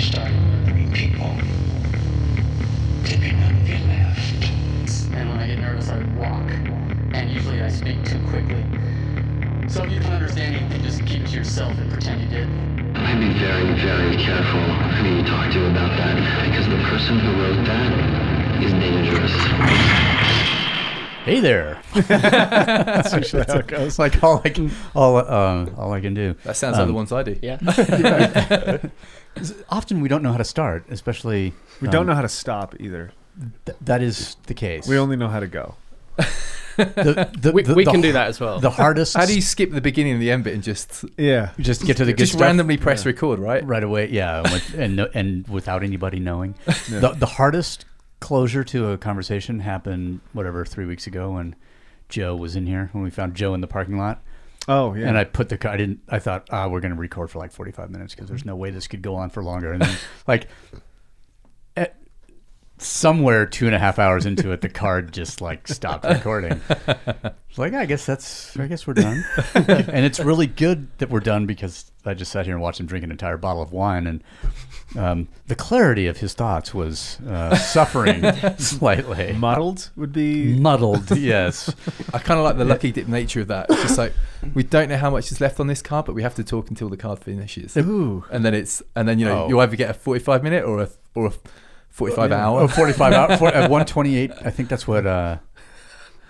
started murdering people. Dipping none of you left. And when I get nervous, I walk. And usually I speak too quickly. So if you don't understand anything, just keep it to yourself and pretend you did. I'd be very, very careful who you talk to about that, because the person who wrote that is dangerous. Hey there. That's actually how it goes. Like all I can, all uh, all I can do. That sounds like Um, the ones I do. Yeah. Often we don't know how to start, especially We um, don't know how to stop either. th- that is the case. We only know how to go. the, the, we the- we the can do that as well. The hardest. How do you skip the beginning and the end bit and just Yeah. just get to the good stuff. just stuff randomly press record, right? right away? Yeah, with, and and without anybody knowing. The the hardest closure to a conversation happened whatever three weeks ago when Joe was in here when we found Joe in the parking lot. Oh yeah. And I put the I didn't I thought ah we're gonna record for like forty five minutes because there's no way this could go on for longer and then like at, somewhere two and a half hours into it the card just like stopped recording. It's like I guess that's I guess we're done. and it's really good that we're done because I just sat here and watched him drink an entire bottle of wine and um, the clarity of his thoughts was uh, suffering slightly. muddled would be Muddled, yes. I kind of like the lucky dip nature of that. It's just like we don't know how much is left on this card, but we have to talk until the card finishes, Ooh. and then it's and then you know Oh. you either get a forty-five minute or a or a forty-five hour. Oh, 45 hours. For, at 128, I think that's what uh,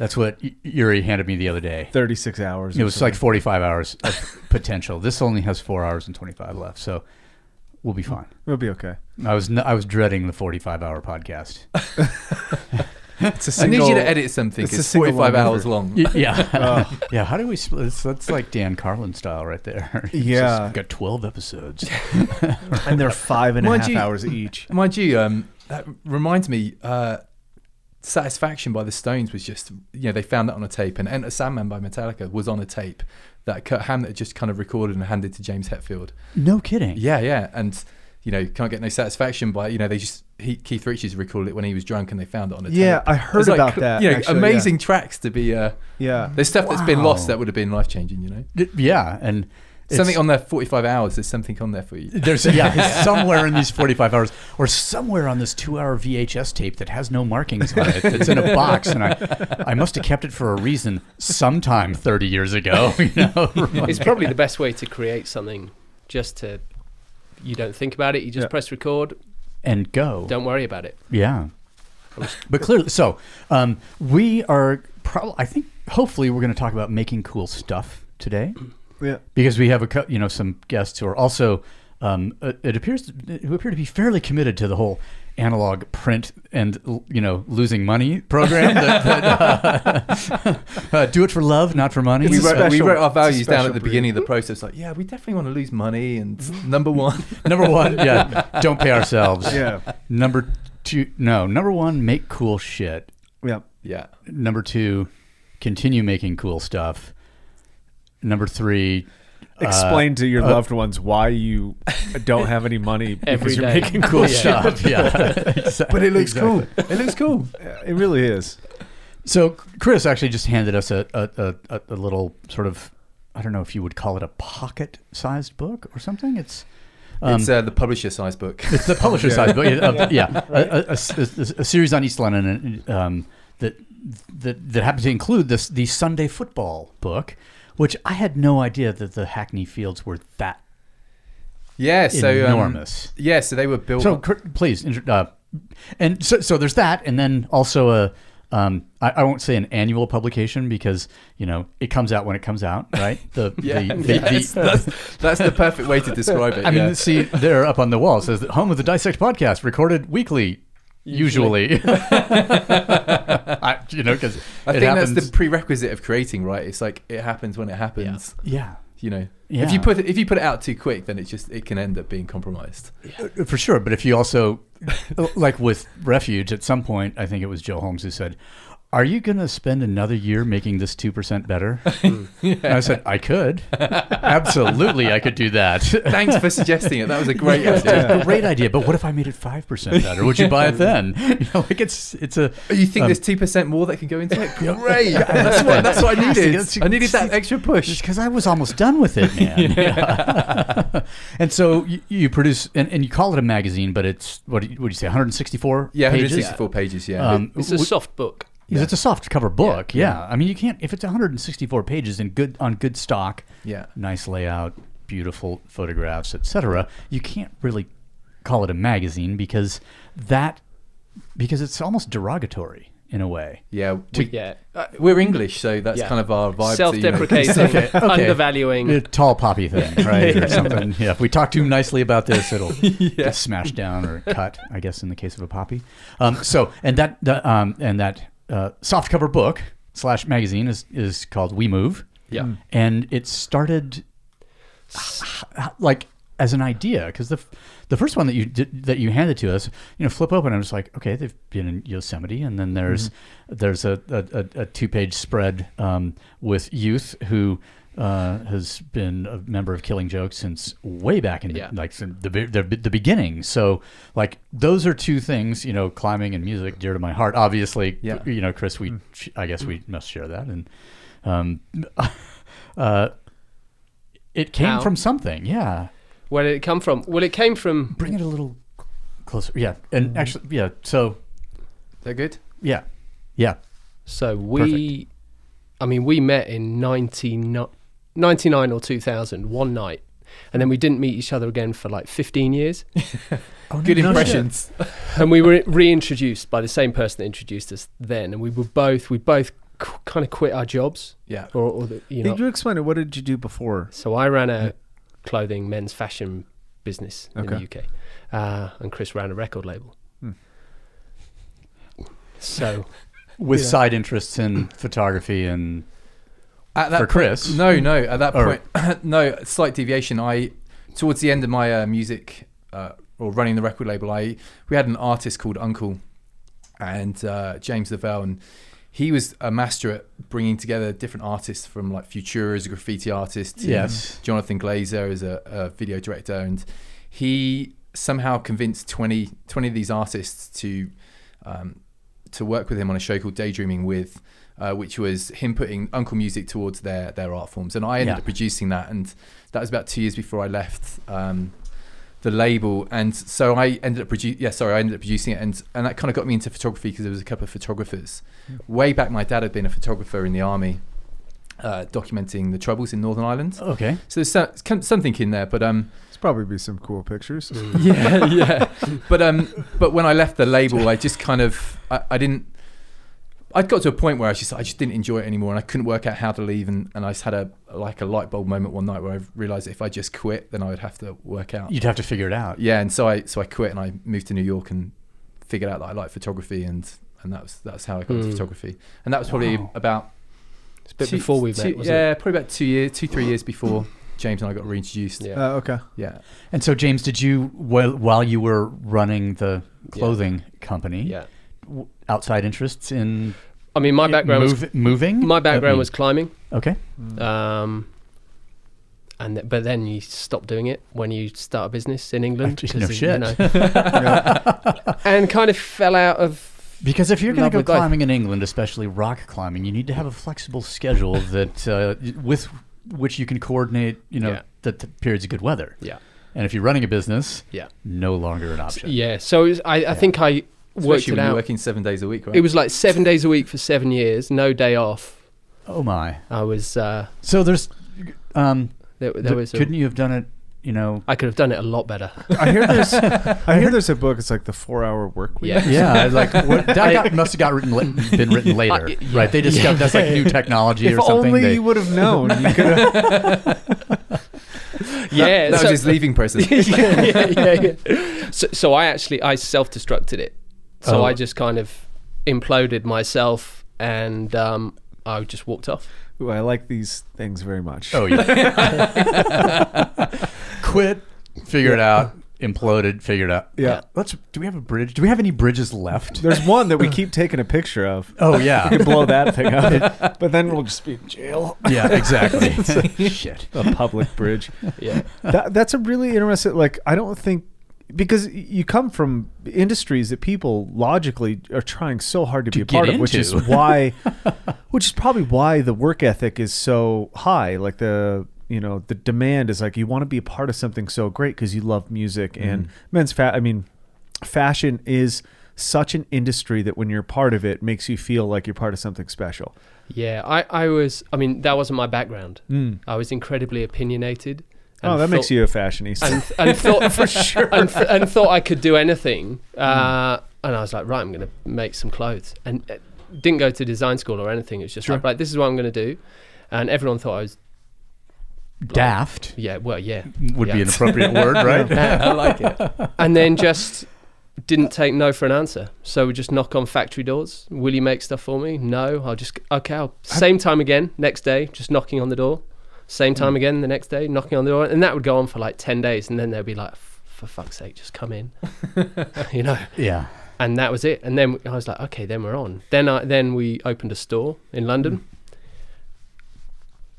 that's what Yuri handed me the other day. 36 hours. It or was like 45 hours of potential. This only has four hours and 25 left, so we'll be fine. We'll be okay. I was n- I was dreading the 45 hour podcast. It's a I single. need you to edit something. it's It's, a forty-five one hours long. Y- yeah, yeah. How do we split? It's, that's like Dan Carlin style right there. Yeah. just got 12 episodes. and they're five and a half you- hours each. Mind you, um, that reminds me. Uh, Satisfaction by the Stones was just, you know, they found that on a tape, and Enter Sandman by Metallica was on a tape that Kirk Hammett just kind of recorded and handed to James Hetfield. no kidding. Yeah, yeah, and you know, can't get no satisfaction by you know they just he, Keith Richards recorded it when he was drunk and they found it on a tape. Yeah, tape. I heard like, about that, You know, actually, amazing tracks to be. Uh, Yeah. there's stuff that's been lost that would have been life changing. You know, Yeah, and something on there 45 hours. There's something on there for you. There's yeah, somewhere in these 45 hours, or somewhere on this two-hour VHS tape that has no markings on it. That's in a box, and I, I must have kept it for a reason. Sometime 30 years ago, you know. it's probably the best way to create something. Just to you don't think about it. You just Yeah. press record. and go. Don't worry about it. Yeah. But clearly, so um, we are probably. I think hopefully we're going to talk about making cool stuff today. Yeah. because we have a cou- you know some guests who are also um, uh, it appears who appear to be fairly committed to the whole analog print and you know losing money program that, that, uh, uh, do it for love not for money we It's a wrote, we wrote our values down at the breed. beginning of the process. Like, yeah, we definitely want to lose money. And number one, number one yeah don't pay ourselves Yeah. number two no number one make cool shit Yeah. yeah, number two continue making cool stuff number three Explain to your uh, loved ones why you don't have any money Every because you're day. making cool cool stuff. stuff yeah But it looks Exactly. cool. It looks cool. It really is. So Chris actually just handed us a a, a, a a little sort of I don't know if you would call it a pocket-sized book or something. It's um, it's uh, the publisher size book. it's the publisher-sized book. Of, yeah, a, a- a s- a- a series on East London um, that that that happened to include this the Sunday football book, which I had no idea that the Hackney Fields were that Yeah, so um, enormous. yeah, so they were built. So please, uh, and so so there's that, and then also a. Um, I, I won't say an annual publication because you know it comes out when it comes out, right? The, yeah, the, the, yes, the- that's, that's the perfect way to describe it. I mean, see, they're up on the wall. It says home of the Dissect podcast, recorded weekly, usually. I, you know, because I it think happens. that's the prerequisite of creating, right? It's like it happens when it happens. yeah, You know, Yeah. if you put it, if you put it out too quick, then it just it can end up being compromised. Yeah. Uh, for sure. But if you also, like with Refuge, at some point, I think it was Joe Holmes who said, are you going to spend another year making this 2% better? And I said, I could. Absolutely, I could do that. Thanks for suggesting it. That was a great idea. Great idea, but what if I made it 5% better? Would you buy it then? You know, like it's it's a You think Um, there's two percent more that can go into it? Great. that's what that's what I needed. I needed that extra push. because I was almost done with it, man. Yeah. and so you, you produce, and, and you call it a magazine, but it's what do you, what do you say, 164 Yeah, pages? 164 pages. Yeah. Um, It's a w- soft book. It's a soft cover book. Yeah. I mean, you can't if it's 164 pages and good on good stock, yeah. nice layout, beautiful photographs, etc. You can't really call it a magazine because that because it's almost derogatory in a way. Yeah. We, Yeah. Uh, we're English, so that's Yeah. kind of our vibe. to, you know- Self-deprecating, undervaluing. A tall poppy thing, right, or something. Yeah, if we talk too nicely about this, it'll get smashed down or cut. I guess in the case of a poppy. Um, so, and that, the, um, and that uh, soft cover book slash magazine is is called WeMove. Yeah. and it started like as an idea because the the first one that you did, that you handed to us, you know, flip open. I'm just like, okay, they've been in Yosemite, and then there's there's a, a, a, a two page spread um, with youth who. Uh, has been a member of Killing Joke since way back in the, Yeah. like the, the the beginning. So like those are two things, you know, climbing and music dear to my heart. Obviously, Yeah. you know, Chris, we I guess we must share that, and um, uh, it came How? from something. Yeah, Where did it come from? Well, it came from. bring it a little closer. Yeah, and actually, yeah. So They're good. yeah, yeah. So we, I mean, we met in 19, 99 or 2000, one night. And then we didn't meet each other again for like 15 years. Good no impressions. and we were reintroduced by the same person that introduced us then. And we were both, we both c- kind of quit our jobs. Yeah. Or, or the, you know. Did you explain it? What did you do before? So I ran a clothing, men's fashion business in the UK. Uh, and Chris ran a record label. So With Yeah. side interests in photography and At that For point- Chris? no, no. At that Or- point, no. Slight deviation. I towards the end of my uh, music uh, or running the record label, I we had an artist called UNKLE and uh, James Lavelle, and he was a master at bringing together different artists from like Futura as a graffiti artist. Yes. Jonathan Glazer as a, a video director, and he somehow convinced 20, 20 of these artists to um, to work with him on a show called Daydreaming with, uh, which was him putting UNKLE music towards their their art forms, and I ended Yeah. up producing that, and that was about two years before I left. Um, the label and so I ended up producing yeah sorry I ended up producing it and and that kind of got me into photography because there was a couple of photographers way back my dad had been a photographer in the army uh, documenting the troubles in Northern Ireland okay. so there's so- some- something in there but um There's probably be some cool pictures. yeah, yeah. But um, but when I left the label, I just kind of I, I didn't. I'd got to a point where I just I just didn't enjoy it anymore, and I couldn't work out how to leave, and, and I just had a like a light bulb moment one night where I realised if I just quit, then I would have to work out. You'd have to figure it out. Yeah, and so I so I quit and I moved to New York and figured out that I liked photography, and and that was that's how I got into Mm. photography, and that was probably Wow. about it's a bit two- before we two- met, wasn't yeah, probably about two years, two three years before James and I got reintroduced. Yeah. Uh, okay. yeah. And so, James, did you while while you were running the clothing company, yeah. W- outside interests in I mean, my background was moving? my background mean, was climbing. okay. Um, and th- but then you stop doing it when you start a business in England. No 'cause, shit. You know, and kind of fell out of. Because if you're going to go with life. climbing in England, especially rock climbing, you need to have a flexible schedule that uh, with which you can coordinate. You know, Yeah. the, the periods of good weather. Yeah. And if you're running a business, Yeah. no longer an option. Yeah. So was, I, I think I worked Especially it you're out. working seven days a week, right? It was like seven days a week for seven years, no day off. Oh my! I was. Uh, So there's, um, there, there th- was. A, couldn't you have done it? You know, I could have done it a lot better. I hear there's I hear there's a book. It's like the four hour work week. Yeah. yeah, like what, that got, must have got written la- been written later, I- yeah. right? They discovered that's like new technology If or something. only They- you would have known. You could have. yeah. that so- was his leaving present. yeah, yeah, yeah, yeah. So, so I actually I self-destructed it. So Oh. I just kind of imploded myself, and um, I just walked off. Ooh, I like these things very much. Oh yeah. Quit. Figure it out. imploded, figured out. Yeah. Let's. Do we have a bridge? Do we have any bridges left? There's one that we keep taking a picture of. oh We yeah. can blow that thing up, but then we'll just be in jail. yeah. Exactly. Shit. A public bridge. Yeah. That, that's a really interesting. Like, I don't think because you come from industries that people logically are trying so hard to, be a get part of, which is why, which is probably why the work ethic is so high. Like the you know the demand is like you want to be a part of something so great because you love music and men's fat. I mean, fashion is such an industry that when you're part of it makes you feel like you're part of something special. Yeah, I, I was. I mean, that wasn't my background. Mm. I was incredibly opinionated. Oh, that makes you a fashionista. and, and thought for sure and, and thought I could do anything. Uh, and I was like, right, I'm going to make some clothes, and uh, didn't go to design school or anything. It was just like, right, this is what I'm going to do. And everyone thought I was, Daft yeah, well, yeah, would yeah. be an appropriate word, right? I like it. And then just didn't take no for an answer. So we just knock on factory doors. Will you make stuff for me? No. I'll just okay. I'll, same time again. Next day, just knocking on the door. Same time mm. again the next day, knocking on the door, and that would go on for like ten days, and then they'd be like, "For fuck's sake, just come in," you know. Yeah. And that was it. And then I was like, "Okay, then we're on." Then I then we opened a store in London. Mm.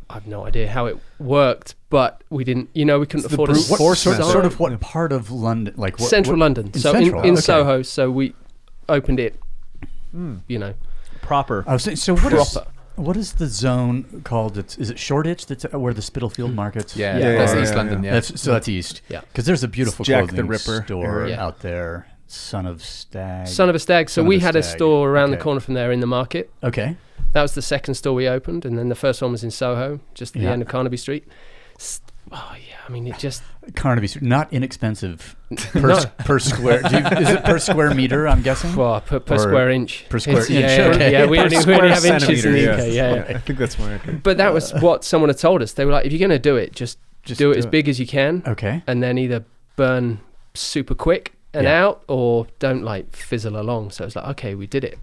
I have no idea how it worked, but we didn't. You know, we couldn't It's the afford a brute What force sort, method. sort of what part of London? Like what, central what- London. in so central, in, in okay. Soho. So we opened it. Hmm. You know, Proper. I was saying, so what is proper. What is the zone called? It's, is it Shoreditch? That's uh, where the Spitalfield markets. Yeah, Yeah, that's yeah, East yeah, London. Yeah, That's, so that's east. Yeah. Because there's a beautiful Jack the Ripper store area. out there. Son of Stag. Son of a Stag. So Son we a had a store around the corner from there in the market. Okay. That was the second store we opened, and then the first one was in Soho, just at Yeah. the end of Carnaby Street. Oh yeah, I mean it just Carnaby Street, not inexpensive per, No. per square. Do you, is it per square meter? I'm guessing. well, per, per square inch. per square It's- inch, Yeah, okay. yeah, we Per only, we square only have inches in the centimeter, UK. Yeah, yeah. I think that's more accurate. But that was what someone had told us. They were like, if you're going to do it, just, Just do it do as it. big as you can, Okay. and then either burn super quick and Yeah. out, or don't like fizzle along. So it's like, okay, we did it,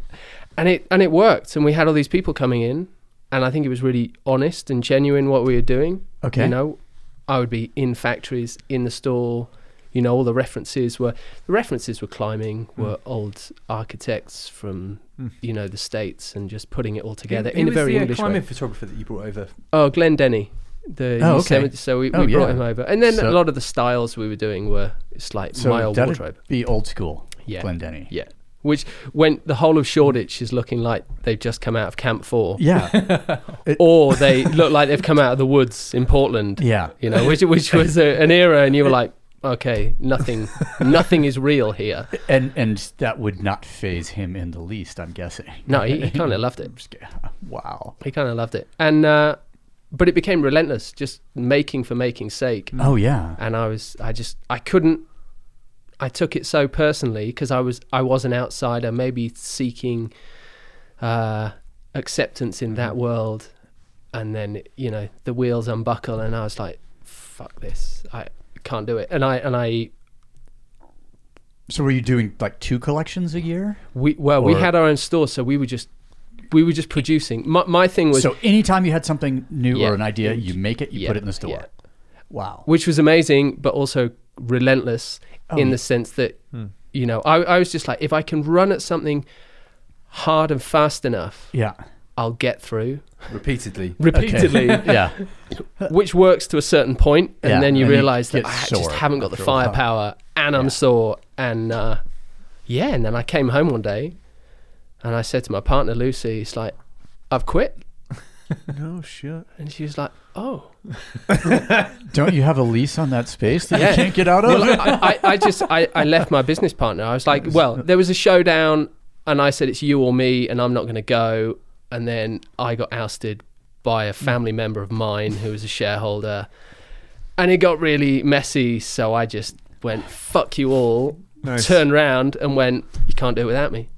and it and it worked, and we had all these people coming in, and I think it was really honest and genuine what we were doing. Okay. You know, I would be in factories, in the store. You know, all the references were the references were climbing, Hmm. were old architects from Mm. you know the states, and just putting it all together who in a very the, uh, English climbing way. photographer that you brought over. Oh, Glen Denny, the Oh, okay. So we, we Oh, brought yeah. him over, and then So- a lot of the styles we were doing were it's like So my old wardrobe. be old school. Yeah, Glen Denny, yeah. Which when the whole of Shoreditch is looking like they've just come out of Camp Four, Yeah. or they look like they've come out of the woods in Portland. yeah. You know, which which was a, an era, and you were like, okay, nothing, nothing is real here. And and that would not phase him in the least. I'm guessing. No, he, he kind of loved it. Wow. He kind of loved it, and uh, but it became relentless, just making for making's sake. Oh yeah. and I was I just I couldn't I took it so personally because I was I was an outsider maybe seeking uh, acceptance in that world and then you know the wheels unbuckle and I was like fuck this I can't do it and I and I So were you doing like two collections a year? we well we had our own store so we were just we were just producing my, my thing was So anytime you had something new Yeah. or an idea, you make it, you Yeah, put it in the store. yeah. Wow. which was amazing, but also relentless Oh, in the sense that, you know, I, I was just like, if I can run at something hard and fast enough, Yeah. I'll get through repeatedly. repeatedly, yeah. which works to a certain point, and Yeah, then you and you realize that I just haven't got the after a while. firepower, and I'm sore, and uh, yeah, and then I came home one day, and I said to my partner Lucy, "It's like I've quit," No shit. and she was like, "Oh." Don't you have a lease on that space that Yeah. you can't get out of? well, I, I, I just I, I left my business partner. I was like, well, there was a showdown, and I said it's you or me, and I'm not going to go. And then I got ousted by a family member of mine who was a shareholder, and it got really messy. So I just went fuck you all, Nice. turned round and went, you can't do it without me.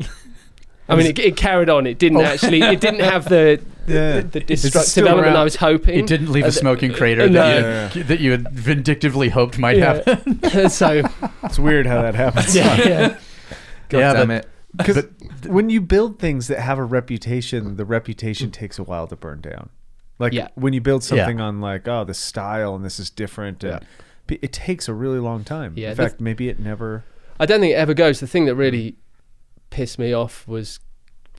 I mean, it, it carried on. It didn't oh. actually. It didn't have the Yeah. the It's destructive element around. I was hoping. it didn't leave Uh, a smoking crater no. that, you, that you had vindictively hoped might Yeah. happen. so It's weird how that happens. yeah, yeah. God Yeah, damn but- it. Because when you build things that have a reputation, the reputation takes a while to burn down. Like Yeah. when you build Yeah. something on like, oh, the style and this is different, and Yeah. P- It takes a really long time. Yeah, In the- fact, maybe it never. I don't think it ever goes. The thing that really pissed me off was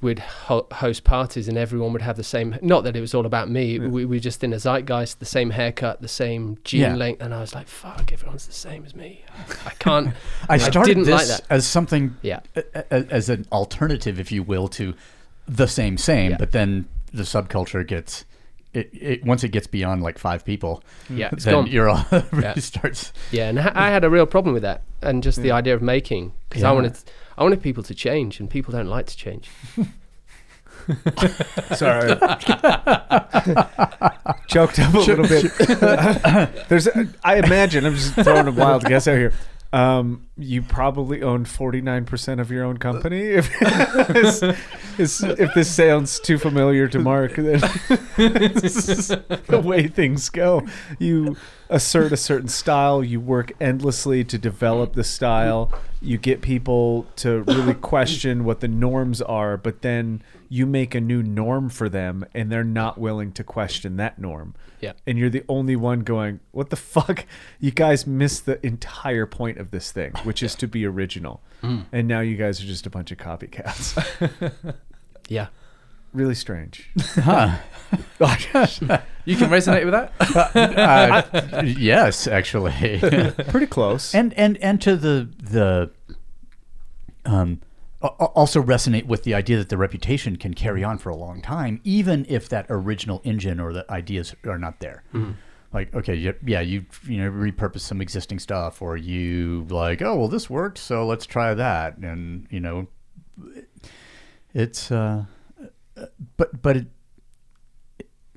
we'd ho- host parties and everyone would have the same. Not that it was all about me. We, we were just in a zeitgeist, the same haircut, the same jean Yeah. length, and I was like, "Fuck, everyone's the same as me." I can't. I started didn't this like that. as something Yeah. as an alternative, if you will, to the same same. Yeah. But then the subculture gets it, it once it gets beyond like five people, Yeah, it's then gone. you're all really Yeah. starts. Yeah, and I had a real problem with that, and just the idea of making because I Yeah. wanted, I wanted people to change, and people don't like to change. Sorry. Choked up a little bit. There's, I imagine, I'm just throwing a wild guess out here. Um, you probably own 49% of your own company. If, is- is- if this sounds too familiar to Mark, then the way things go. You assert a certain style, you work endlessly to develop the style, you get people to really question what the norms are, but then you make a new norm for them and they're not willing to question that norm. Yeah. And you're the only one going, What the fuck? You guys missed the entire point of this thing, which is to be original. And now you guys are just a bunch of copycats. Yeah, really strange. Huh. You can resonate with that. Uh, yes, actually. Pretty close. and and and to the the um a- a- also resonate with the idea that the reputation can carry on for a long time even if that original engine or the ideas are not there. Like okay yeah you you know repurpose some existing stuff or you like oh well this worked so let's try that. And you know it's uh but but it,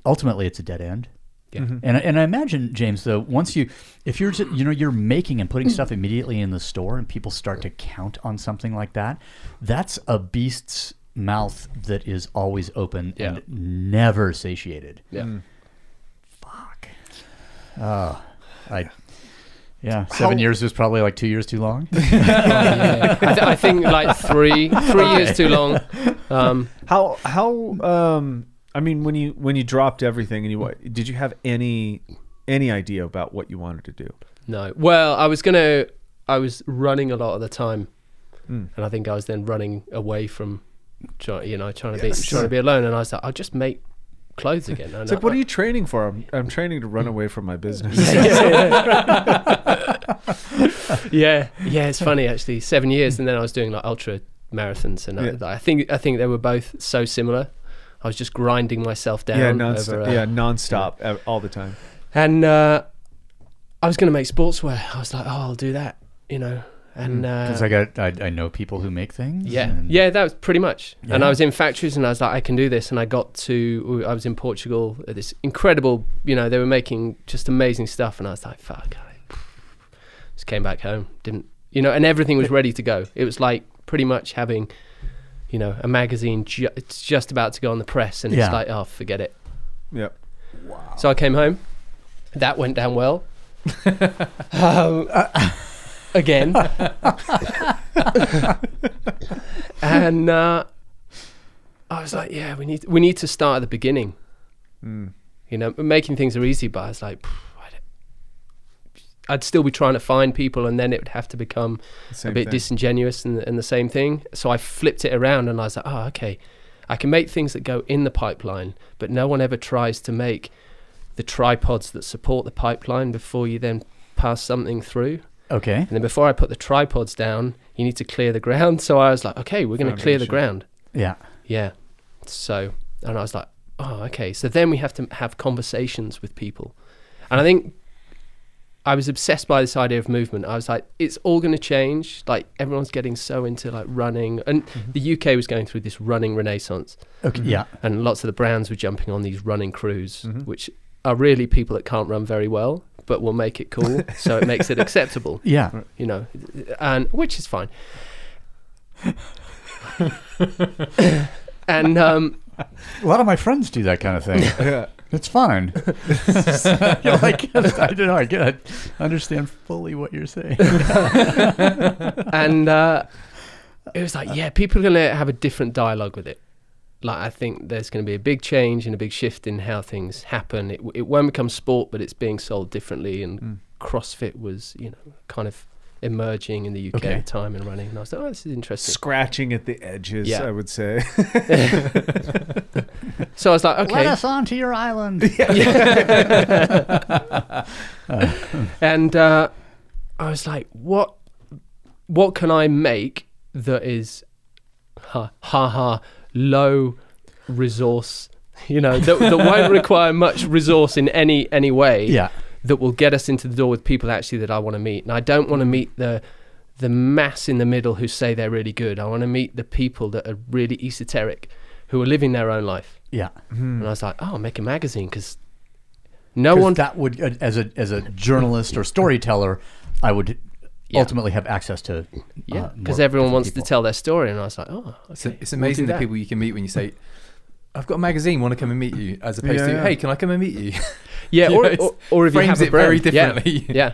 ultimately it's a dead end yeah, and I- and I imagine James though once you if you're ju- you know you're making and putting stuff immediately in the store and people start to count on something like that, that's a beast's mouth that is always open Yeah. and never satiated. yeah. Fuck. Oh, I. Yeah, seven years was probably like two years too long. yeah. I, th- I think like three, three years too long. Um, How how um I mean when you when you dropped everything and you what did you have any any idea about what you wanted to do? No. Well, I was gonna. I was running a lot of the time, Hmm. and I think I was then running away from, try, you know, trying to be trying to be alone. And I was like, I'll just make clothes again. And It's like I- what are you training for? I'm, I'm training to run away from my business. yeah, yeah. It's funny actually. Seven years, and then I was doing like ultra marathons, and Yeah. I, I think I think they were both so similar. I was just grinding myself down. yeah, over, nonstop. uh, yeah, nonstop ev- all the time. And uh, I was going to make sportswear. I was like, oh, I'll do that, you know. And uh, Because I got I, I know people who make things. Yeah, and- yeah, that was pretty much. And I was in factories, and I was like, I can do this. And I got to, I was in Portugal. At this incredible, you know, they were making just amazing stuff, and I was like, fuck. I just came back home, didn't, you know, and everything was ready to go. It was like pretty much having, you know, a magazine. Ju- it's just about to go on the press, and Yeah. it's like, oh, forget it. Yep. So I came home. That went down well. um, again. and uh, I was like, yeah, we need we need to start at the beginning. Mm. You know, making things are easy, but I was like, "Phew, I don't- I'd still be trying to find people, and then it would have to become a bit thing. disingenuous and, and the same thing. So I flipped it around and I was like, oh, okay, I can make things that go in the pipeline, but no one ever tries to make the tripods that support the pipeline before you then pass something through. Okay. And then before I put the tripods down, you need to clear the ground. So I was like, okay, we're going to clear the ground. Yeah. Yeah. So, and I was like, oh, okay. So then we have to have conversations with people. And I think I was obsessed by this idea of movement. I was like, it's all going to change. Like everyone's getting so into like running, and the UK was going through this running renaissance, Okay. Yeah. and lots of the brands were jumping on these running crews, Mhm. which are really people that can't run very well, but will make it cool, so it makes it acceptable Yeah. you know, and which is fine. and um, A lot of my friends do that kind of thing. Yeah. It's fine. You're like, I don't know. I get, I understand fully what you're saying. and uh, it was like, yeah, people are gonna have a different dialogue with it. Like, I think there's going to be a big change and a big shift in how things happen. It, it won't become sport, but it's being sold differently, and CrossFit was, you know, kind of emerging in the UK Okay. at the time and running. And I was like, oh, this is interesting. Scratching at the edges, Yeah. I would say. So I was like, Let okay. us onto your island. and uh, I was like, what what can I make that is ha ha, ha low resource, you know, that, that won't require much resource in any any way. yeah. That will get us into the door with people actually that I want to meet. And I don't want to meet the the mass in the middle who say they're really good. I want to meet the people that are really esoteric, who are living their own life. Yeah. And I was like, oh, I'll make a magazine because no one. that would uh, as a as a journalist or storyteller, I would Yeah. ultimately have access to yeah, uh, because more everyone wants people. to tell their story, and I was like, oh, It's, okay, it's we'll amazing do the that. people you can meet when you say, "I've got a magazine, want to come and meet you," as opposed Yeah, to, yeah. "Hey, can I come and meet you?" Yeah, You or, know, or, or if you frames have a it very brand. Yeah, differently. Yeah,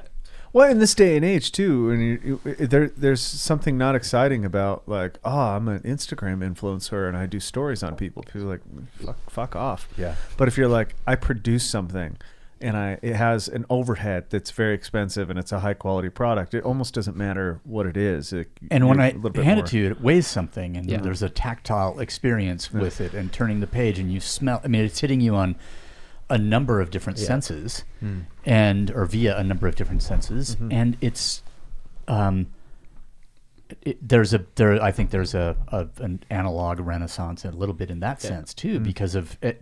Well, in this day and age too, and you, you, there, there's something not exciting about like, oh, I'm an Instagram influencer and I do stories on people. People are like, fuck, fuck off. Yeah. But if you're like, I produce something, and I it has an overhead that's very expensive and it's a high quality product, it almost doesn't matter what it is. It, And when you're I a little bit hand more- it to you, it weighs something, and Yeah. there's a tactile experience with it, and turning the page, and you smell. I mean, it's hitting you on a number of different Yeah. senses, Hmm. and or via a number of different senses, and it's, um, it, there's a there. I think there's a, a an analog renaissance a little bit in that Yeah. sense too, because of it,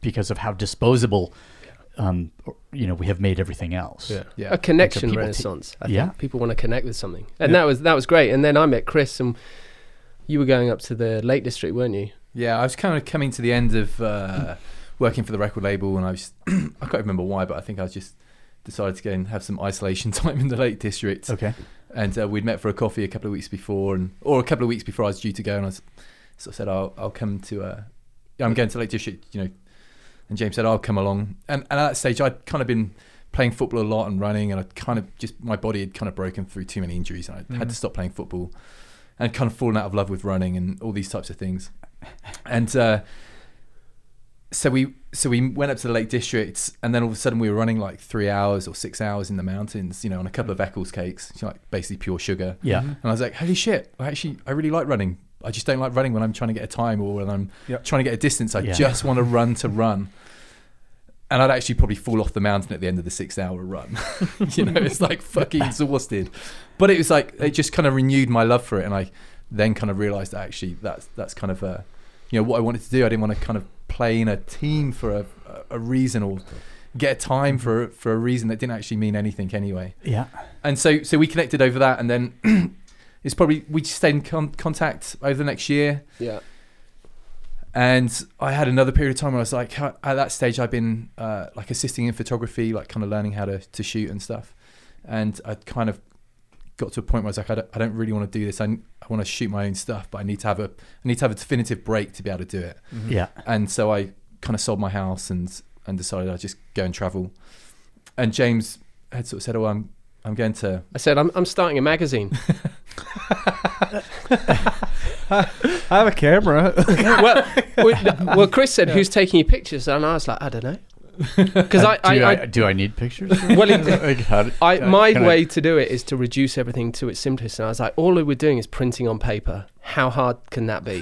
because of how disposable. Um, you know, we have made everything else. Yeah. yeah. a connection people t- renaissance. I Yeah. people want to connect with something, and that was that was great. And then I met Chris, and you were going up to the Lake District, weren't you? Yeah, I was kind of coming to the end of uh, working for the record label, and I was I can't remember why, but I think I was just decided to go and have some isolation time in the Lake District. Okay. And uh, we'd met for a coffee a couple of weeks before, and or a couple of weeks before I was due to go, and I was, sort of said, "I'll I'll come to." Uh, I'm going to Lake District, you know." And James said, "I'll come along." And, and at that stage, I'd kind of been playing football a lot and running, and I kind of just my body had kind of broken through too many injuries, and I had to stop playing football, and kind of fallen out of love with running and all these types of things. And uh, so we so we went up to the Lake District, and then all of a sudden we were running like three hours or six hours in the mountains, you know, on a couple of Eccles cakes, you know, like basically pure sugar. Yeah. And I was like, holy shit! I actually I really like running. I just don't like running when I'm trying to get a time or when I'm Yep. trying to get a distance. I Yeah. just want to run to run. And I'd actually probably fall off the mountain at the end of the six hour run. you know, it's like fucking exhausted. But it was like it just kind of renewed my love for it, and I then kind of realised that actually that's that's kind of a, you know what I wanted to do. I didn't want to kind of play in a team for a, a reason or get a time for for a reason that didn't actually mean anything anyway Yeah. and so so we connected over that and then it's probably we just stayed in con- contact over the next year Yeah. And i had another period of time where i was like at that stage i've been uh, like assisting in photography like kind of learning how to, to shoot and stuff and i kind of got to a point where i was like i don't, I don't really want to do this I, I want to shoot my own stuff but i need to have a i need to have a definitive break to be able to do it Yeah. and so I kind of sold my house and and decided I'd just go and travel. And James had sort of said, "Oh, I'm I'm going to." I said, I'm, I'm starting a magazine. I have a camera. well, well, well, Chris said, "Who's taking your pictures?" And I was like, "I don't know," because I, do, I, I, I, do I need pictures? well, it, Like, how I, my can I- way to do it is to reduce everything to its simplest. And I was like, all we're doing is printing on paper. How hard can that be?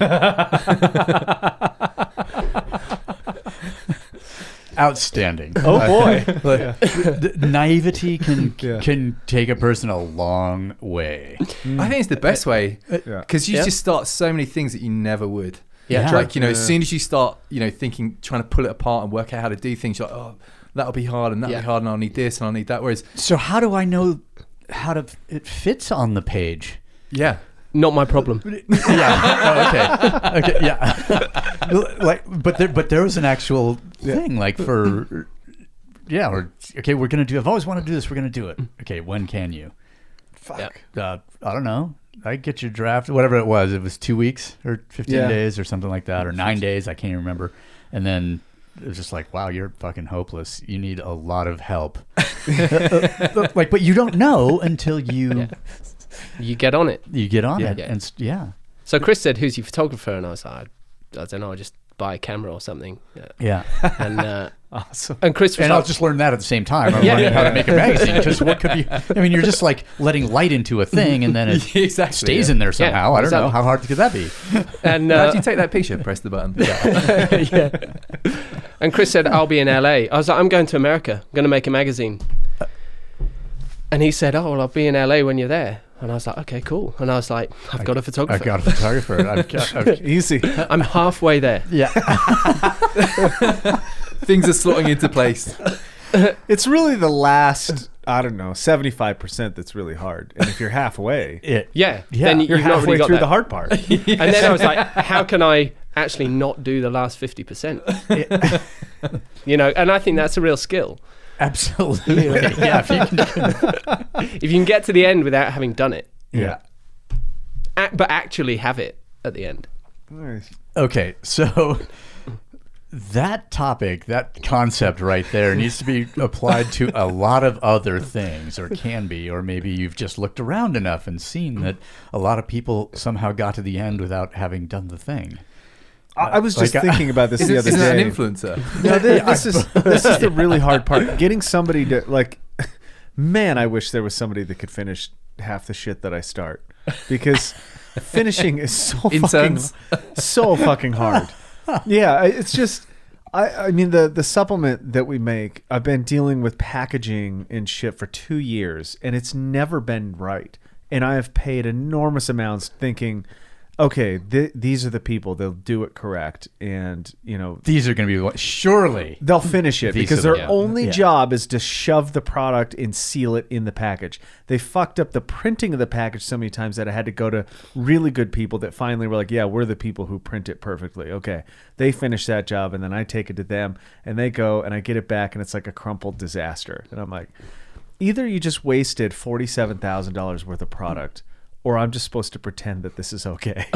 Outstanding. oh boy. Like, the naivety can Yeah. can take a person a long way. Mm. I think it's the uh, best way uh, uh, Yeah. because you Yeah. just start so many things that you never would. Yeah. Like you know, as soon as you start, you know, thinking, trying to pull it apart and work out how to do things, you're like, oh, that'll be hard and that'll Yeah. be hard, and I'll need this and I'll need that. Whereas, So how do I know how to it fits on the page? yeah, Not my problem. yeah. Oh, okay. Okay. Yeah. like, but there, but there was an actual thing, like for, yeah, or okay, we're gonna do. I've always wanted to do this. We're gonna do it. Okay, when can you? Fuck. Uh, I don't know. I get your draft, whatever it was. It was two weeks or fifteen Yeah. days or something like that, or nine days. I can't even remember. And then it was just like, wow, you're fucking hopeless. You need a lot of help. like, but you don't know until you Yeah. You get on it. you get on Yeah. it, and yeah. So Chris said, "Who's your photographer?" And I was like, "I, I don't know. I just buy a camera or something. Uh, Yeah. and uh, Awesome. and Chris was And I'll just learn that at the same time. I'm Yeah. learning how to make a magazine. Because what could be? I mean, you're just like letting light into a thing, and then it exactly. stays yeah. in there somehow. I don't know how hard could that be. and How uh, do you take that picture? Press the button. yeah. And Chris said, I'll be in LA. I was like, I'm going to America. I'm going to make a magazine. And he said, Oh, well, I'll be in LA when you're there. And I was like, Okay, cool. And I was like, I've got a I've photographer. got a photographer. I've got, I've, Easy. I'm halfway there. yeah. Things are slotting into place. It's really the last, I don't know, 75% that's really hard. And if you're halfway, It, Yeah. Yeah. Then you- you're halfway really through that. the hard part. And then I was like, How can I actually not do the last 50%? you know, and I think that's a real skill. Absolutely. Yeah. If you can, If you can get to the end without having done it, yeah. ac- but actually have it at the end. Nice. Okay, so that topic, that concept right there needs to be applied to a lot of other things, or can be, or maybe you've just looked around enough and seen that a lot of people somehow got to the end without having done the thing. I, I was just Like, I- thinking about this the other day. an influencer? No, thi- this is this is the really hard part. Getting somebody to like, man, I wish there was somebody that could finish half the shit that I start because finishing is so fucking so fucking hard. Yeah, it's just. I, I mean the the supplement that we make. I've been dealing with packaging and shit for two years, and it's never been right. And I have paid enormous amounts thinking, okay, th- these are the people. They'll do it correct, and you know These are going to be what, surely. They'll finish it These because are their the- yeah. only Yeah. job is to shove the product and seal it in the package. They fucked up the printing of the package so many times that I had to go to really good people that finally were like, "Yeah, we're the people who print it perfectly." Okay, they finish that job and then I take it to them and they go and I get it back and it's like a crumpled disaster. And I'm like, either you just wasted forty-seven thousand dollars worth of product. Or I'm just supposed to pretend that this is okay.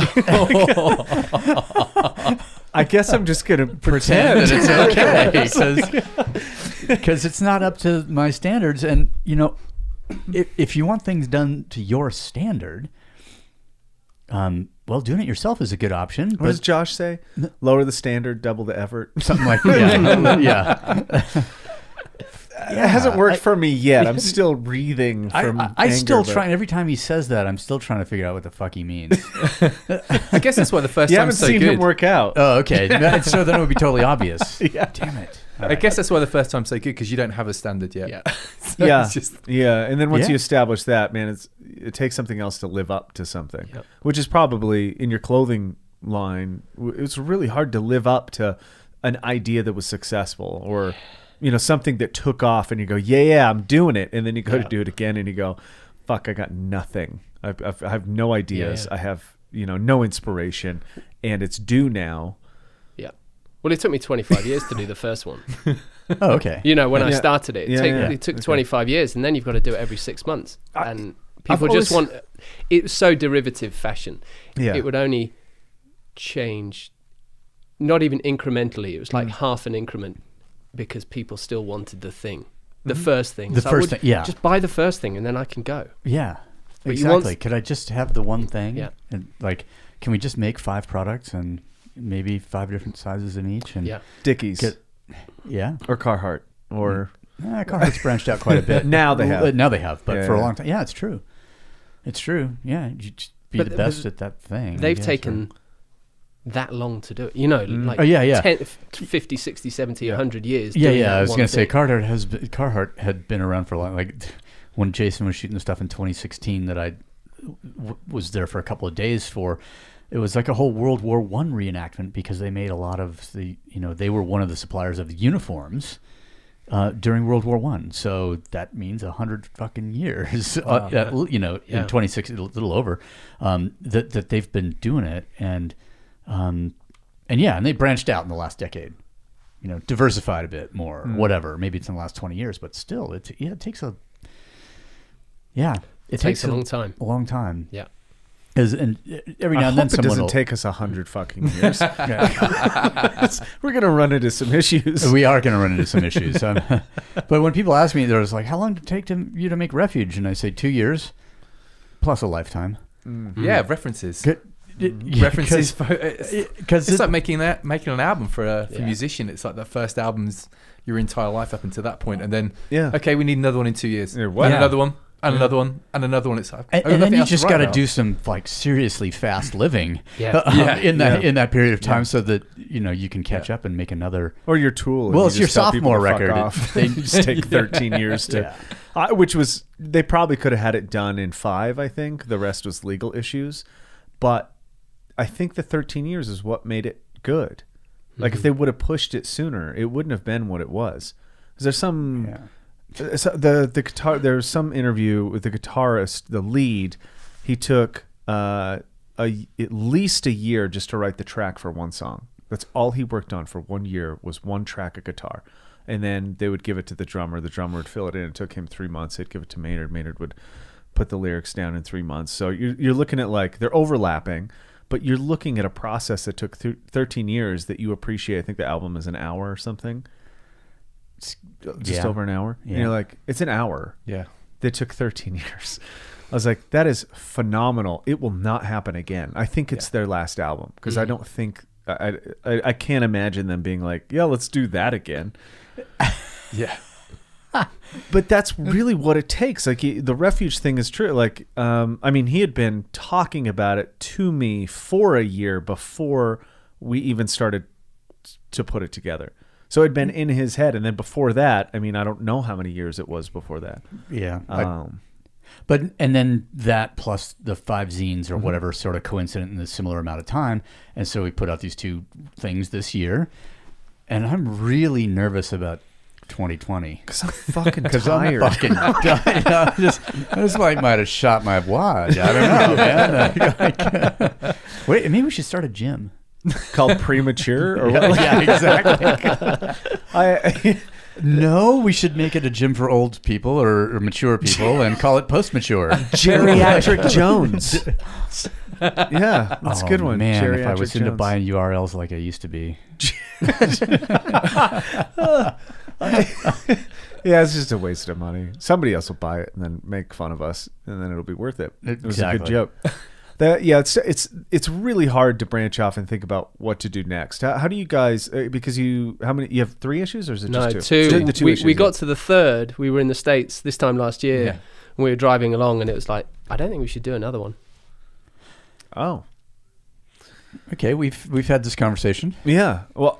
I guess I'm just gonna pretend pretend. that it's okay because it's not up to my standards and you know if, if you want things done to your standard um well doing it yourself is a good option What does Josh say? Lower the standard, double the effort. something like yeah yeah it hasn't worked for me yet. I'm still breathing I, from. I, I anger, still but- try every time he says that i'm still trying to figure out what the fuck he means I guess that's why the first You time haven't so seen good. him work out. oh okay so then it would be totally obvious Yeah. damn it I guess that's why the first time's so good because you don't have a standard yet. Yeah. So yeah, it's just yeah. And then once Yeah. you establish that, man, it's it takes something else to live up to something, Yep. which is probably in your clothing line. It's really hard to live up to an idea that was successful or. You know something that took off, and you go, "Yeah, yeah, I'm doing it," and then you go to do it again, and you go, "Fuck, I got nothing. I've, I've, I have no ideas. yeah. I have, you know, no inspiration, and it's due now." Yeah. Well, it took me 25 years to do the first one. oh okay You know, when I started it, it, Yeah, take- yeah. it took Okay. 25 years, and then you've got to do it every six months. I- and people just want it was so derivative fashion. Yeah. It would only change, not even incrementally. It was Mm. like half an increment because people still wanted the thing, the first thing. The So I first would thing, yeah. Just buy the first thing, and then I can go. Yeah, But you want- exactly. Could I just have the one thing? Yeah. And like, can we just make five products and maybe five different sizes in each? And Yeah. Dickies Get- yeah, or Carhartt or eh, Carhartt's branched out quite a bit. Now they have. Now they have, but Yeah, for a yeah. long time, yeah, it's true. It's true. Yeah, you just be But- the but best at that thing. I They've guess, taken that long to do it. You know, like Oh, yeah, yeah. 10, 50, 60, 70, 100 years. yeah, doing yeah. that I was gonna say thing. Carhartt has been, Carhartt had been around for a long. Like when Jason was shooting the stuff in 2016 that I w- was there for a couple of days for. It was like a whole World War One reenactment because they made a lot of the, you know, they were one of the suppliers of the uniforms uh, during World War One. So that means a hundred fucking years, uh, Wow. uh, you know, Yeah. in 26, a little over, um, that that they've been doing it, and um, and yeah, and they branched out in the last decade. You know, diversified a bit more, or whatever. Maybe it's in the last 20 years, but still, it yeah, it takes a yeah, It takes a long time. a long time. Yeah. As, and every now I and then hope it someone doesn't will, take us a hundred fucking years. We're gonna run into some issues. we are going to run into some issues. Um, but when people ask me, there's like, how long did it take to, you to make Refuge? And I say two years plus a lifetime. yeah, references. Good. Mm. references. for, uh, it's, because it's like making that making an album for a, for a musician. It's like the first album's your entire life up until that point, and then Yeah. okay, we need another one in two years, Yeah, what? and Yeah. another one, and another one, and another one. It's like and, oh, and then nothing you else to just got to do some like seriously fast living Yeah. uh, Yeah, in that yeah. in that period of time so that you know you can catch up and make another Or your tool. and Well, you it's your just tell sophomore record. off. They- They just take 13 years to, Yeah. I which was they probably could have had it done in five. I think the rest was legal issues, but I think the 13 years is what made it good. Like Mm-hmm. if they would have pushed it sooner, it wouldn't have been what it was. Is there some Yeah. uh, so the the guitar? There was some interview with the guitarist, the lead. He took uh, a at least a year just to write the track for one song. That's all he worked on for one year was one track of guitar, and then they would give it to the drummer. The drummer would fill it in. It took him three months. They'd give it to Maynard. Maynard would put the lyrics down in three months. So you're you're looking at like they're overlapping. But you're looking at a process that took th- 13 years that you appreciate. I think the album is an hour or something. It's just Yeah. over an hour. And you're like, it's an hour yeah. that took 13 years. I was like, that is phenomenal. It will not happen again. I think it's their last album because I mm-hmm. don't think I, I I can't imagine them being like, yeah, let's do that again. Yeah. But that's really what it takes. Like he, the refuge thing is true. Like, um, I mean, he had been talking about it to me for a year before we even started to put it together. So it'd been in his head, and then before that, I mean, I don't know how many years it was before that. yeah I- Um, But and then that plus the five zines Mm-hmm. or whatever sort of coincident in a similar amount of time, and so we put out these two things this year, and I'm really nervous about 2020 Cause I'm fucking because I'm tired. fucking done. I just I just like might have shot my wad. I don't know, man. Like, wait, maybe we should start a gym. called premature or Yeah, what? yeah, exactly. I, no, we should make it a gym for old people or, or mature people and call it post mature. geriatric Jones. Yeah, that's a oh, good one. Oh, Man, if I Geriatric was into buying URLs like I used to be. yeah, it's just a waste of money. Somebody else will buy it and then make fun of us, and then it'll be worth it. It was a good Exactly. joke. That yeah, it's it's it's really hard to branch off and think about what to do next. How, how do you guys? Uh, because you how many? You have three issues, or is it No, just two? two. The two we, issues, we yeah. got to the third. We were in the States this time last year. Yeah. And we were driving along, and it was like, I don't think we should do another one. Oh, Okay, we've we've had this conversation. yeah. Well,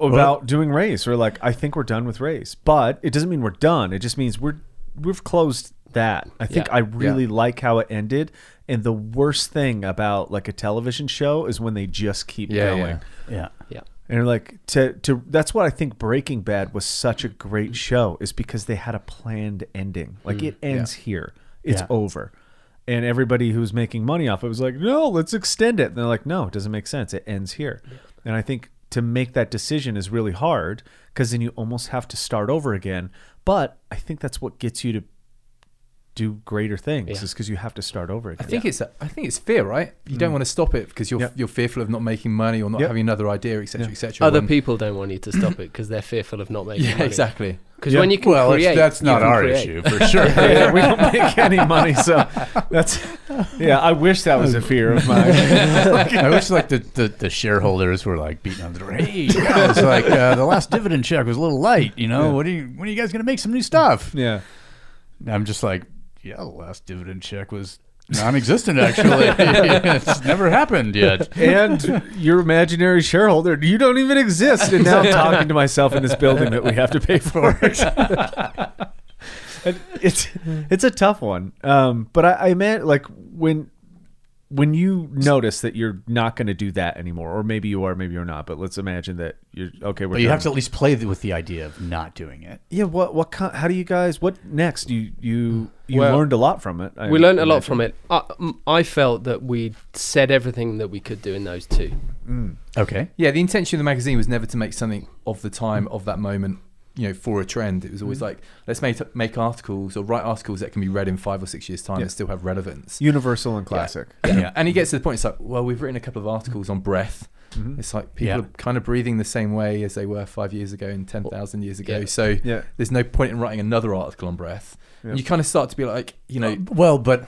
about doing Rays, we're like, I think we're done with Rays, but it doesn't mean we're done. It just means we're we've closed that. I think Yeah. I really like how it ended. And the worst thing about like a television show is when they just keep Yeah, going. yeah. Yeah. Yeah. And like to to that's what I think Breaking Bad was such a great show is because they had a planned ending. Like mm, it ends here. It's Yeah. over. And everybody who's making money off it was like, "No, let's extend it." And they're like, "No, it doesn't make sense. It ends here." And I think to make that decision is really hard because then you almost have to start over again. But I think that's what gets you to do greater things Yeah. is because you have to start over again. I again. think it's I think it's fear, right? You don't want to stop it because you're Yep. you're fearful of not making money or not Yep. having another idea, etc., Yeah. etc. Other When- people don't want you to stop it because they're fearful of not making Yeah, money. exactly. Because when you can well, create, that's not our create. issue for sure. yeah, we don't make any money, so that's yeah. I wish that was a fear of mine. I wish like the, the, the shareholders were like beating on the door. Hey, guys, like uh, the last dividend check was a little light. You know, what are you when are you guys gonna make some new stuff? yeah, I'm just like, yeah, the last dividend check was non-existent. Actually, it's never happened yet. and your imaginary shareholder, you don't even exist. And now I'm talking to myself in this building that we have to pay for. And it's it's a tough one, um, but I, I meant like when when you notice that you're not going to do that anymore, or maybe you are, maybe you're not. But let's imagine that you're okay. We're But you have to at least play with the idea of not doing it. Yeah. What? What? How do you guys? What next? You you you Well, learned a lot from it. I we learned a lot from it. I, mm, I felt that we said everything that we could do in those two. Okay. Yeah, the intention of the magazine was never to make something of the time of that moment, you know, for a trend. It was always like, let's make make articles or write articles that can be read in five or six years' time Yeah. and still have relevance. Universal and classic. Yeah. and he gets to the point. It's like, well, we've written a couple of articles on breath. Mhm. It's like people Yeah. are kind of breathing the same way as they were five years ago and ten thousand years ago. Yeah. So Yeah. there's no point in writing another article on breath. Yeah. You kind of start to be like, you know, well, but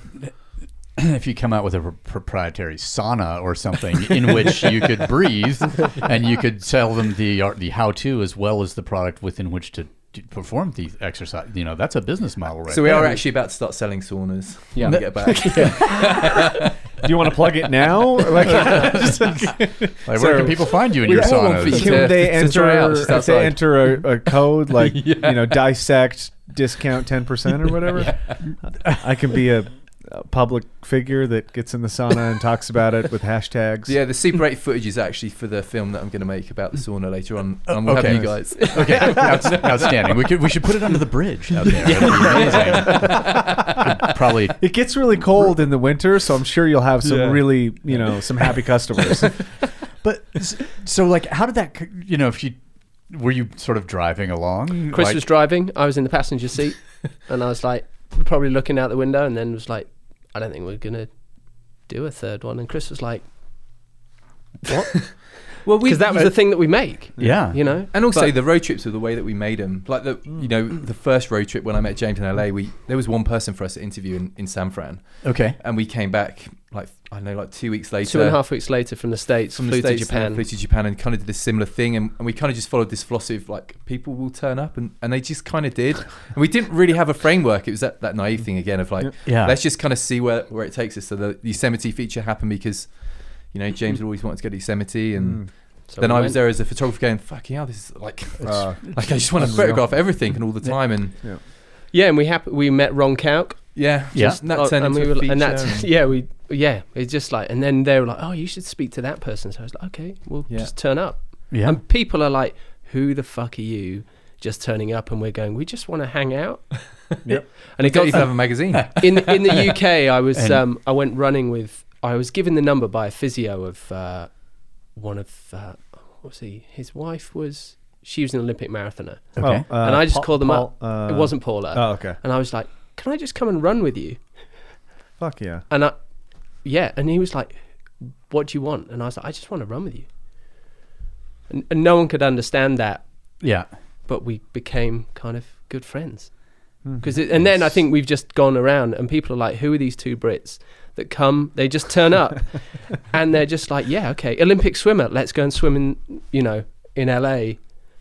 if you come out with a proprietary sauna or something in which you could breathe and you could tell them the the how to as well as the product within which to, to perform the exercise. You know, that's a business model, right? So we there. are actually about to start selling saunas. Yeah. When we get back. Do you want to plug it now? Or like, Like, where can people find you in your have one for you saunas? to- can they to try enter? out they enter a, a code like Yeah. you know dissect discount ten percent or whatever, I can be a, a public figure that gets in the sauna and talks about it with hashtags. yeah, the Super 8 footage is actually for the film that I'm going to make about the sauna later on. Oh, and we'll okay. have you guys. Okay, outstanding. We could we should put it under the bridge out there. That'd be probably It gets really cold in the winter, so I'm sure you'll have some Yeah. really, you know, some happy customers. But so, like, how did that? You know, if you were you sort of driving along? Chris like, was driving. I was in the passenger seat, and I was like, probably looking out the window, and then was like, I don't think we're gonna do a third one. And Chris was like, what? Well, we Because that was the thing that we make. yeah, You know. And also But- the road trips are the way that we made them. Like the you know the first road trip when I met James in LA, we there was one person for us to interview in, in San Fran, Okay. and we came back like I don't know like two weeks later. Two and a half weeks later from the states, from flew the States to Japan. and flew to Japan and kind of did this similar thing and, and we kind of just followed this philosophy of like people will turn up and, and they just kind of did and we didn't really have a framework it was that, that naive thing again of like Yeah. let's just kind of see where, where it takes us so the Yosemite feature happened because you know James had always wanted to go to Yosemite and So then we I went. was there as a photographer going fucking hell, this is like Uh, like I just want to photograph everything and all the time and Yeah, and we hap- we met Ron Kauk. yeah Yeah. just, and that Oh, turned and into we a were, feature and that's and- yeah, we yeah, it's just like, and then they were like, oh, you should speak to that person. So I was like, okay, we'll Yeah. just turn up. Yeah. And people are like, who the fuck are you? Just turning up, and we're going. We just want to hang out. Yep. And it got got you to have a magazine in in the UK. I was um, I went running with. I was given the number by a physio of uh, one of uh, what was he? His wife was. She was an Olympic marathoner, Okay. Oh, uh, and I just Paul- called them Paul, up. uh, it wasn't Paula, Oh, okay. and I was like, "Can I just come and run with you?" Fuck yeah. And I, yeah, and he was like, "What do you want?" And I was like, "I just want to run with you." And, and no one could understand that, yeah. but we became kind of good friends. Because and then I think we've just gone around, and people are like, "Who are these two Brits that come? They just turn up, and they're just like, yeah, okay, Olympic swimmer, let's go and swim in, you know, in LA."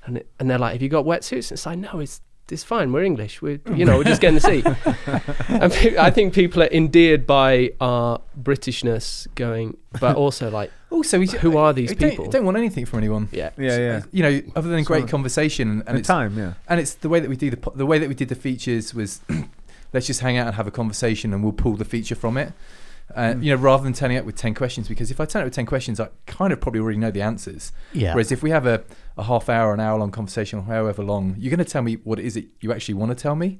And it, and they're like, "Have you got wetsuits?" And it's like, "No, it's." It's fine. We're English. We're, you know, we're just getting to see. and pe- I think people are endeared by our Britishness, going, but also like, also we, Who are these I don't- people? don't want anything from anyone yeah, Yeah, yeah. you know, other than great Sort conversation and, and And it's time, yeah. and it's the way that we do the the way that we did the features was let's just hang out and have a conversation and we'll pull the feature from it. Uh, Mm. You know, rather than turning up with ten questions, because if I turn up with ten questions, I kind of probably already know the answers. Yeah. Whereas if we have a, a half hour, an hour long conversation, or however long, you're going to tell me what it is that you actually want to tell me.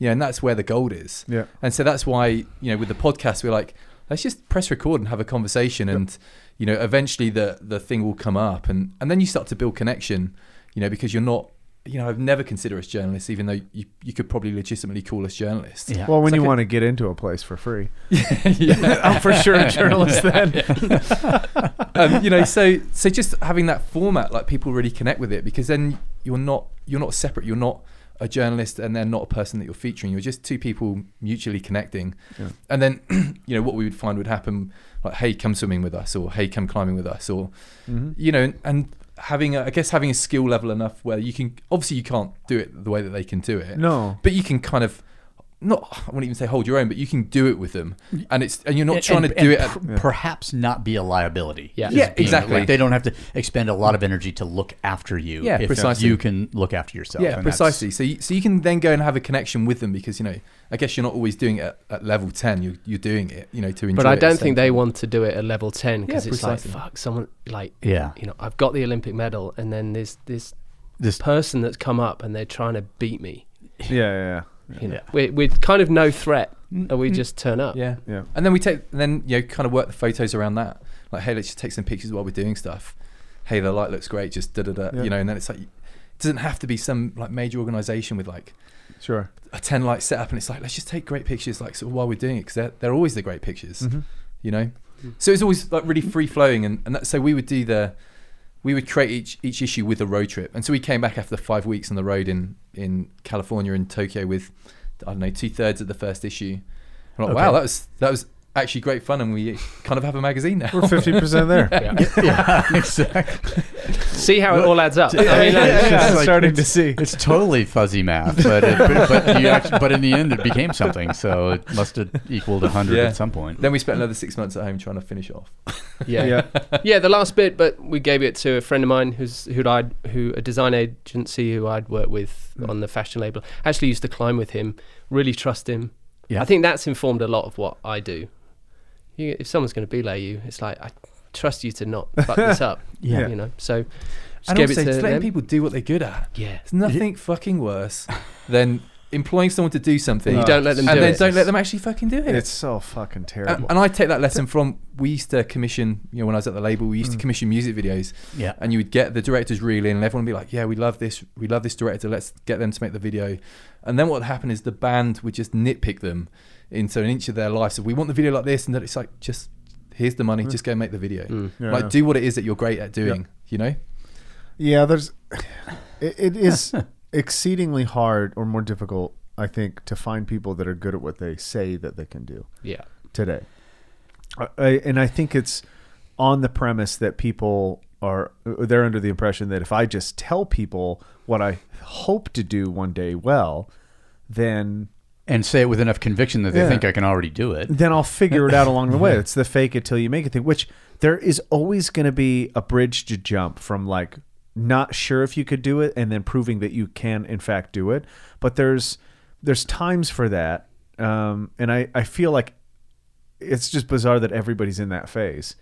Yeah, and that's where the gold is. Yeah. And so that's why, you know, with the podcast, we're like, let's just press record and have a conversation. And, you know, eventually the, the thing will come up. And, and then you start to build connection, you know, because you're not, you know, I've never considered us journalists, even though you, you could probably legitimately call us journalists. Yeah. Well, when It's you like want to get into a place for free. yeah. I'm for sure a journalist then. um, you know, so so just having that format, like people really connect with it because then you're not you're not separate. You're not a journalist and they're not a person that you're featuring. You're just two people mutually connecting. Yeah. And then, you know, what we would find would happen, like, hey, come swimming with us, or hey, come climbing with us, or Mhm. you know, and having a, I guess having a skill level enough where you can obviously you can't do it the way that they can do it, No. but you can kind of not I wouldn't even say hold your own, but you can do it with them, and it's and you're not And- trying and- to do and it. At, per- perhaps not be a liability. Yeah. Yeah, exactly. like, they don't have to expend a lot of energy to look after you. Yeah, if precisely. You can look after yourself. Yeah, and precisely. So you, so you can then go and have a connection with them because you know I guess you're not always doing it at, at level ten. You're you're doing it you know to enjoy. But I don't the think they want to do it at level ten because Yeah, it's precisely. like fuck someone like Yeah. you know I've got the Olympic medal and then there's this This person that's come up and they're trying to beat me. Yeah, yeah, You know, Yeah. we're, we're kind of no threat, mm, and we mm. just turn up. Yeah, yeah. and then we take then you know kind of work the photos around that. Like hey, let's just take some pictures while we're doing stuff. Hey, the light looks great. Just da da da. Yeah. You know, and then it's like it doesn't have to be some like major organization with like Sure. a 10 light setup and it's like let's just take great pictures like sort of while we're doing it because they're, they're always the great pictures Mhm. you know mm. so it's always like really free flowing and, and that, so we would do the we would create each each issue with a road trip and so we came back after five weeks on the road in in california and tokyo with i don't know two-thirds of the first issue I'm like, Okay. wow that was that was actually great fun, and we kind of have a magazine now. We're fifty percent there. yeah, exactly. See how it all adds up. I mean, Yeah, that- it's yeah, like- starting to see. It's totally fuzzy math, but it, but, but, you actually, but in the end, it became something. So it must have equaled hundred Yeah. at some point. then we spent another six months at home trying to finish off. yeah. Yeah. yeah, the last bit, but we gave it to a friend of mine who's who I'd who a design agency who I'd worked with hmm. on the fashion label. I Actually, used to climb with him. Really trust him. Yeah. I think that's informed a lot of what I do. You, if someone's going to belay you, it's like I trust you to not fuck this up. Yeah. you know. So just and gave also it to just letting them. people do what they're good at. Yeah, There's nothing fucking worse than employing someone to do something you don't let them and do then it. don't let them actually fucking do it. It's so fucking terrible. and I take that lesson from we used to commission, you know, when I was at the label, we used to mm. commission music videos, Yeah. and you would get the directors reel in, and everyone would be like, "Yeah, we love this, we love this director. Let's get them to make the video." And then what would happen is the band would just nitpick them into an inch of their life. So we want the video like this, and then it's like, just here's the money, just go make the video. Mm. Yeah. Like, do what it is that you're great at doing. You know? Yeah, there's. It, it is exceedingly hard or more difficult, I think, to find people that are good at what they say that they can do yeah, today. I, I, and I think it's on the premise that people are they're under the impression that if I just tell people what I hope to do one day well, then And say it with enough conviction that they Yeah. think I can already do it. then I'll figure it out along the way. It's the fake it till you make it thing, which there is always going to be a bridge to jump from like not sure if you could do it and then proving that you can in fact do it. But there's there's times for that, um, and I I feel like it's just bizarre that everybody's in that phase.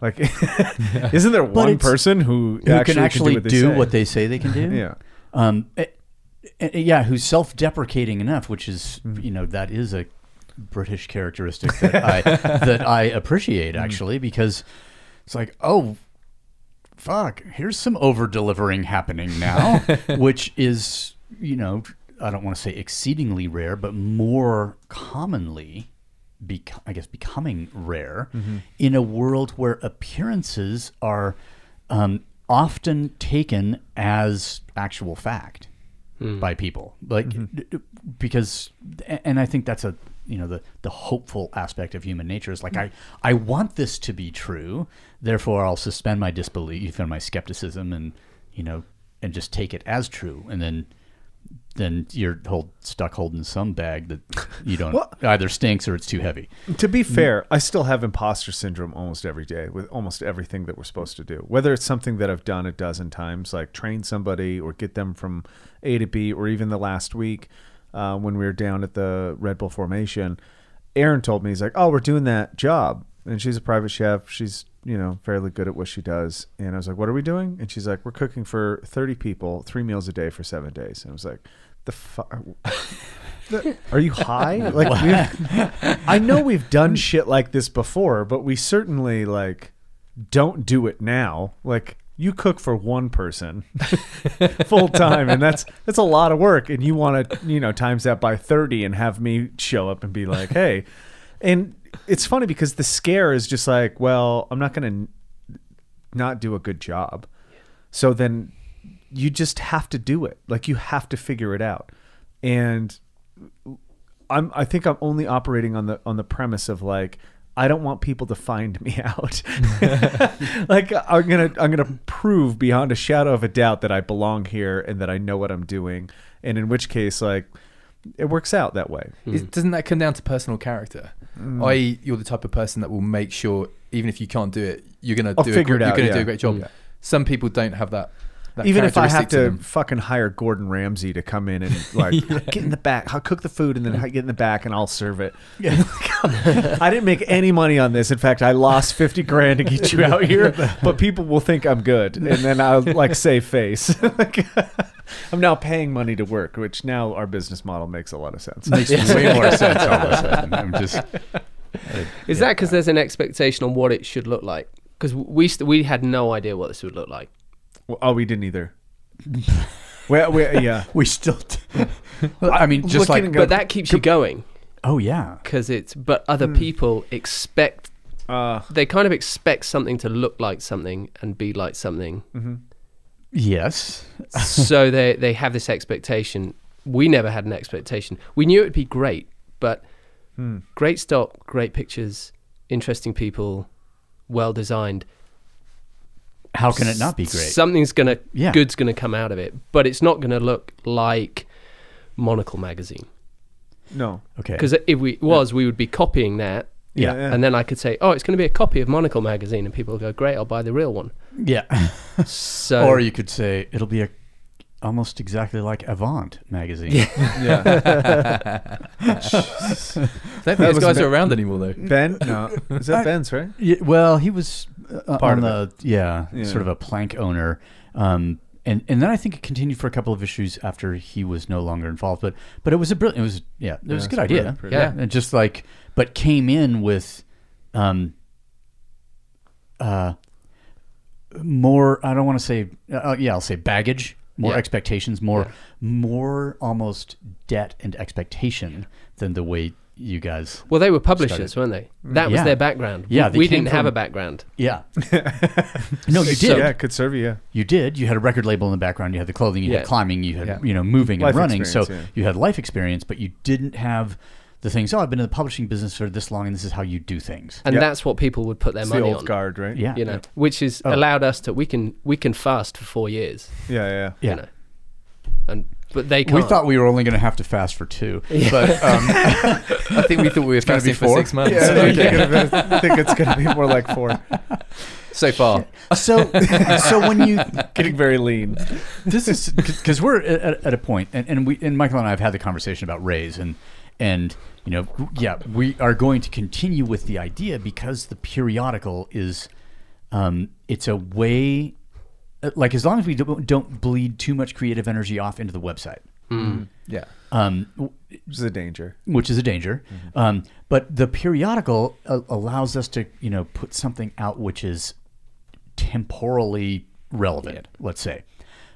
Like, isn't there one it's- person who, Who actually can actually do, what they, do say? what they say they can do? Yeah. Um, eh, eh, yeah, who's self-deprecating enough, which is Mm-hmm. you know that is a British characteristic that I that I appreciate Mm-hmm. actually because it's like oh fuck here's some over delivering happening now, which is you know I don't want to say exceedingly rare, but more commonly. Bec- I guess becoming rare in a world where appearances are um, often taken as actual fact Mm. by people. Like mm-hmm. d- d- because and i think that's a you know the the hopeful aspect of human nature is like mm. i i want this to be true therefore i'll suspend my disbelief and my skepticism and you know and just take it as true. And then then you're hold, stuck holding some bag that you don't Well- either stinks or it's too heavy To be fair, I still have imposter syndrome almost every day with almost everything that we're supposed to do. Whether it's something that I've done a dozen times, like train somebody or get them from A to B, or even the last week uh, when we were down at the Red Bull formation, Aaron told me he's like, "Oh, we're doing that job," and she's a private chef. She's you know fairly good at what she does. And I was like, "What are we doing?" And she's like, "We're cooking for thirty people, three meals a day for seven days." And I was like, "The fuck." Are you high? Like, I know we've done shit like this before, but we certainly like don't do it now. Like, you cook for one person full time, and that's that's a lot of work. And you want to, you know, times that by thirty and have me show up and be like, "Hey," and it's funny because the scare is just like, "Well, I'm not going to not do a good job," so then you just have to do it. Like, you have to figure it out, and I'm I think I'm only operating on the on the premise of like I don't want people to find me out. like I'm gonna I'm gonna prove beyond a shadow of a doubt that I belong here and that I know what I'm doing. And in which case, like it works out that way. Is- doesn't that come down to personal character? Mm. I.e., you're the type of person that will make sure, even if you can't do it, you're gonna I'll do figure a, it gr- out, You're gonna yeah. do a great job. Yeah. Some people don't have that. That Even if I have characteristic to fucking hire Gordon Ramsay to come in and like get in the back, I'll cook the food and then get in the back and I'll serve it. I didn't make any money on this. In fact, I lost fifty grand to get you out here, but people will think I'm good, and then I'll like save face. Like, I'm now paying money to work, which now our business model makes a lot of sense. makes way more sense all of a sudden i'm just is that because there's an expectation on what it should look like? Because we st- we had no idea what this would look like. Well, oh, we didn't either. well, we, yeah. we still t- i mean just Looking like at- But that keeps you going oh yeah because it's. But other people expect Uh, they kind of expect something to look like something and be like something. yes so they they have this expectation. We never had an expectation. We knew it would be great, but Hmm. Great stock, great pictures, interesting people, well designed. How can it not be great? Something's gonna Yeah. good's gonna come out of it, but it's not gonna look like Monocle magazine No. okay. because if we was, we would be copying that, Yeah. and then I could say, oh, it's gonna be a copy of Monocle magazine, and people will go, great, I'll buy the real one. yeah. So or you could say it'll be a almost exactly like Avaunt magazine. yeah. I don't think those guys ma- are around anymore though. Ben? No. Is that Ben's, right? Yeah, well, he was uh, Part on of the yeah, Yeah. sort of a plank owner, um, and and then I think it continued for a couple of issues after he was no longer involved. But but it was a brilliant. It was yeah, it was a good idea. pretty- pretty- Yeah. and just like but came in with, um, uh, more. I don't want to say uh, yeah, I'll say baggage. More Yeah. expectations, more, Yeah. more almost debt and expectation than the way you guys. well, they were publishers, weren't they? That was Yeah. their background. Yeah, we, they we came didn't have from- a background. Yeah. no, you did. Yeah, could serve you. Yeah. You did. You had a record label in the background. You had the clothing. You Yeah. had climbing. You had Yeah. you know moving Life and running. So experience, yeah. you had life experience, but you didn't have the things. Oh, I've been in the publishing business for this long, and this is how you do things. and Yeah. that's what people would put their It's the money old on. guard, right? Yeah. You know, which has Oh. allowed us to we can we can fast for four years. Yeah, yeah. Yeah. You know, and but they We can't. thought we were only going to have to fast for two, but um, I think we thought we were gonna fasting be for four? six months. Yeah, I think, I think it's going to be more like four. so far. so so when you Getting very lean. this is because we're at, at a point, and, and we and Michael and I have had the conversation about Rays, and and you know, yeah, we are going to continue with the idea because the periodical is, um, it's a way, like as long as we don't, don't bleed too much creative energy off into the website, Yeah. um, Which is a danger. which is a danger. Um, but the periodical uh, allows us to, you know, put something out which is temporally relevant. Let's say.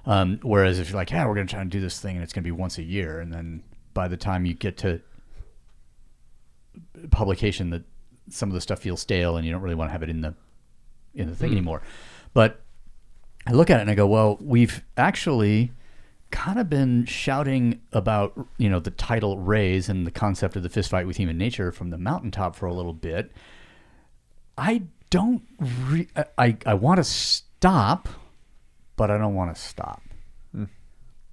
Um, whereas if you're like, yeah, we're going to try and do this thing, and it's going to be once a year, and then by the time you get to publication, that some of the stuff feels stale, and you don't really want to have it in the in the thing anymore. But I look at it and I go, well, we've actually kind of been shouting about you know the title Rays and the concept of the fist fight with human nature from the mountaintop for a little bit. I don't. Re- I I, I want to stop, but I don't want to stop. Hmm.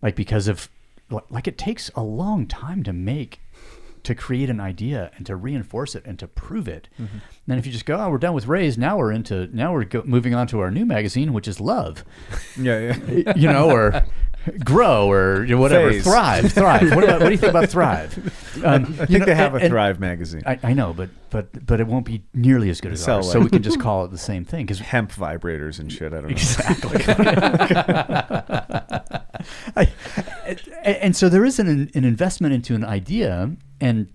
Like because of like it takes a long time to make to create an idea and to reinforce it and to prove it. Mm-hmm. And then if you just go, oh, we're done with Rays, now we're into now we're go- moving on to our new magazine, which is Love, Yeah, yeah. you know, or Grow, or whatever, Phase. Thrive, Thrive. What, about, what do you think about Thrive? Um, I think they have a Thrive magazine. I, I know, but but but it won't be nearly as good as Sell ours. So we can just call it the same thing because Hemp vibrators and shit. I don't know. Exactly. I, and so there is an, an investment into an idea, and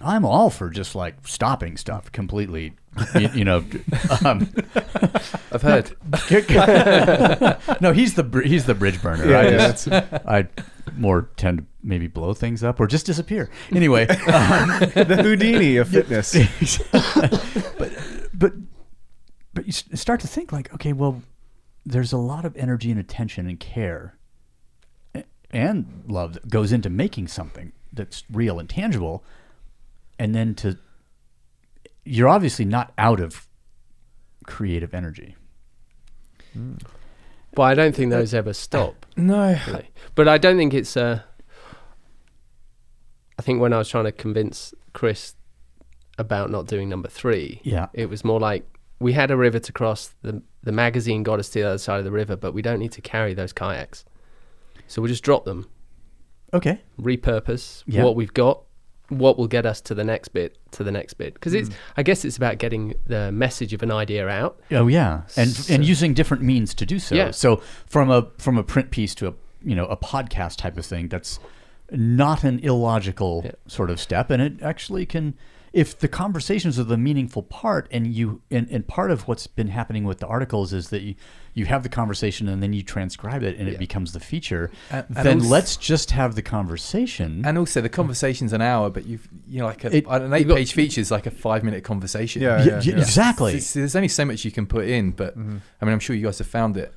I'm all for just like stopping stuff completely. You, you know, um, I've heard. no, he's the he's the bridge burner. Yeah, I yeah, just I more tend to maybe blow things up or just disappear. Anyway, um, the Houdini of fitness. but but but you start to think like, okay, well, there's a lot of energy and attention and care and love that goes into making something that's real and tangible, and then to you're obviously not out of creative energy. But I don't think those ever stop. No. really. But I don't think it's uh I think when I was trying to convince Chris about not doing number three, Yeah. it was more like we had a river to cross. The the magazine got us to the other side of the river, but we don't need to carry those kayaks. So we'll just drop them, Okay. repurpose Yeah. what we've got, what will get us to the next bit, to the next bit. Because it's, hmm. I guess it's about getting the message of an idea out. Oh yeah, and So- and using different means to do so. Yeah. So from a from a print piece to a you know a podcast type of thing, that's not an illogical Yeah. sort of step, and it actually can. If the conversations are the meaningful part, and you and, and part of what's been happening with the articles is that you, you have the conversation and then you transcribe it and it becomes the feature. And- and then also- let's just have the conversation. And also the conversation's an hour, but you've you know like a, It- an eight-page feature is like a five-minute conversation. Yeah, yeah, yeah. Exactly. There's, there's only so much you can put in, but Mm-hmm. I mean, I'm sure you guys have found it.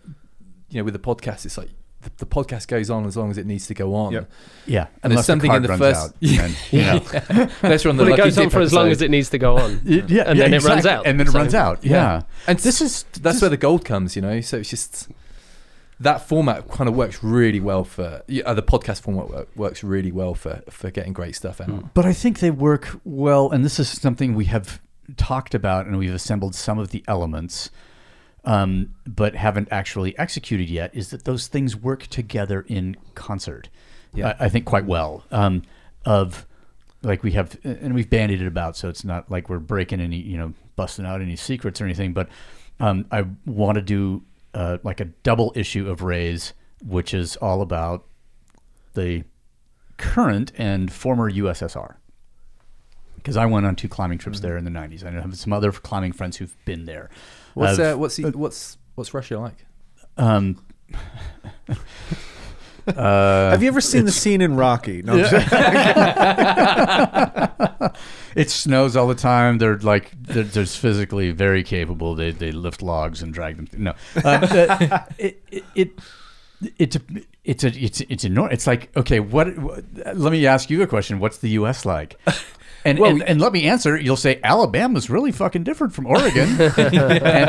You know, with the podcast, it's like the, the podcast goes on as long as it needs to go on. Yep. Yeah, And there's something in the first- out, and, you know, Let's run the Well, it goes on Dip for as long as it needs to go on. Y- yeah, And yeah, then it runs exactly. out. and then it So- runs out. Yeah, And this is that's this- where the gold comes, you know. So it's just that format kind of works really well for uh, the podcast format works really well for for getting great stuff out. But I think they work well, and this is something we have talked about, and we've assembled some of the elements, um, but haven't actually executed yet. Is that those things work together in concert? Yeah. I, I think quite well. Um, of like we have, and we've bandied it about, so it's not like we're breaking any, you know, busting out any secrets or anything. But um, I want to do uh, like a double issue of Rays, which is all about the current and former USSR. Because I went on two climbing trips there in the '90s. I have some other climbing friends who've been there. What's I've- uh, what's the, what's what's Russia like? um, uh, Have you ever seen the scene in Rocky? No, I'm it snows all the time. They're like they're, they're physically very capable. They they lift logs and drag them. No, um, the- it, it it it's a it's a it's it's enormous. It's like okay, what, what? Let me ask you a question. What's the U.S. like? And, and and let me answer. You'll say Alabama's really fucking different from Oregon, and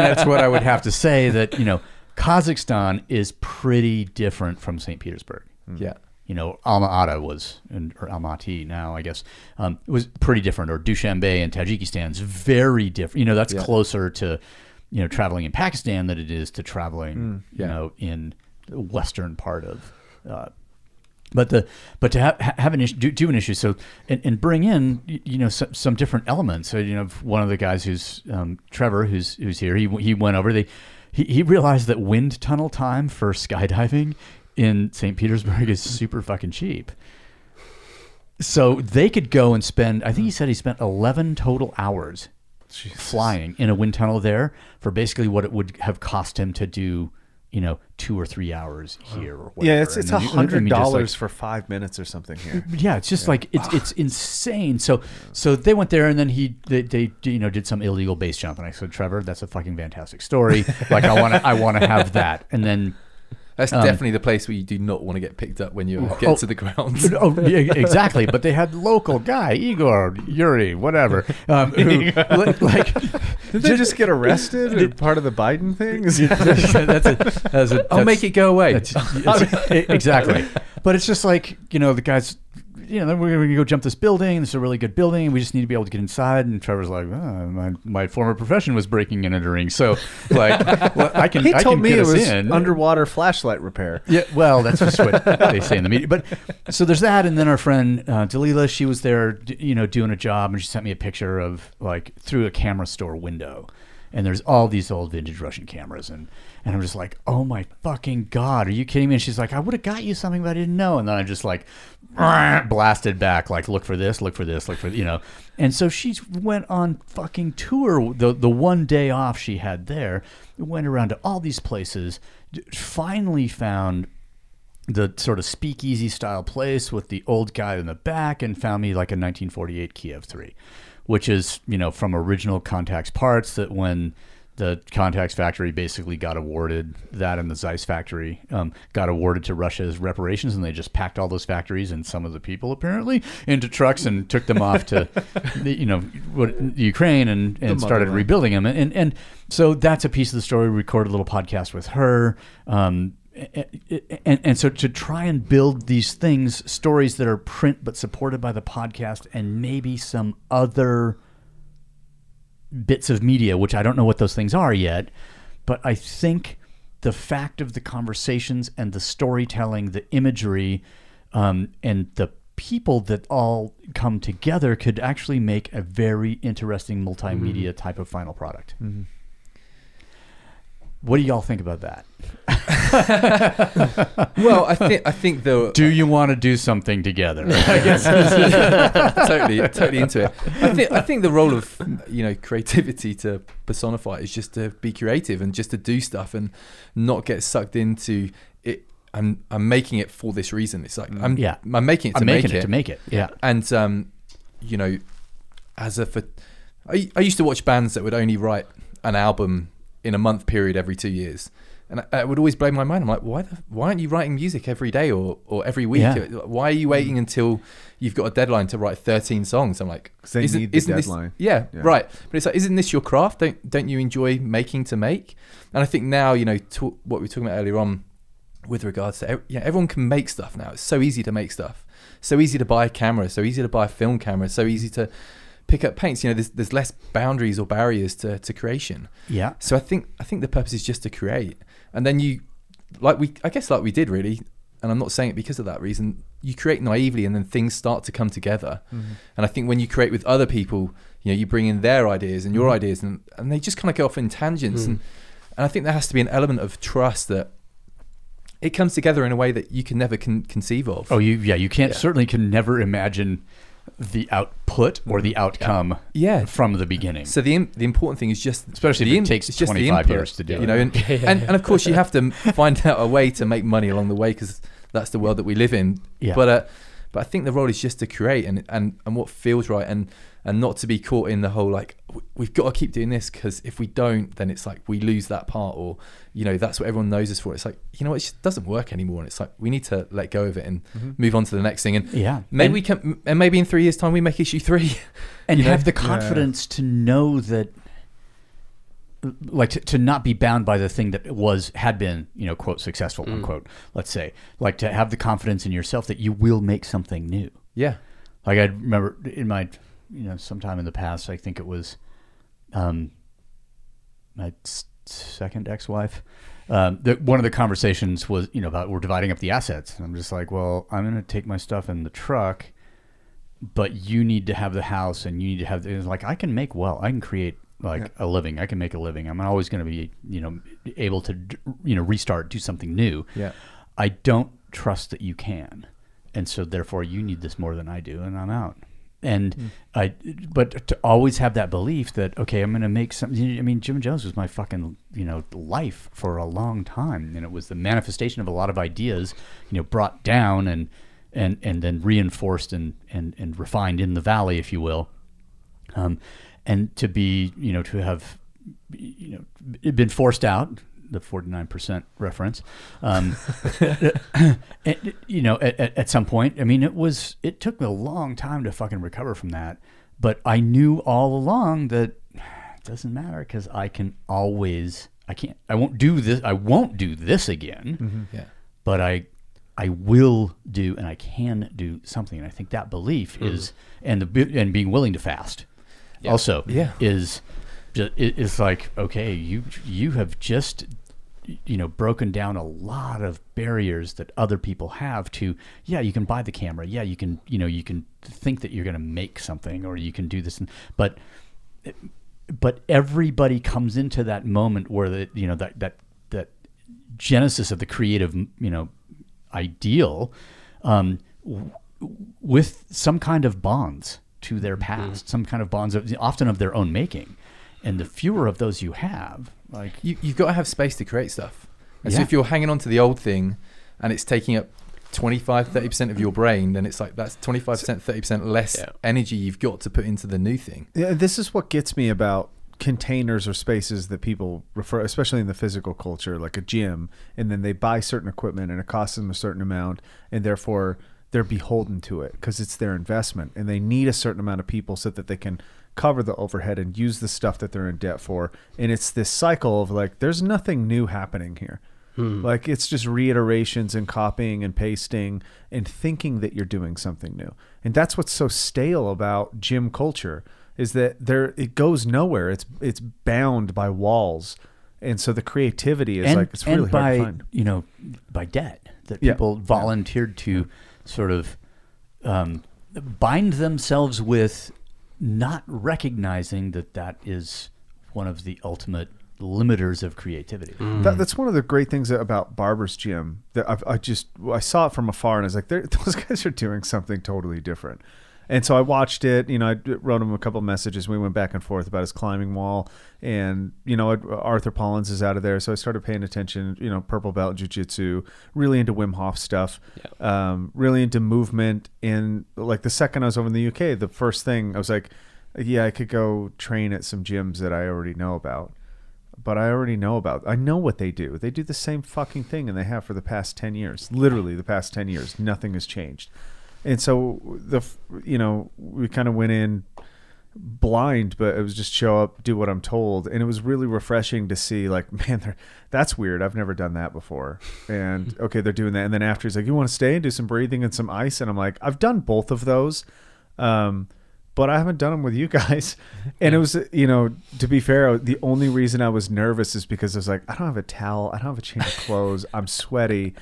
that's what I would have to say. That you know, Kazakhstan is pretty different from St. Petersburg Yeah. you know, Alma Ata was, or Almaty now, I guess, um, was pretty different. Or Dushanbe in Tajikistan's very different. You know, that's Yeah. closer to, you know, traveling in Pakistan than it is to traveling, you yeah. know, in the western part of. Uh, but the but to have have an issue, do, do an issue, so and, and bring in you know some, some different elements. So you know, one of the guys who's um, Trevor, who's who's here, he he went over. They he, he realized that wind tunnel time for skydiving in St. Petersburg is super fucking cheap. So they could go and spend. I think he said he spent eleven total hours flying in a wind tunnel there for basically what it would have cost him to do. You know, two or three hours here or whatever. yeah, it's it's a then you- I hundred mean, like- dollars for five minutes or something here. yeah, it's just like it's it's insane. So so they went there and then he they, they you know did some illegal base jump and I said Trevor, that's a fucking fantastic story. like I want to I want to have that. And then That's definitely the place where you do not want to get picked up when you get oh. to the ground. oh yeah, exactly. But they had local guy Igor Yuri whatever um, who like Did they just get arrested? Or part of the Biden thing? Is- that's a, that's a, I'll make it go away. It's- e- exactly. But it's just like, you know, the guys, you know, then we're going to go jump this building. This is a really good building. We just need to be able to get inside. And Trevor's like, oh, my, my former profession was breaking and entering. So, like, well, I can, he I told can me get it was in. underwater flashlight repair. Yeah, well, that's just what they say in the media. But so there's that, and then our friend uh, Dalila, she was there, you know, doing a job, and she sent me a picture of like through a camera store window, and there's all these old vintage Russian cameras, and and I'm just like, oh my fucking god, are you kidding me? And she's like, I would have got you something, but I didn't know, and then I just like blasted back, like look for this, look for this, look for you know, and so she went on fucking tour the the one day off she had there, went around to all these places, finally found the sort of speakeasy style place with the old guy in the back and found me like a 1948 Kiev 3, which is, you know, from original Contax parts that when the Contax factory basically got awarded that and the Zeiss factory um, got awarded to Russia as reparations and they just packed all those factories and some of the people apparently into trucks and took them off to, the, you know, what, Ukraine and, and started rebuilding them. And, and, and so that's a piece of the story. We recorded a little podcast with her. Um, and, and so to try and build these things, stories that are print but supported by the podcast and maybe some other bits of media, which I don't know what those things are yet, but I think the fact of the conversations and the storytelling, the imagery, um, and the people that all come together could actually make a very interesting multimedia type of final product. What do y'all think about that? well, I think I think the Do you want to do something together? totally totally into it. I think I think the role of you know creativity to personify is just to be creative and just to do stuff and not get sucked into it. I'm I'm making it for this reason. It's like I'm Yeah. I'm making it to I'm make making it to make it. Yeah. And um, you know, as a for, I I used to watch bands that would only write an album in a month period every two years. And I- it would always blow my mind. I'm like, why the, why aren't you writing music every day or, or every week? Yeah. Why are you waiting until you've got a deadline to write 13 songs? I'm like, they isn't, need the isn't this- deadline. yeah, Yeah. right. But it's like, isn't this your craft? Don't don't you enjoy making to make? And I think now, you know, to, what we were talking about earlier on with regards to, yeah, everyone can make stuff now. It's so easy to make stuff. So easy to buy a camera. So easy to buy a film camera. So easy to pick up paints. You know, there's there's less boundaries or barriers to, to creation. Yeah. So I think I think the purpose is just to create, and then you, like we, I guess like we did really, and I'm not saying it because of that reason. You create naively, and then things start to come together. Mm-hmm. And I think when you create with other people, you know, you bring in their ideas and your mm-hmm. ideas, and and they just kind of go off in tangents, and mm. and I think there has to be an element of trust that it comes together in a way that you can never con- conceive of. Oh, you yeah, you can't Yeah. certainly can never imagine the output or the outcome Yeah. from the beginning. So the the important thing is just Especially if it in- takes it's just the 25 input, years to do you know, and, and and of course you have to find out a way to make money along the way because that's the world that we live in. Yeah. But uh, but I think the role is just to create and and and what feels right and and not to be caught in the whole like we've got to keep doing this because if we don't then it's like we lose that part or you know that's what everyone knows us for. It's like you know what, it just doesn't work anymore and it's like we need to let go of it and mm-hmm. move on to the next thing and Yeah. maybe And- we can and maybe in three years time we make issue three. and you know? have the confidence to know that like to, to not be bound by the thing that was had been you know quote successful mm. unquote let's say like to have the confidence in yourself that you will make something new yeah. like i remember in my you know sometime in the past i think it was um my s- second ex-wife um, the, one of the conversations was you know about we're dividing up the assets. And i'm just like well i'm going to take my stuff in the truck but you need to have the house and you need to have it's like I can make well I can create like a living. I can make a living. I'm always going to be you know able to you know restart do something new. Yeah. I don't trust that you can. And so therefore you need this more than I do and I'm out and I but to always have that belief that okay I'm going to make something I mean Gym Jones was my fucking you know life for a long time and it was the manifestation of a lot of ideas you know brought down and and and then reinforced and and and refined in the valley, if you will. Um, and to be, you know, to have, you know, been forced out, the forty nine percent reference, um, and, you know, at, at, at some point, I mean, it was it took me a long time to fucking recover from that, but I knew all along that it doesn't matter because I can always. I can't. I won't do this. I won't do this again Yeah. but I I will do and I can do something. And I think that belief is and the and being willing to fast also Yeah. is it's like okay you you have just you know broken down a lot of barriers that other people have to yeah you can buy the camera. Yeah you can you know you can think that you're going to make something or you can do this and, but but everybody comes into that moment where the you know that that that genesis of the creative you know ideal um, w- with some kind of bonds to their past some kind of bonds of, often of their own making and the fewer of those you have like you, you've got to have space to create stuff. And so if you're hanging on to the old thing and it's taking up 25, 30% of your brain, then it's like that's 25%, 30% less Yeah. energy you've got to put into the new thing. Yeah, this is what gets me about containers or spaces that people refer, especially in the physical culture, like a gym, and then they buy certain equipment and it costs them a certain amount, and therefore they're beholden to it because it's their investment, and they need a certain amount of people so that they can cover the overhead and use the stuff that they're in debt for. And it's this cycle of like, there's nothing new happening here. Hmm. Like it's just reiterations and copying and pasting and thinking that you're doing something new. And that's what's so stale about gym culture is that there it goes nowhere. It's it's bound by walls. And so the creativity is and, like it's really by hard to find. you know by debt that Yeah. people volunteered to sort of um, bind themselves with not recognizing that that is one of the ultimate limiters of creativity That, that's one of the great things about Barber's Gym. That I've, I just I saw it from afar and I was like, those guys are doing something totally different. And so I watched it. You know, I wrote him a couple messages. We went back and forth about his climbing wall, and you know, Arthur Pollins is out of there. So I started paying attention. You know, purple belt jujitsu, really into Wim Hof stuff, um, really into movement. And like the second I was over in the UK, the first thing I was like, yeah, I could go train at some gyms that I already know about but I already know about. I know what they do. They do the same fucking thing, and they have for the past ten years. Literally, the past ten years, nothing has changed. And so the, you know, we kind of went in blind, but it was just show up, do what I'm told, and it was really refreshing to see. Like, man, that's weird. I've never done that before. And okay, they're doing that. And then after he's like, you want to stay and do some breathing and some ice, and I'm like, I've done both of those. Um, but I haven't done them with you guys. And it was, you know, to be fair, the only reason I was nervous is because I was like, I don't have a towel, I don't have a change of clothes, I'm sweaty,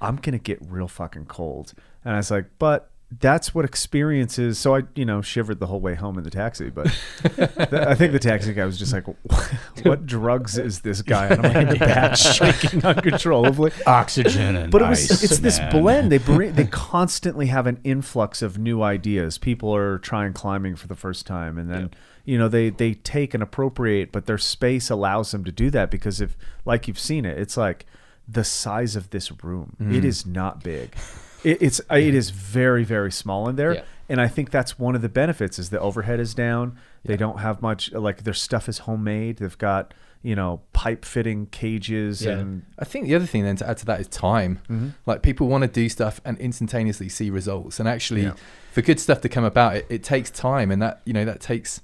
I'm gonna get real fucking cold. And I was like, but that's what experience is. So I, you know, shivered the whole way home in the taxi. But th- I think the taxi guy was just like, "What drugs is this guy?" And I'm like in the back, shaking uncontrollably. Oxygen and But it was ice, it's this blend. They bring they constantly have an influx of new ideas. People are trying climbing for the first time, and then you know they they take and appropriate, but their space allows them to do that because if like you've seen it, it's like the size of this room. It mm. is not big. It, it's it is very very small in there, Yeah. and I think that's one of the benefits is the overhead is down. They don't have much like their stuff is homemade. They've got you know pipe fitting cages Yeah. and I think the other thing then to add to that is time. Mm-hmm. Like people want to do stuff and instantaneously see results, and actually, Yeah. for good stuff to come about, it, it takes time, and that you know that takes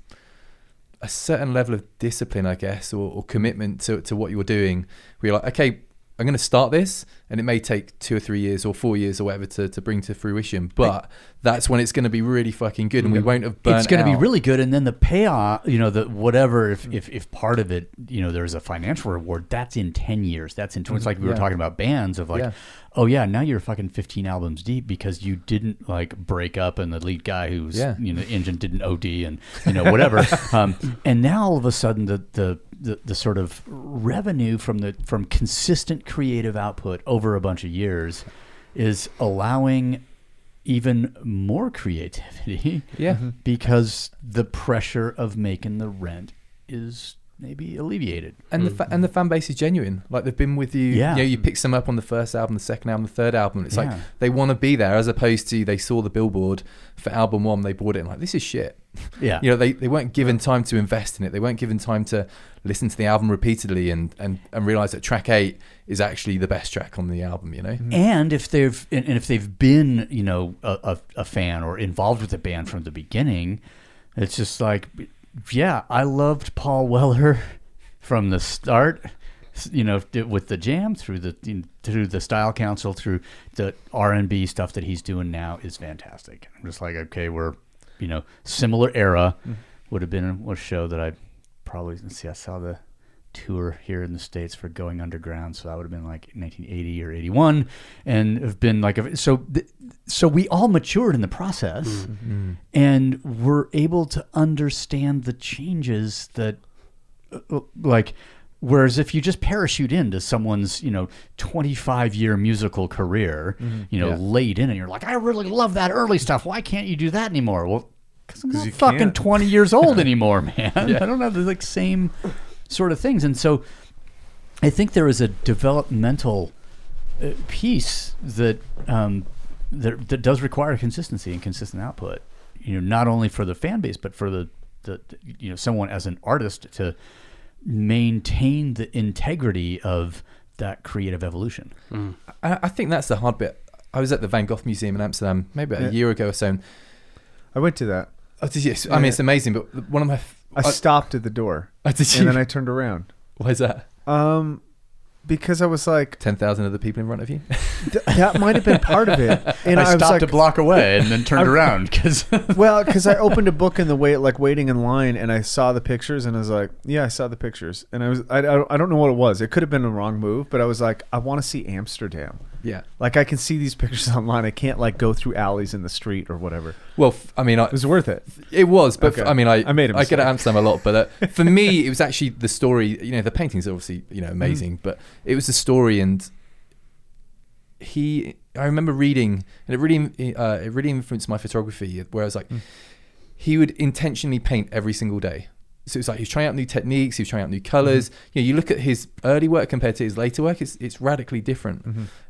a certain level of discipline, I guess, or, or commitment to to what you're doing. Where you're like, okay, I'm going to start this, and it may take two or three years or four years or whatever to, to bring to fruition, but that's when it's going to be really fucking good, and we won't have burnt it's going to be out. really good, and then the payoff, you know, the whatever. If, if if part of it, you know, there's a financial reward. That's in ten years. That's in. twenty. It's mm-hmm. like we were Yeah. talking about bands of like, Yeah. Oh yeah, now you're fucking fifteen albums deep because you didn't like break up, and the lead guy who's Yeah. you know the engine didn't OD, and you know whatever. um, and now all of a sudden the the the, the sort of revenue from the from consistent creative output over a bunch of years is allowing even more creativity Yeah. Because the pressure of making the rent is maybe alleviated. and the hmm. fa- and the fan base is genuine. Like they've been with you. Yeah. You know, you pick some up on the first album, the second album, the third album. It's Yeah. like they want to be there, as opposed to they saw the billboard for album one, they bought it and like this is shit. Yeah. You know, they, they weren't given time to invest in it. They weren't given time to listen to the album repeatedly and and and realize that track eight is actually the best track on the album. You know. Mm-hmm. And if they've and and if they've been, you know, a, a, a fan or involved with the band from the beginning, it's just like, yeah, I loved Paul Weller from the start. You know, with the jam through the through the style council through the R and B stuff that he's doing now is fantastic. I'm just like, okay, we're, you know, similar era mm-hmm. would have been a show that I probably see. I saw the tour here in the states for going underground. So that would have been like 1980 or 81 and have been like a, so so we all matured in the process mm-hmm. and we're able to understand the changes that uh, uh, like whereas if you just parachute into someone's you know 25 year musical career mm-hmm. you know Yeah. late in and you're like i really love that early stuff. Why can't you do that anymore? Well because i'm not fucking can't. 20 years old anymore man. I don't have the like same sort of things and so i think there is a developmental uh, piece that um, that that does require consistency and consistent output. You know, not only for the fan base, but for the the you know someone as an artist to maintain the integrity of that creative evolution. I, I think that's the hard bit. I was at the Van Gogh Museum in Amsterdam maybe Yeah. a year ago or so. And, I went to that. oh, did you? I mean, it's amazing. But one of my, f- I stopped at the door oh, did you? and then I turned around. Why is that? Um, because I was like, Ten thousand other people in front of you. th- that might have been part of it. And I, I, was stopped like, a block away and then turned around because well, because I opened a book in the way, like waiting in line, and I saw the pictures, and I was like, yeah, I saw the pictures, and I was, I, I, I don't know what it was. It could have been the wrong move, but I was like, I want to see Amsterdam. Yeah. Like I can see these pictures online. I can't like go through alleys in the street or whatever. Well, f- I mean, I, It was worth it. It was, but Okay. f- I mean, I I made a I at Amsterdam a lot, but uh, for me, it was actually the story. You know, the paintings are obviously you know Mm-hmm. amazing, but it was the story, and he. I remember reading, and it really uh, it really influenced my photography. Where I was like, Mm. he would intentionally paint every single day. So it's like he was trying out new techniques, he was trying out new colors. You know, you look at his early work compared to his later work; it's it's radically different,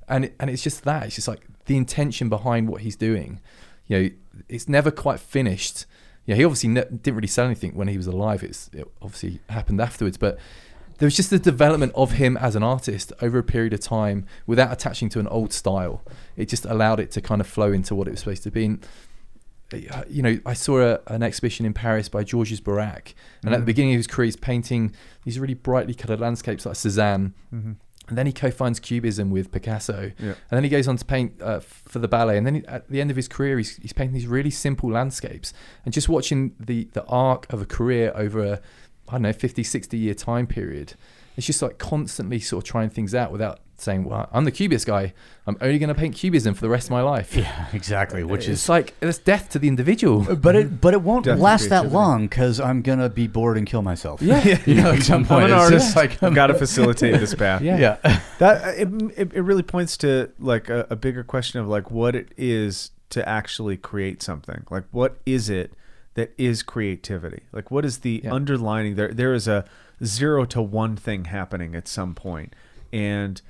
and it, and it's just that it's just like the intention behind what he's doing. You know, it's never quite finished. Yeah, he obviously ne- didn't really sell anything when he was alive. It's it obviously happened afterwards, but there was just the development of him as an artist over a period of time without attaching to an old style. It just allowed it to kind of flow into what it was supposed to be. And, uh, you know, I saw a, an exhibition in Paris by Georges Braque, and at the beginning of his career, he's painting these really brightly coloured landscapes like Cézanne. And then he co-finds Cubism with Picasso, Yeah. and then he goes on to paint uh, for the ballet. And then he, at the end of his career, he's, he's painting these really simple landscapes. And just watching the the arc of a career over a I don't know 50, 60 year time period, it's just like constantly sort of trying things out without saying, "Well, I'm the Cubist guy. I'm only going to paint Cubism for the rest of my life." Yeah, exactly. Uh, which it's is like it's death to the individual. Uh, but it but it won't Death last that long because I'm gonna be bored and kill myself. Yeah. you know, at some point. I'm point an artist. just like I've got to facilitate this path. Yeah. yeah. That uh, it, it, it really points to like a, a bigger question of like what it is to actually create something. Like what is it that is creativity? Like what is the Yeah. underlining there there is a zero to one thing happening at some point. And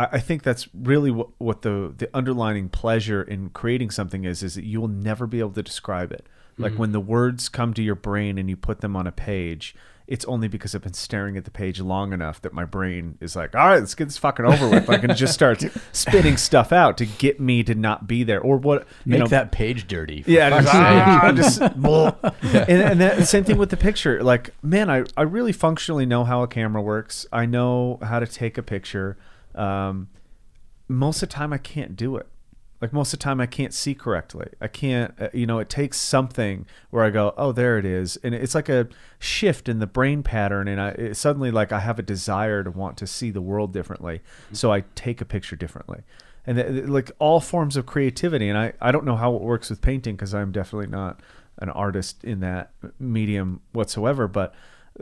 I, I think that's really what, what the the underlining pleasure in creating something is is that you will never be able to describe it. Like when the words come to your brain and you put them on a page, it's only because I've been staring at the page long enough that my brain is like, all right, let's get this fucking over with. And it just start spitting stuff out to get me to not be there. Or what? you Make know, that page dirty. yeah, just, ah, just blah. and, and that, same thing with the picture. Like, man, I, I really functionally know how a camera works. I know how to take a picture. Um, most of the time, I can't do it. Like most of the time, I can't see correctly. I can't. Uh, you know, it takes something where I go, oh, there it is, and it's like a shift in the brain pattern, and I it, suddenly like I have a desire to want to see the world differently, so I take a picture differently and th- like all forms of creativity and i, I don't know how it works with painting because i'm definitely not an artist in that medium whatsoever but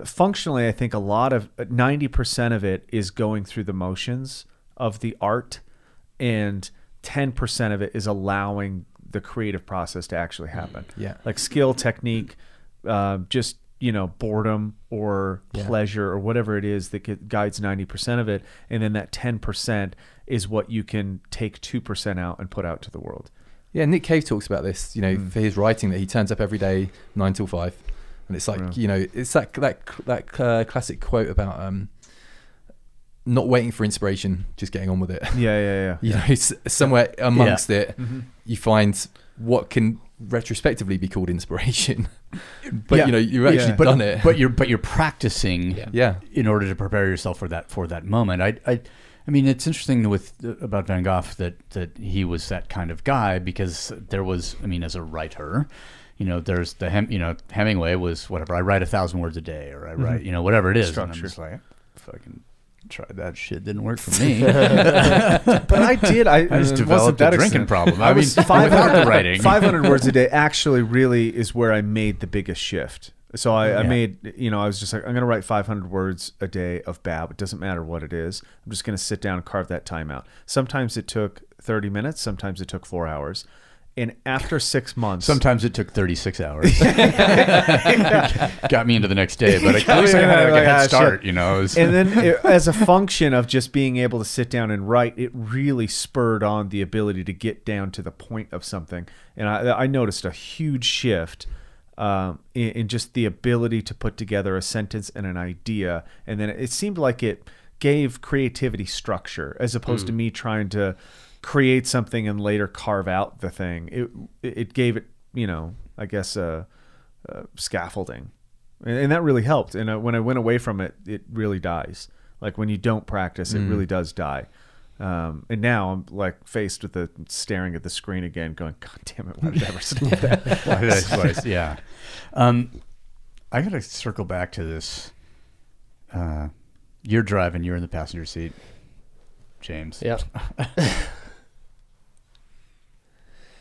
functionally i think a lot of 90% of it is going through the motions of the art and 10% of it is allowing the creative process to actually happen Yeah. like skill technique uh, just you know boredom or Yeah. pleasure or whatever it is that guides 90% of it and then that 10% is what you can take 2% out and put out to the world Yeah, Nick Cave talks about this, you know, Mm. for his writing that he turns up every day nine till five, and it's like Yeah. you know, it's that that that uh, classic quote about um, not waiting for inspiration, just getting on with it. yeah yeah yeah You know, it's somewhere amongst it, Mhm. you find what can retrospectively be called inspiration, but Yeah. you know, you've actually Yeah. but, done it. But you're but you're practicing Yeah. yeah, in order to prepare yourself for that for that moment. I I, I mean, it's interesting with about Van Gogh that that he was that kind of guy because there was, I mean, as a writer, you know, there's the Hem, you know Hemingway was whatever. I write a thousand words a day, or I write, mm-hmm. you know, whatever it is. And I'm just like, fucking tried that shit. Didn't work for me. but i did i, I just uh, developed that a drinking extent. problem. i I was mean, 500 the writing. 500 words a day actually really is where i made the biggest shift so I, I made you know i was just like i'm going to write 500 words a day of bab it doesn't matter what it is i'm just going to sit down and carve that time out sometimes it took 30 minutes sometimes it took four hours and after six months Sometimes it took 36 hours. Got me into the next day, but at least I had like, like, a head shit. start, you know. Was- and then it, as a function of just being able to sit down and write it really spurred on the ability to get down to the point of something and i, I noticed a huge shift um, in, in just the ability to put together a sentence and an idea and then it seemed like it gave creativity structure as opposed to me trying to create something and later carve out the thing it it gave it you know i guess uh, uh, scaffolding and, and that really helped. And uh, when I went away from it, it really dies. Like when you don't practice, it really does die. Um, and now I'm like faced with the staring at the screen again, going, "God damn it! Why did I ever stop that?" Why did I slice? yeah. Um, I got to circle back to this. Uh, you're driving, you're in the passenger seat, James. Yeah.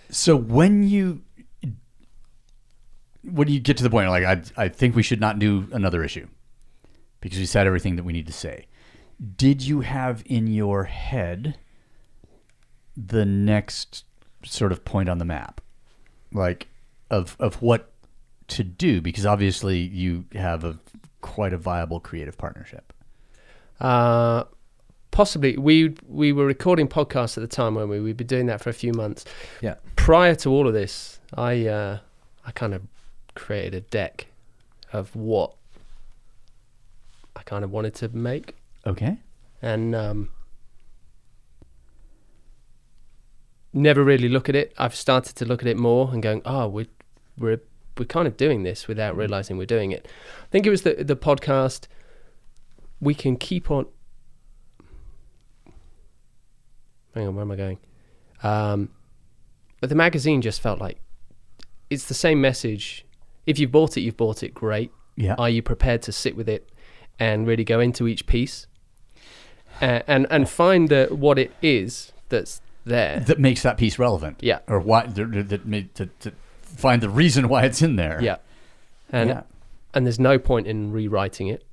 So when you when you get to the point like I I think we should not do another issue because we said everything that we need to say. Did you have in your head the next sort of point on the map? Like of of what to do because obviously you have a quite a viable creative partnership. Uh, possibly. We we were recording podcasts at the time when we we'd been doing that for a few months. yeah, Prior to all of this, I uh, I kind of created a deck of what I kind of wanted to make, Okay. and um, never really look at it. I've started to look at it more and going, oh, we're we're we're kind of doing this without realizing we're doing it. I think it was the the podcast. We can keep on. Hang on, where am I going? Um, but the magazine just felt like it's the same message. If you've bought it, you've bought it. Great. Yeah. Are you prepared to sit with it and really go into each piece and and, and find the, what it is that's there? that makes that piece relevant. Yeah. Or why that, to, to find the reason why it's in there. Yeah. And yeah. and there's no point in rewriting it.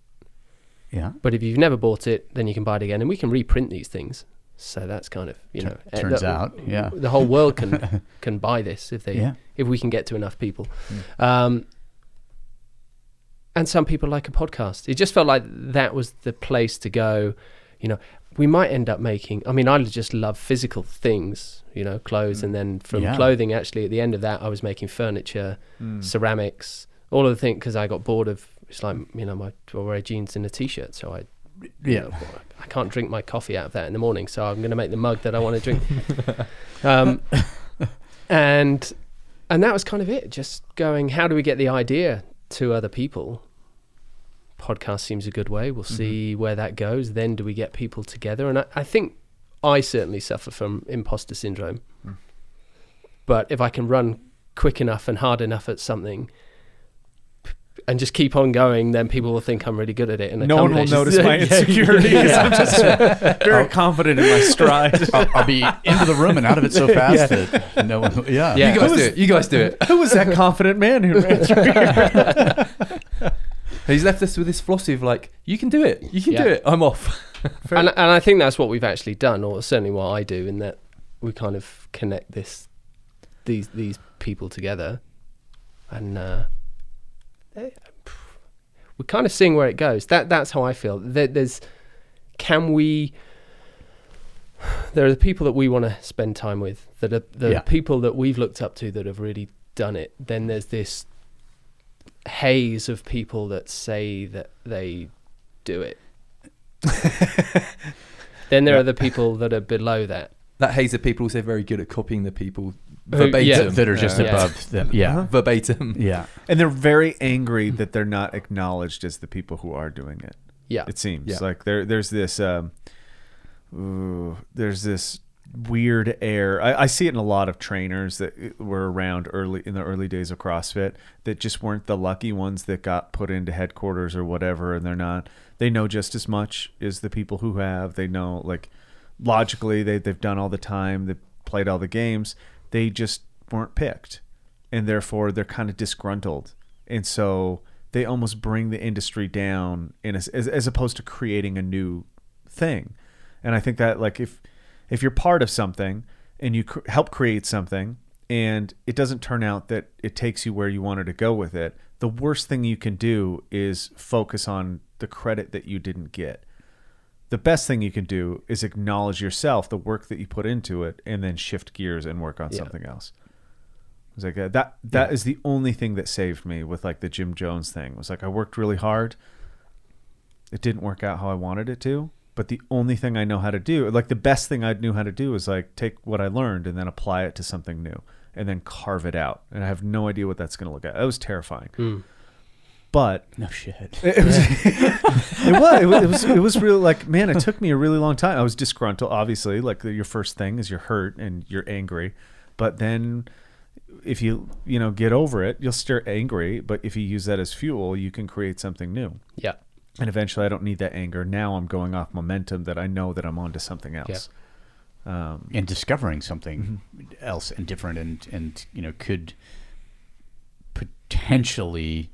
Yeah. But if you've never bought it, then you can buy it again, and we can reprint these things. So that's kind of you Tur- know uh, turns out, yeah. the whole world can can buy this if they Yeah. if we can get to enough people. Um, and some people like a podcast. It just felt like that was the place to go. You know, we might end up making. I mean, I just love physical things. You know, clothes, and then from Yeah. clothing, actually, at the end of that, I was making furniture, ceramics, all of the things because I got bored of. It's like you know, my I wear jeans and a t-shirt, so I Yeah. I can't drink my coffee out of that in the morning, so I'm going to make the mug that I want to drink. um, and and that was kind of it. Just going, how do we get the idea to other people? Podcast seems a good way. We'll see where that goes. Then do we get people together? And I, I think I certainly suffer from imposter syndrome. But if I can run quick enough and hard enough at something. And just keep on going, then people will think I'm really good at it. And No one will accomplish- notice my Yeah, insecurity because I'm just very confident in my stride. I'll, I'll be into the room and out of it so fast that no one. Yeah. Yeah. You guys do it. You guys do it. Who was that confident man who ran through here? He's left us with this philosophy of like, you can do it. You can Yeah. do it. I'm off. and, and I think that's what we've actually done, or certainly what I do, in that we kind of connect this these these people together, and uh, we're kind of seeing where it goes. That that's how I feel. There, there's can we. There are the people that we want to spend time with. That are the Yeah. people that we've looked up to that have really done it. Then there's this haze of people that say that they do it. then there are the people that are below that. That haze of people also very good at copying the people verbatim. yeah. That, that are just Yeah. above them. Yeah. verbatim. Yeah. And they're very angry that they're not acknowledged as the people who are doing it. Yeah. It seems Yeah. like there there's this um, ooh, there's this weird air. I, I see it in a lot of trainers that were around early in the early days of CrossFit that just weren't the lucky ones that got put into headquarters or whatever, and they're not. They know just as much as the people who have. They know like logically they they've done all the time. They played all the games. They just weren't picked, and therefore they're kind of disgruntled, and so they almost bring the industry down in a, as, as opposed to creating a new thing. And I think that like if if you're part of something and you cr- help create something and it doesn't turn out that it takes you where you wanted to go with it, the worst thing you can do is focus on the credit that you didn't get. The best thing you can do is acknowledge yourself, the work that you put into it, and then shift gears and work on Yeah. something else. It was like uh, that. That is the only thing that saved me with like the Gym Jones thing. It was like I worked really hard. It didn't work out how I wanted it to, but the only thing I know how to do, like the best thing I knew how to do, is like take what I learned and then apply it to something new, and then carve it out. And I have no idea what that's going to look at. That was terrifying. Hmm. But No shit. it was, it was, it was, it was, it was really like, man, it took me a really long time. I was disgruntled, obviously. Like your first thing is you're hurt and you're angry, but then if you you know get over it, you'll still angry. But if you use that as fuel, you can create something new. Yeah. And eventually, I don't need that anger. Now I'm going off momentum that I know that I'm onto something else. Um, and discovering something else and different and and you know could potentially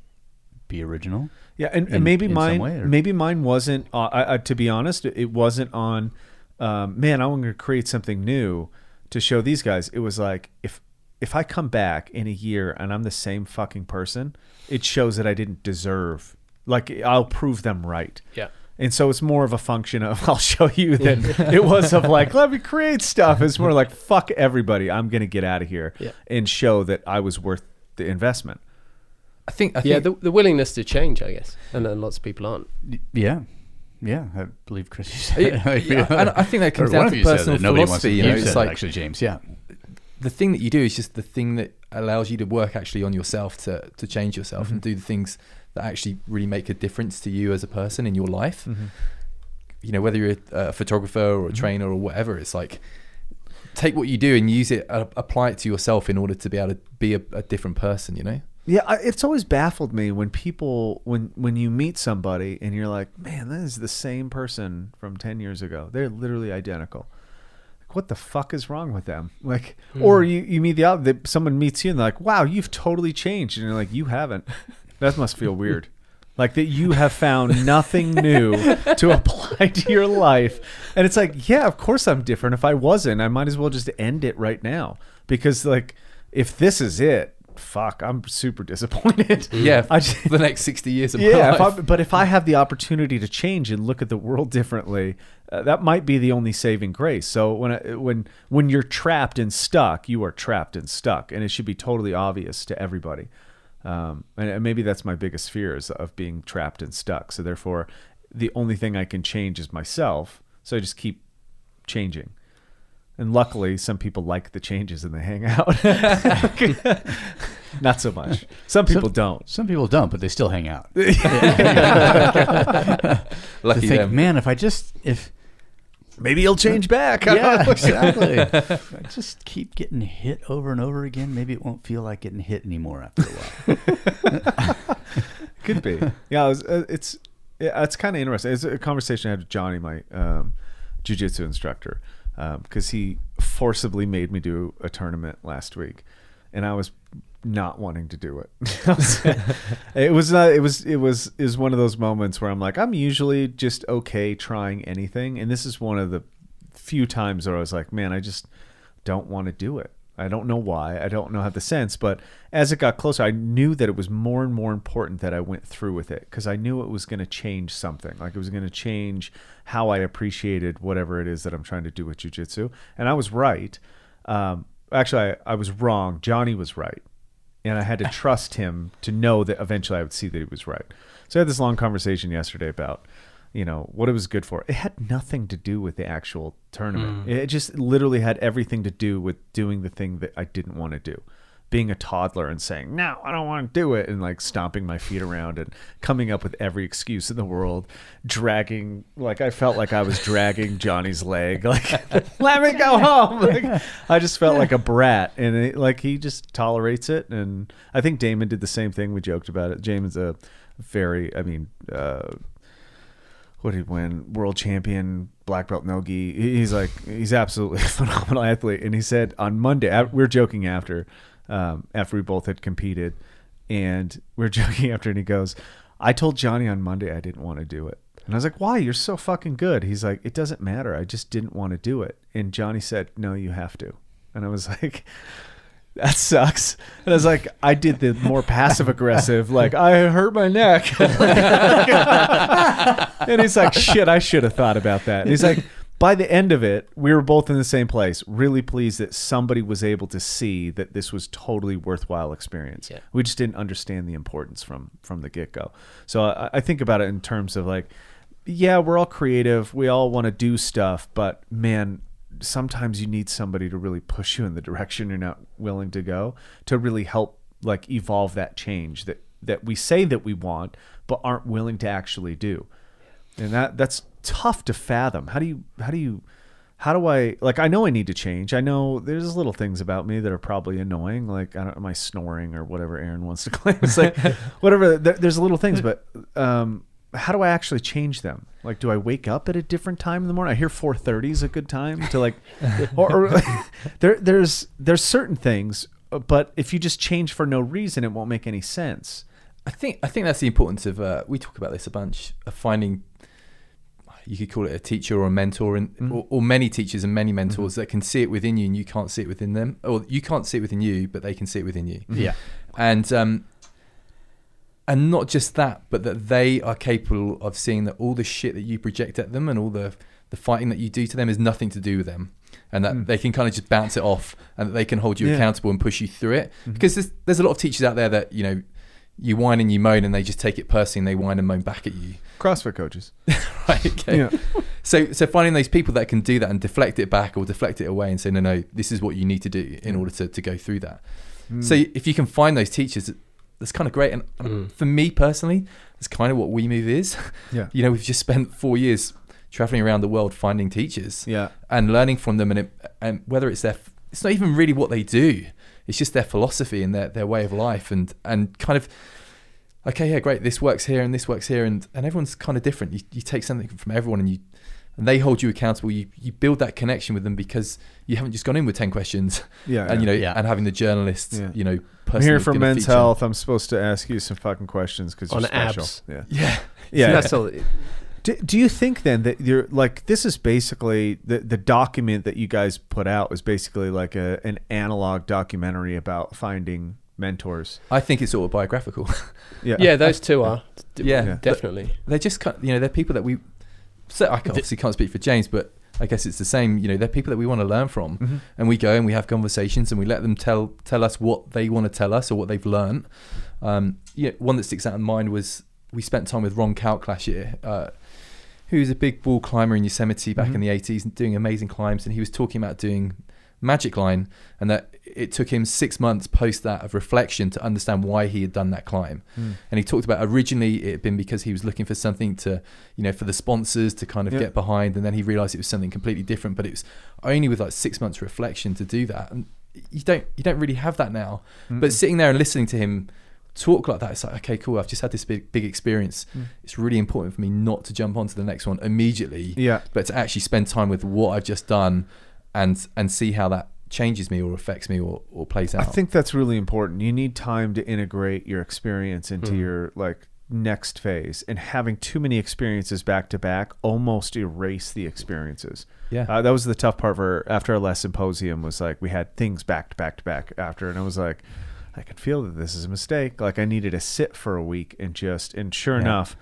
be original Yeah, and, in- and maybe mine, way, maybe mine wasn't. Uh, I, I, to be honest, it wasn't on. Um, man, I'm going to create something new to show these guys. It was like if if I come back in a year and I'm the same fucking person, it shows that I didn't deserve. Like I'll prove them right. Yeah. And so it's more of a function of I'll show you than it was of like let me create stuff. It's more like fuck everybody. I'm gonna get out of here Yeah. and show that I was worth the investment. I think. I think yeah, the, the willingness to change, I guess, and then lots of people aren't. Yeah. Yeah, I believe Chris. You said Yeah, yeah, and I think that comes down to of personal that. Nobody wants to- philosophy, you know, said it's like- actually James. Yeah, the thing that you do is just the thing that allows you to work actually on yourself to to change yourself Mm-hmm. and do the things that actually really make a difference to you as a person in your life. Mm-hmm. You know, whether you're a, a photographer or a trainer or whatever, it's like take what you do and use it, uh, apply it to yourself in order to be able to be a, a different person. You know. Yeah, I, it's always baffled me when people when when you meet somebody and you're like, man, that is the same person from ten years ago. They're literally identical. Like, what the fuck is wrong with them? Like, hmm. or you you meet the other, someone meets you and they're like, wow, you've totally changed, and you're like, you haven't. That must feel weird. Like that you have found nothing new to apply to your life. And it's like, yeah, of course I'm different. If I wasn't, I might as well just end it right now. Because like if this is it, fuck, I'm super disappointed. Yeah, I just, the next sixty years of my yeah, if. I, but if I have the opportunity to change and look at the world differently, uh, that might be the only saving grace. So when I, when when you're trapped and stuck, you are trapped and stuck, and it should be totally obvious to everybody. Um, and, and maybe that's my biggest fear is of being trapped and stuck. So therefore, the only thing I can change is myself. So I just keep changing. And luckily, some people like the changes and they hang out. Not so much. Some people don't. some people don't, but they still hang out. Lucky They think, them. man, if I just if Maybe he'll change back. yeah, exactly. I just keep getting hit over and over again, maybe it won't feel like getting hit anymore after a while. Could be. Yeah, it was, uh, it's yeah, it's kind of interesting. It's a conversation I had with Johnny, my um, jujitsu instructor, Um, because he forcibly made me do a tournament last week, and I was not wanting to do it. it was not. It was. It was. Is one of those moments where I'm like, I'm usually just okay trying anything, and this is one of the few times where I was like, man, I just don't want to do it. I don't know why. I don't know how the sense, but as it got closer, I knew that it was more and more important that I went through with it because I knew it was going to change something. Like it was going to change how I appreciated whatever it is that I'm trying to do with jujitsu. And I was right. Um, actually, I, I was wrong. Johnny was right. And I had to trust him to know that eventually I would see that he was right. So I had this long conversation yesterday about you know what it was good for. It had nothing to do with the actual tournament. It just literally had everything to do with doing the thing that i didn't want to do. Being a toddler and saying no i don't want to do it and like stomping my feet around and coming up with every excuse in the world dragging like i felt like i was dragging johnny's leg like let me go home. like, i just felt like a brat and it, like he just tolerates it and i think damon did the same thing. We joked about it. Damon's a very i mean uh what did he win? World champion, black belt nogi. He's like he's absolutely a phenomenal athlete. And he said on Monday, we are joking after, um, after we both had competed, and we are joking after, and he goes, "I told Johnny on Monday I didn't want to do it." And I was like, "Why? You're so fucking good." He's like, "It doesn't matter. I just didn't want to do it." And Johnny said, "No, you have to." And I was like. That sucks. And I was like, I did the more passive aggressive, like I hurt my neck. and he's like, shit, I should have thought about that. And he's like, by the end of it, we were both in the same place. Really pleased that somebody was able to see that this was totally worthwhile experience. Yeah. We just didn't understand the importance from from the get go. So I, I think about it in terms of like, yeah, we're all creative. We all want to do stuff, but man, sometimes you need somebody to really push you in the direction you're not willing to go to really help like evolve that change that that we say that we want but aren't willing to actually do and that that's tough to fathom how do you how do you how do I like I know I need to change. I know there's little things about me that are probably annoying like I don't am I snoring or whatever Aaron wants to claim. It's like whatever there, there's little things but um how do I actually change them? Like do I wake up at a different time in the morning? I hear 4:30 is a good time to like or, or there there's there's certain things uh, but if you just change for no reason it won't make any sense. I think I think that's the importance of. Uh, we talk about this a bunch of finding. You could call it a teacher or a mentor, and or, or many teachers and many mentors that can see it within you, and you can't see it within them, or you can't see it within you, but they can see it within you. Yeah. and um, and not just that, but that they are capable of seeing that all the shit that you project at them and all the the fighting that you do to them is nothing to do with them, and that hmm. they can kind of just bounce it off, and that they can hold you Yeah. accountable and push you through it. Mm-hmm. Because there's there's a lot of teachers out there that you know you whine and you moan, and they just take it personally, and they whine and moan back at you. CrossFit coaches. Right? Okay. Yeah. So, so finding those people that can do that and deflect it back or deflect it away and say, no, no, this is what you need to do in hmm. order to, to go through that. Hmm. So if you can find those teachers, that's kind of great. And and mm. for me personally, that's kind of what WeMove is. Yeah. You know, we've just spent four years traveling around the world finding teachers Yeah. and learning from them. And, it, and whether it's their, it's not even really what they do. It's just their philosophy and their, their way of life and, and kind of, okay, yeah, great. This works here and this works here. And, and everyone's kind of different. You, you take something from everyone and you, and they hold you accountable. You, you build that connection with them because you haven't just gone in with 10 questions Yeah. and, you know, Yeah. and having the journalists, Yeah. you know, I'm here for men's feature- health. I'm supposed to ask you some fucking questions because you're On special. abs. Yeah. Yeah. Yeah. That's all. Do, do you think then that you're like this is basically the the document that you guys put out is basically like a an analog documentary about finding mentors? I think it's autobiographical. Yeah. Yeah, those two are. Yeah. Yeah. definitely. they're just kind you know they're people that we so I obviously can't speak for James but I guess it's the same you know they're people that we want to learn from. Mm-hmm. and we go and we have conversations and we let them tell tell us what they want to tell us or what they've learned um yeah one that sticks out in mind was we spent time with Ron Kauk last year uh who's a big wall climber in Yosemite back in the 80s and doing amazing climbs. And he was talking about doing magic line and that it took him six months post that of reflection to understand why he had done that climb. Hmm. And he talked about originally it had been because he was looking for something to you know for the sponsors to kind of Yeah. get behind and then he realized it was something completely different but it was only with like six months reflection to do that. And you don't you don't really have that now. But sitting there and listening to him talk like that it's like okay cool i've just had this big big experience. Mm. It's really important for me not to jump onto the next one immediately Yeah. but to actually spend time with what I've just done and and see how that changes me or affects me or, or plays out. I think that's really important. You need time to integrate your experience into your like next phase, and having too many experiences back to back almost erase the experiences. Yeah. uh, that was the tough part for after our last symposium. Was like we had things back to back to back after, and I was like, I could feel that this is a mistake. Like I needed to sit for a week and just, and sure Yeah. enough,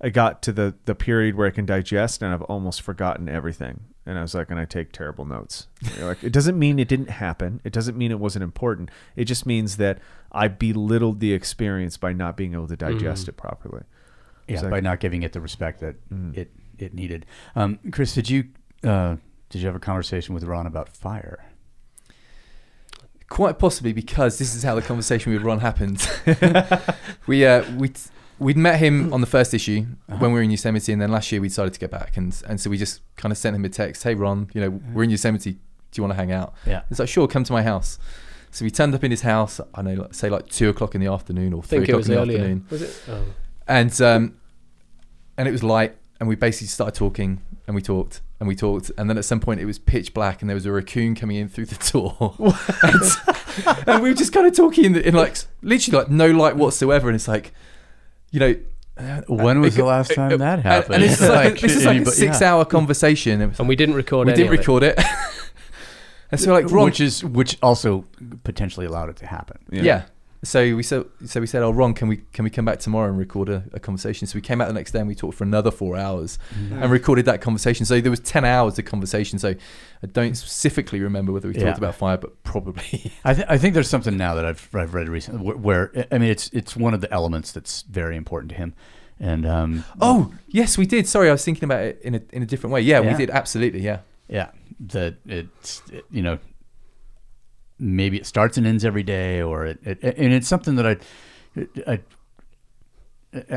I got to the the period where I can digest, and I've almost forgotten everything. And I was like, and I take terrible notes. You're like, it doesn't mean it didn't happen. It doesn't mean it wasn't important. It just means that I belittled the experience by not being able to digest it properly. Yeah, like- by not giving it the respect that Mm. it it needed. Um, Chris, did you uh, did you have a conversation with Ron about fire? Quite possibly because this is how the conversation with Ron happened. we uh, we we'd met him on the first issue when we were in Yosemite, and then last year we decided to get back, and and so we just kind of sent him a text, "Hey Ron, you know we're in Yosemite. Do you want to hang out?" Yeah. He's like, "Sure, come to my house." So we turned up in his house. I know, like, say like two o'clock in the afternoon or three o'clock in the earlier. afternoon. Was it? Oh. and um, and it was light, and we basically started talking, and we talked, and we talked, and then at some point it was pitch black, and there was a raccoon coming in through the door, and, and we were just kind of talking in, in like literally like no light whatsoever, and it's like, you know. When was it- the last time it- that happened? And, this is like, this is like a anybody- yeah. six-hour conversation. It was And we didn't record. It. We didn't of it. record it. and so like Ron, which is which also potentially allowed it to happen. Yeah. So we said, so we said, oh, Ron, can we can we come back tomorrow and record a, a conversation? So we came out the next day and we talked for another four hours and recorded that conversation. So there was ten hours of conversation. So I don't specifically remember whether we Yeah. talked about fire, but probably. I, th- I think there's something now that I've I've read recently where, where I mean it's it's one of the elements that's very important to him, and um, oh yes, we did. Sorry, I was thinking about it in a in a different way. Yeah, Yeah. we did absolutely. Yeah. yeah that it's it, you know maybe it starts and ends every day or it, it and it's something that I, I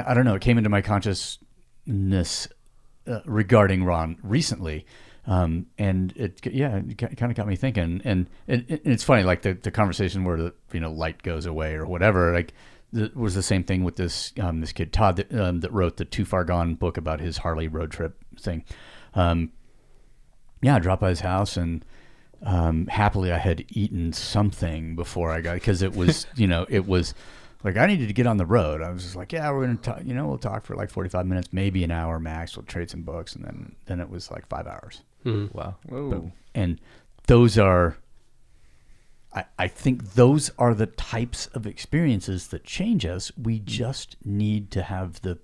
I don't know it came into my consciousness uh, regarding Ron recently um, and it yeah it kind of got me thinking. And, and it's funny like the, the conversation where the you know light goes away or whatever like it was the same thing with this um, this kid Todd that, um, that wrote the Too Far Gone book about his Harley road trip thing. Um, yeah, I by his house and um, happily I had eaten something before I got because it was you know it was like I needed to get on the road. I was just like, yeah, we're gonna talk. You know, we'll talk for like forty five minutes, maybe an hour max. We'll trade some books, and then then it was like five hours. Wow. Boom. And those are, I, I think those are the types of experiences that change us. We just need to have the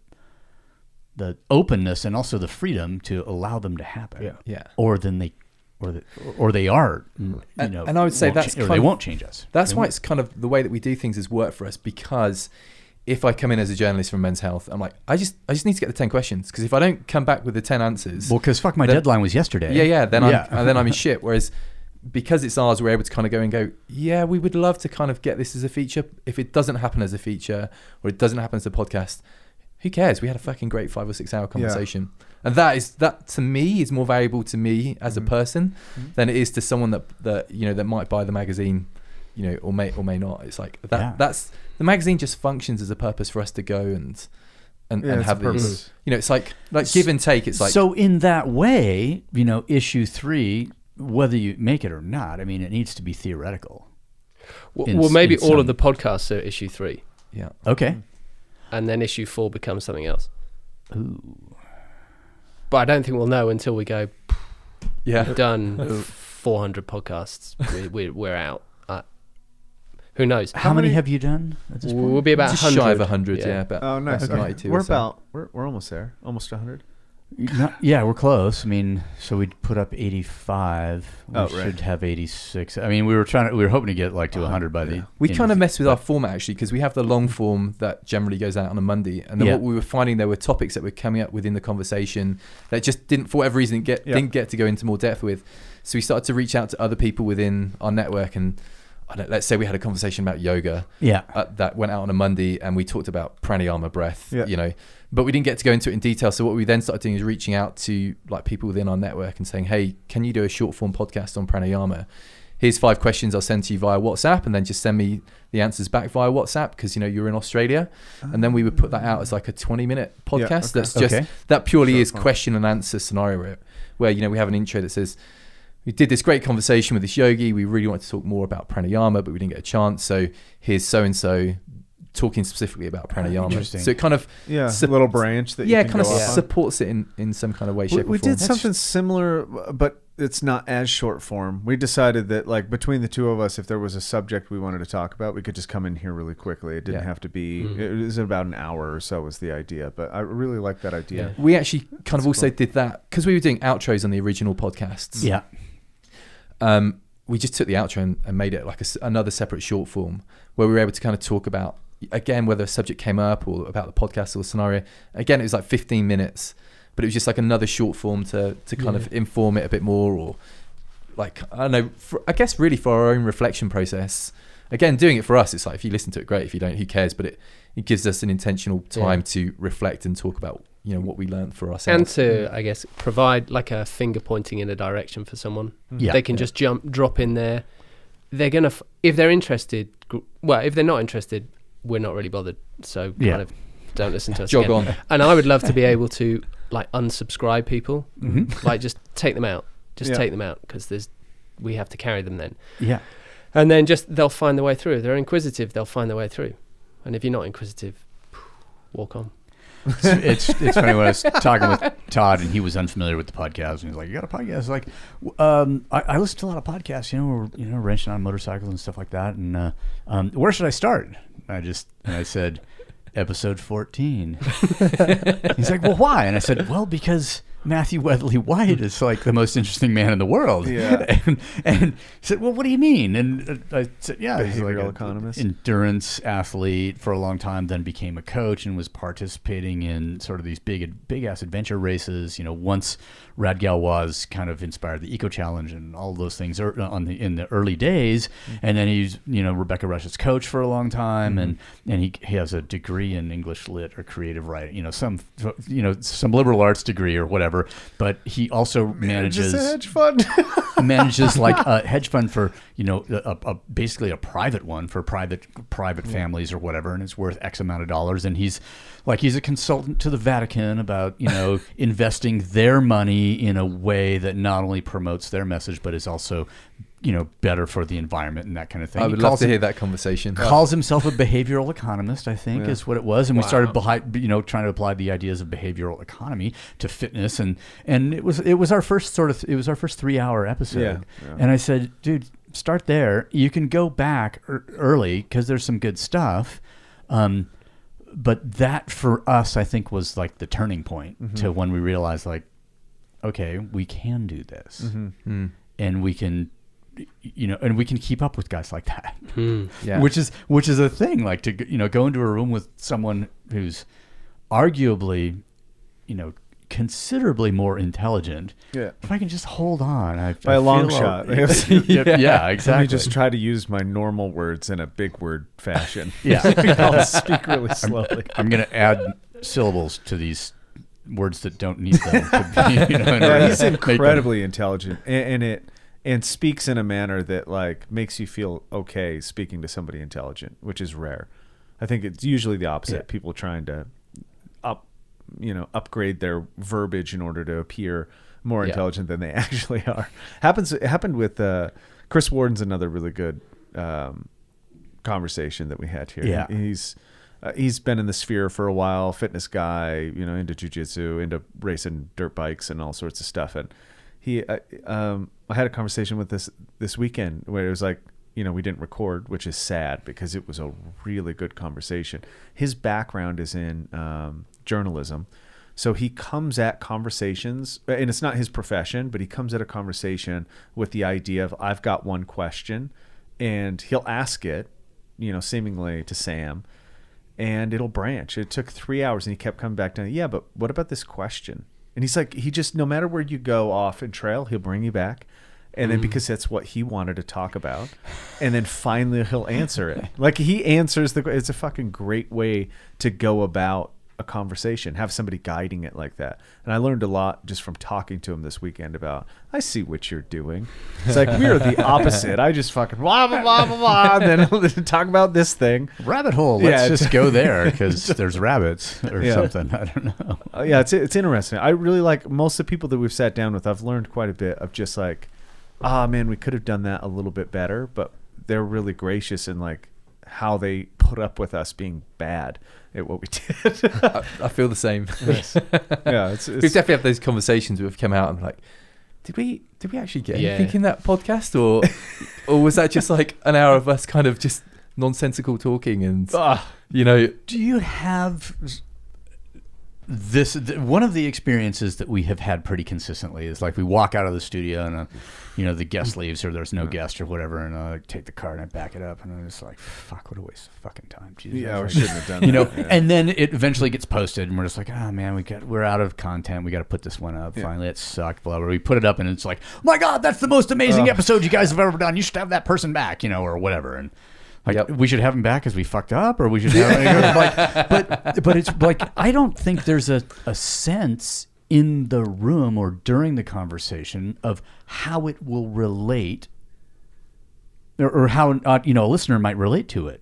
the openness and also the freedom to allow them to happen. Yeah. Yeah. Or then they, or the, or they are, mm. you And- know, and I would say that's cha- or they of- won't change us. That's They why won't. it's kind of the way that we do things has worked for us because if I come in as a journalist from Men's Health, I'm like, I just I just need to get the ten questions because if I don't come back with the ten answers, Well, because fuck, my Then- deadline was yesterday. yeah, yeah, then Yeah. I'm and then I'm in shit. Whereas because it's ours, we're able to kind of go and go, yeah, we would love to kind of get this as a feature. If it doesn't happen as a feature or it doesn't happen as a podcast, who cares? We had a fucking great five or six hour conversation, and that is that to me is more valuable to me as Mm-hmm. a person than it is to someone that that you know that might buy the magazine, you know, or may or may not. It's like that. Yeah. That's the magazine just functions as a purpose for us to go and. And, Yeah, and have these, you know, it's like like give and take. It's like so in that way, you know, issue three, whether you make it or not, I mean, it needs to be theoretical. W- In well, maybe in all of the podcasts are issue three, yeah, Okay. and then issue four becomes something else. Ooh. But I don't think we'll know until we go. yeah. Done 400 podcasts. We, we're, we're out. Uh, who knows? How, many, many- have you done at this point? We'll be about just 100. shy of 100 yeah, but Oh, nice. Okay. We're so. about we're, we're almost there. Almost 100. Not- yeah, we're close. I mean, so we put up 85. We Oh, right. should have 86. I mean, we were trying to, we were hoping to get like to 100 by the. we kind of the- mess with our format actually because we have the long form that generally goes out on a Monday, and then Yeah. what we were finding there were topics that were coming up within the conversation that just didn't, for whatever reason, get Yeah. didn't get to go into more depth with. So we started to reach out to other people within our network, and I don't, let's say we had a conversation about yoga Yeah. uh, that went out on a Monday, and we talked about pranayama breath, Yeah. you know, but we didn't get to go into it in detail. So what we then started doing is reaching out to like people within our network and saying, "Hey, can you do a short form podcast on pranayama? Here's five questions I'll send to you via WhatsApp, and then just send me the answers back via WhatsApp because you know you're in Australia." And then we would put that out as like a 20 minute podcast. Yeah, okay. That's just Okay. that purely Short is form. question and answer scenario where, where you know we have an intro that says we did this great conversation with this yogi. We really wanted to talk more about pranayama, but we didn't get a chance. So here's so and so talking specifically about pranayama. Interesting. So it kind of Yeah, Sup- little branch that yeah, you can kind of go off on. supports it in, in some kind of way, We, shape, we or form. did something similar, but it's not as short form. We decided that, like, between the two of us, if there was a subject we wanted to talk about, we could just come in here really quickly. It didn't Yeah. have to be. Mhm. It was about an hour or so was the idea, but I really like that idea. We actually kind That's of also cool. did that because we were doing outros on the original podcasts. Yeah. um, we just took the outro and, and made it like a s another separate short form where we were able to kind of talk about again whether a subject came up or about the podcast or the scenario. Again, it was like 15 minutes, but it was just like another short form to to kind of inform it a bit more or like I don't know. For, I guess really for our own reflection process. Again, doing it for us, it's like if you listen to it, great. If you don't, who cares? But it it gives us an intentional time Yeah. to reflect and talk about you know what we learned for ourselves and to, mm. I guess, provide like a finger pointing in a direction for someone. Mm. Yeah. They can just jump, drop in there. They're gonna, f- if they're interested. gr- Well, if they're not interested, we're not really bothered. So Yeah. kind of don't listen to us. Jog again. on. And I would love to be able to like unsubscribe people, Mhm. like just take them out, just Yeah. take them out because there's we have to carry them then, Yeah. and then just they'll find their way through. They're inquisitive, they'll find their way through, and if you're not inquisitive, walk on. It's, it's funny when I was talking with Todd and he was unfamiliar with the podcast and he was like, "You got a podcast?" Like, um, I, I listen to a lot of podcasts. You know, we're you know wrenching on motorcycles and stuff like that. And uh, um, where should I start? I just and I said, episode fourteen. He's like, "Well, why?" And I said, "Well, because." Matthew Weatherley-White is like the most interesting man in the world. Yeah. And, and he said, Well, what do you mean? And uh, I said, Yeah, he's like Behavioral economist. endurance athlete for a long time, then became a coach and was participating in sort of these big, big ass adventure races. You know, once Raid Gauloises kind of inspired the Eco Challenge and all those things er, on the in the early days, and then he's you know Rebecca Rusch's coach for a long time, and and he, he has a degree in English lit or creative writing, you know, some you know some liberal arts degree or whatever. But he also manages Just a hedge fund. manages like a hedge fund for you know a, a, basically a private one for private private families or whatever and it's worth x amount of dollars and he's like he's a consultant to the Vatican about you know investing their money in a way that not only promotes their message but is also you know better for the environment and that kind of thing I He would love to it- hear that conversation. calls himself a behavioral economist, I think, Yeah. is what it was. And we started, behi- you know, trying to apply the ideas of behavioral economy to fitness, and and it was it was our first sort of it was our first three hour episode. Yeah, yeah. And I said, dude, start there. You can go back ear- early because there's some good stuff. Um, but that for us, I think, was like the turning point Mm-hmm. to when we realized, like, okay, we can do this Mm-hmm. Mm. and we can you know, and we can keep up with guys like that, hmm. Yeah. which is which is a thing. Like to you know go into a room with someone who's arguably, you know, considerably more intelligent. Yeah. If I can just hold on, I, By I a long feel shot. yeah, yeah, yeah, Let exactly. me just try to use my normal words in a big word fashion. Yeah. I'll speak really slowly. I'm going to add syllables to these words that don't need them. To be, you know, in Yeah, he's to make them- incredibly intelligent, and, and it and speaks in a manner that like makes you feel okay speaking to somebody intelligent, which is rare. I think it's usually the opposite. Yeah. People trying to up, you know, upgrade their verbiage in order to appear more Yeah. intelligent than they actually are. Happens. It happened with uh, Chris Warden's another really good um, conversation that we had here. Yeah. he's. Uh, he's been in the sphere for a while, fitness guy, you know, into jujitsu, into racing dirt bikes and all sorts of stuff. And he, uh, um, I had a conversation with this this weekend where it was like, you know, we didn't record, which is sad because it was a really good conversation. His background is in um, journalism, so he comes at conversations, and it's not his profession, but he comes at a conversation with the idea of I've got one question, and he'll ask it, you know, seemingly to Sam and it'll branch. It took three hours, and he kept coming back to, yeah, but what about this question? And he's like, he just no matter where you go off and trail, he'll bring you back, and then mm. because that's what he wanted to talk about, and then finally he'll answer it. Like he answers the. It's a fucking great way to go about a conversation. Have somebody guiding it like that. And I learned a lot just from talking to him this weekend about. I see what you're doing. It's like we are the opposite. I just fucking blah blah blah blah blah, and then talk about this thing. rabbit hole. Let's Yeah, just go there because there's rabbits or Yeah. something. I don't know. Uh, yeah, it's it's interesting. I really like most of the people that we've sat down with. I've learned quite a bit of just like, ah, man, we could have done that a little bit better, but they're really gracious and like how they put up with us being bad at what we did. I, I feel the same. yeah, it's, We've definitely had those conversations we've come out and like, did we did we actually get Yeah. anything in that podcast, or or was that just like an hour of us kind of just nonsensical talking and ah, you know Do you have this? th- One of the experiences that we have had pretty consistently is like we walk out of the studio and, uh, you know, the guest leaves or there's no guest or whatever, and I take the car and I back it up and I'm just like, fuck, what a waste of fucking time. Jesus. yeah, we Like, shouldn't have done you know, yeah. and then it eventually gets posted, and we're just like, oh man, we got we're out of content. We got to put this one up. Yeah. Finally, it sucked. Blah blah. We put it up, and it's like, my god, that's the most amazing episode you guys have ever done. You should have that person back, you know, or whatever. And like, Yep. we should have him back because we fucked up, or we should have like, but but it's like I don't think there's a a sense in the room or during the conversation of how it will relate or, or how uh, you know a listener might relate to it.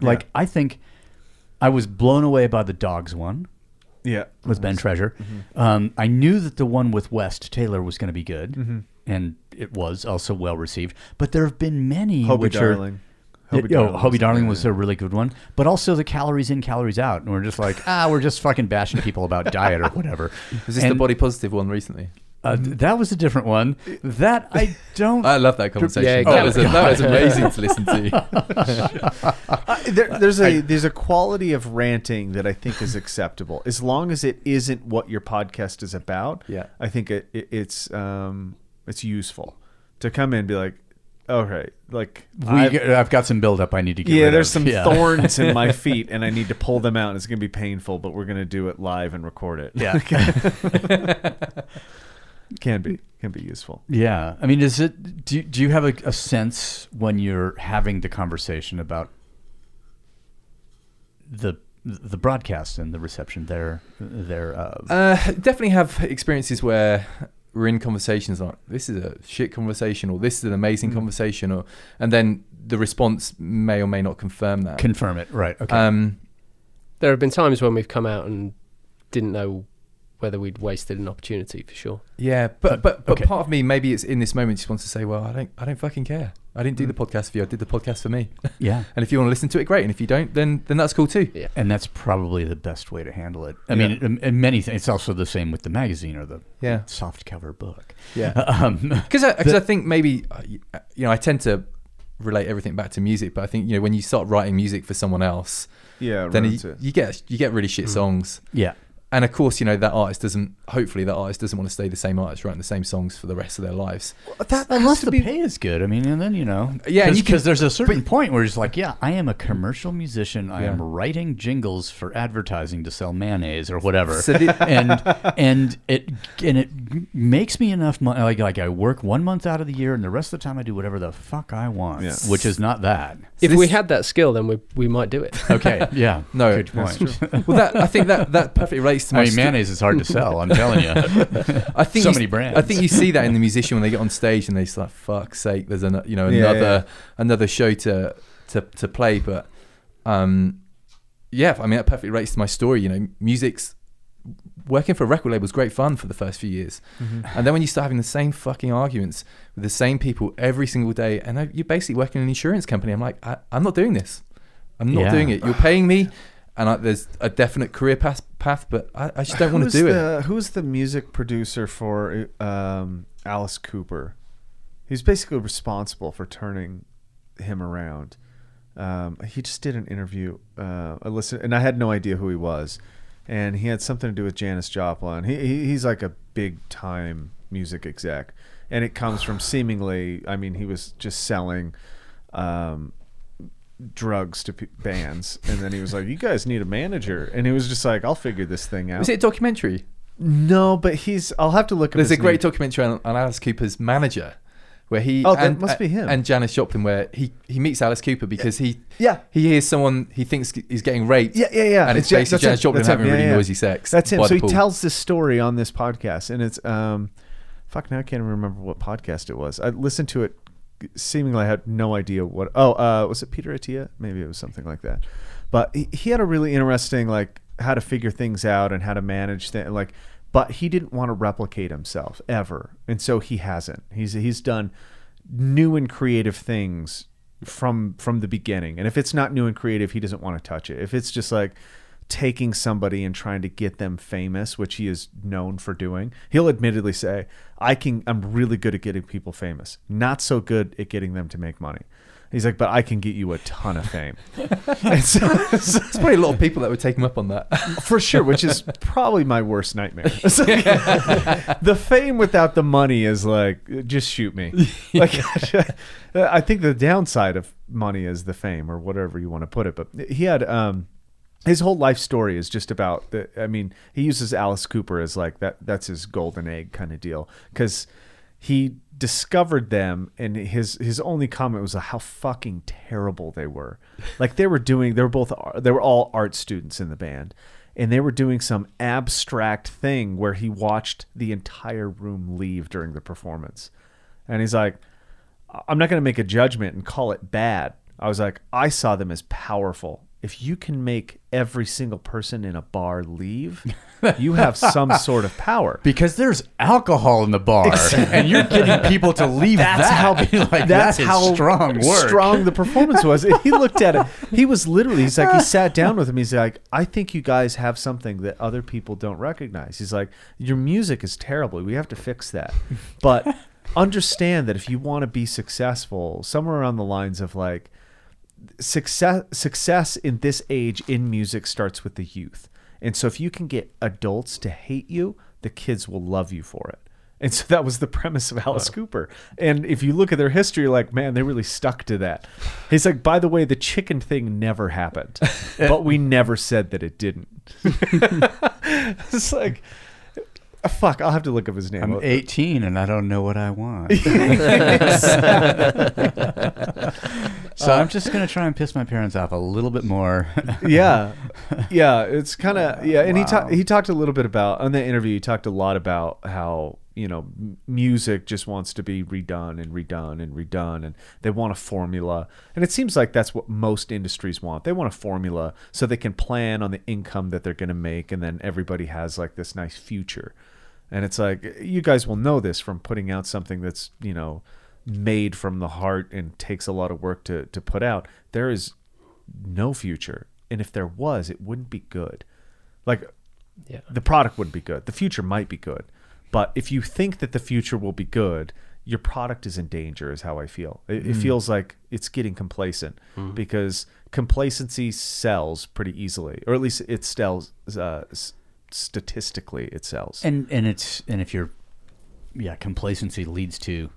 Like I think I was blown away by the dogs one yeah, with Ben Treasure. Mm-hmm. Um, I knew that the one with West Taylor was going to be good, and it was also well received. But there have been many Hobie which Darling. are. Hobie, Darling oh, Hobie was- Darling yeah, was a really good one, but also the calories in, calories out, and we're just like, ah, we're just fucking bashing people about diet or whatever. was this the body positive one recently? Uh, that was a different one. That I don't. I love that conversation. Yeah, that, oh, was a, that was amazing to listen to. Uh, there, there's a there's a quality of ranting that I think is acceptable as long as it isn't what your podcast is about. Yeah. I think it, it it's um it's useful to come in and be like, okay, like we, I've- I've, got some buildup I need to get. yeah, rid there's of. some Yeah. thorns in my feet and I need to pull them out. and It's gonna be painful, but we're gonna do it live and record it. Yeah. can be can be useful. Yeah, I mean, is it? Do do you have a, a sense when you're having the conversation about the the broadcast and the reception there there? Uh, definitely have experiences where we're in conversations like this is a shit conversation or this is an amazing conversation or and then the response may or may not confirm that. confirm it, right? Okay. Um, There have been times when we've come out and didn't know whether we'd wasted an opportunity for sure. yeah, but but but okay. part of me maybe it's in this moment just wants to say, well, I don't I don't fucking care. I didn't do the podcast for you. I did the podcast for me. yeah, and if you want to listen to it, great. And if you don't, then then that's cool too. Yeah. and that's probably the best way to handle it. I mean, in, in many things, it's also the same with the magazine or the Yeah. soft cover book. Yeah. Um, Because I, 'cause The- I think maybe uh, y- uh, you know I tend to relate everything back to music, but I think you know when you start writing music for someone else, Yeah, then you, you get you get really shit songs. yeah, and of course, you know that artist doesn't. Hopefully, that artist doesn't want to stay the same artist writing the same songs for the rest of their lives. That, that Unless has to the be pay is good. I mean, and then you know, Yeah, and you can- because there's a certain point where it's like, yeah, I am a commercial musician. I am writing jingles for advertising to sell mayonnaise or whatever, So the- and and it and it makes me enough money. Like like I work one month out of the year, and the rest of the time I do whatever the fuck I want, Yeah. which is not that. If this- we had that skill, then we we might do it. Okay, yeah, No, good that's point. Well, that I think that that perfectly relates to my. I mean, sto- mayonnaise is hard to sell. I'm telling you. I think so you, many brands. I think you see that in the musician when they get on stage and they just like, "Fuck's sake!" There's an, you know another yeah. another show to to to play. But um, yeah, I mean that perfectly relates to my story. You know, music's working for a record label is great fun for the first few years, and then when you start having the same fucking arguments with the same people every single day, and you're basically working in an insurance company, I'm like, I, I'm not doing this. I'm not Yeah. doing it. You're paying me. And I, there's a definite career path, path but I, I just don't want to do it. the, Who's the music producer for um, Alice Cooper? He's basically responsible for turning him around. Um, he just did an interview. Uh, I listened, and I had no idea who he was, and he had something to do with Janis Joplin. He, he he's like a big time music exec, and it comes from seemingly. I mean, he was just selling. Um, drugs to p- bands and then he was like you guys need a manager and he was just like i'll figure this thing out Is it a documentary? no, but he's. I'll have to look. There's a great name. documentary on, on Alice Cooper's manager, where he Oh, and, must be him. and Janis Joplin, where he, he meets Alice Cooper because he Yeah. he hears someone he thinks he's getting raped. Yeah, yeah, yeah. and it's, basically that's him. Joplin That's having really yeah. noisy sex. That's him. So he pool. tells this story on this podcast, and it's um, fuck. Now I can't even remember what podcast it was. I listened to it. Seemingly, had no idea what. Oh, uh, was it Peter Attia? Maybe it was something like that. But he, he had a really interesting like how to figure things out and how to manage things. Like, but he didn't want to replicate himself ever, and so he hasn't. He's he's done new and creative things from from the beginning. And if it's not new and creative, he doesn't want to touch it. If it's just like taking somebody and trying to get them famous, which he is known for doing, he'll admittedly say, "I can. I'm really good at getting people famous. Not so good at getting them to make money." He's like, "But I can get you a ton of fame." it's, so, so- probably a lot of people that would take him up on that. for sure, which is probably my worst nightmare. Like, the fame without the money is like, just shoot me. Like, I think the downside of money is the fame, or whatever you want to put it. But he had um, his whole life story is just about the. I mean, he uses Alice Cooper as like that. That's his golden egg kind of deal because he discovered them and his his only comment was uh, how fucking terrible they were like they were doing they were both they were all art students in the band and they were doing some abstract thing where he watched the entire room leave during the performance and he's like i'm not going to make a judgment and call it bad i was like i saw them as powerful if you can make every single person in a bar leave you have some sort of power Because there's alcohol in the bar, and you're getting people to leave that's that. how like, that's that is how strong work. strong the performance was. And he looked at it. He was literally. He's like he sat down with him. He's like, I think you guys have something that other people don't recognize. He's like, your music is terrible. We have to fix that. But understand that if you want to be successful, somewhere around the lines of like success success in this age in music starts with the youth. And so if you can get adults to hate you, the kids will love you for it. And so that was the premise of Alice Cooper. And if you look at their history, you're like, man, they really stuck to that. He's like, by the way, the chicken thing never happened, but we never said that it didn't. it's like, uh, fuck, I'll have to look up his name. I'm 18 and I don't know what I want. So I'm uh, just gonna try and piss my parents off a little bit more. yeah, yeah. It's kind of yeah. And he talked he talked a little bit about on the interview. He talked a lot about how you know music just wants to be redone and redone and redone, and they want a formula. And it seems like that's what most industries want. They want a formula so they can plan on the income that they're going to make, and then everybody has like this nice future. And it's like you guys will know this from putting out something that's you know made from the heart and takes a lot of work to to put out. There is no future, and if there was, it wouldn't be good. Like Yeah. the product wouldn't be good. The future might be good, but if you think that the future will be good, your product is in danger. Is how I feel. It, it feels like it's getting complacent because complacency sells pretty easily, or at least it sells. Uh, statistically it sells. And and it's and if you're yeah, complacency leads to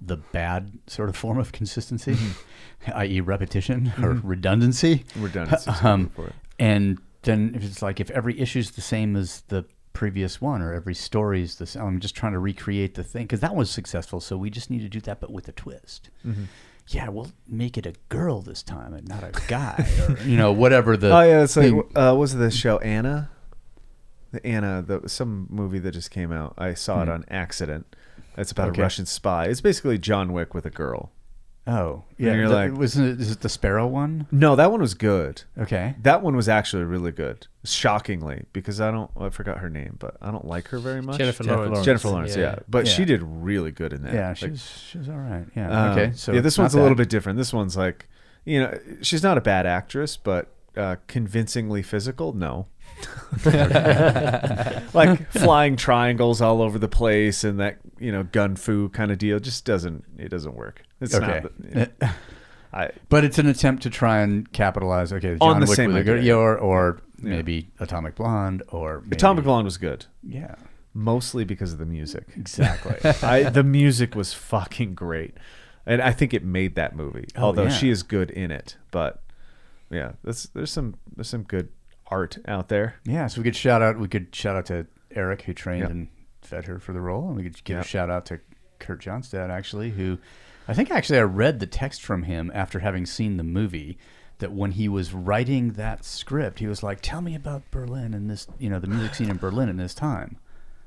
the bad sort of form of consistency, i.e., repetition or redundancy. Redundancy. Um, and then if it's like if every issue is the same as the previous one or every story is the same, I'm just trying to recreate the thing because that was successful. So we just need to do that, but with a twist. Mm-hmm. Yeah, we'll make it a girl this time and not a guy, or you know, whatever the. Oh yeah, it's like uh, what was the show Anna? The Anna, the some movie that just came out. I saw it on accident. It's about Okay. a Russian spy. It's basically John Wick with a girl. oh, yeah. you're the- like- wasn't it? Is it the Sparrow one? No, that one was good. Okay. That one was actually really good. Shockingly, because I don't I forgot her name, but I don't like her very much. Jennifer Jennifer Lawrence. Lawrence. Jennifer Lawrence, yeah. Yeah. But she did really good in that. Yeah, she Like, was she was all right. Yeah. um, okay. So yeah, this one's a little bit different. This one's like, you know, she's not a bad actress, but uh, convincingly physical. No, like flying triangles all over the place and that you know gun fu kind of deal just doesn't it doesn't work. It's Okay. Uh, not. I But it's an attempt to try and capitalize. Okay, John On the Wick same was good- yeah, or, or maybe Atomic Blonde, or maybe, Atomic Blonde was good, Yeah, mostly because of the music. exactly. I the music was fucking great, and I think it made that movie. Oh, although yeah. she is good in it, but yeah, there's there's some there's some good art out there. yeah, so we could shout out. We could shout out to Eric who trained Yep. and fed her for the role, and we could give Yep. a shout out to Kurt Johnstad actually, who I think actually I read the text from him after having seen the movie. That when he was writing that script, he was like, "Tell me about Berlin and this, you know, the music scene in Berlin in this time."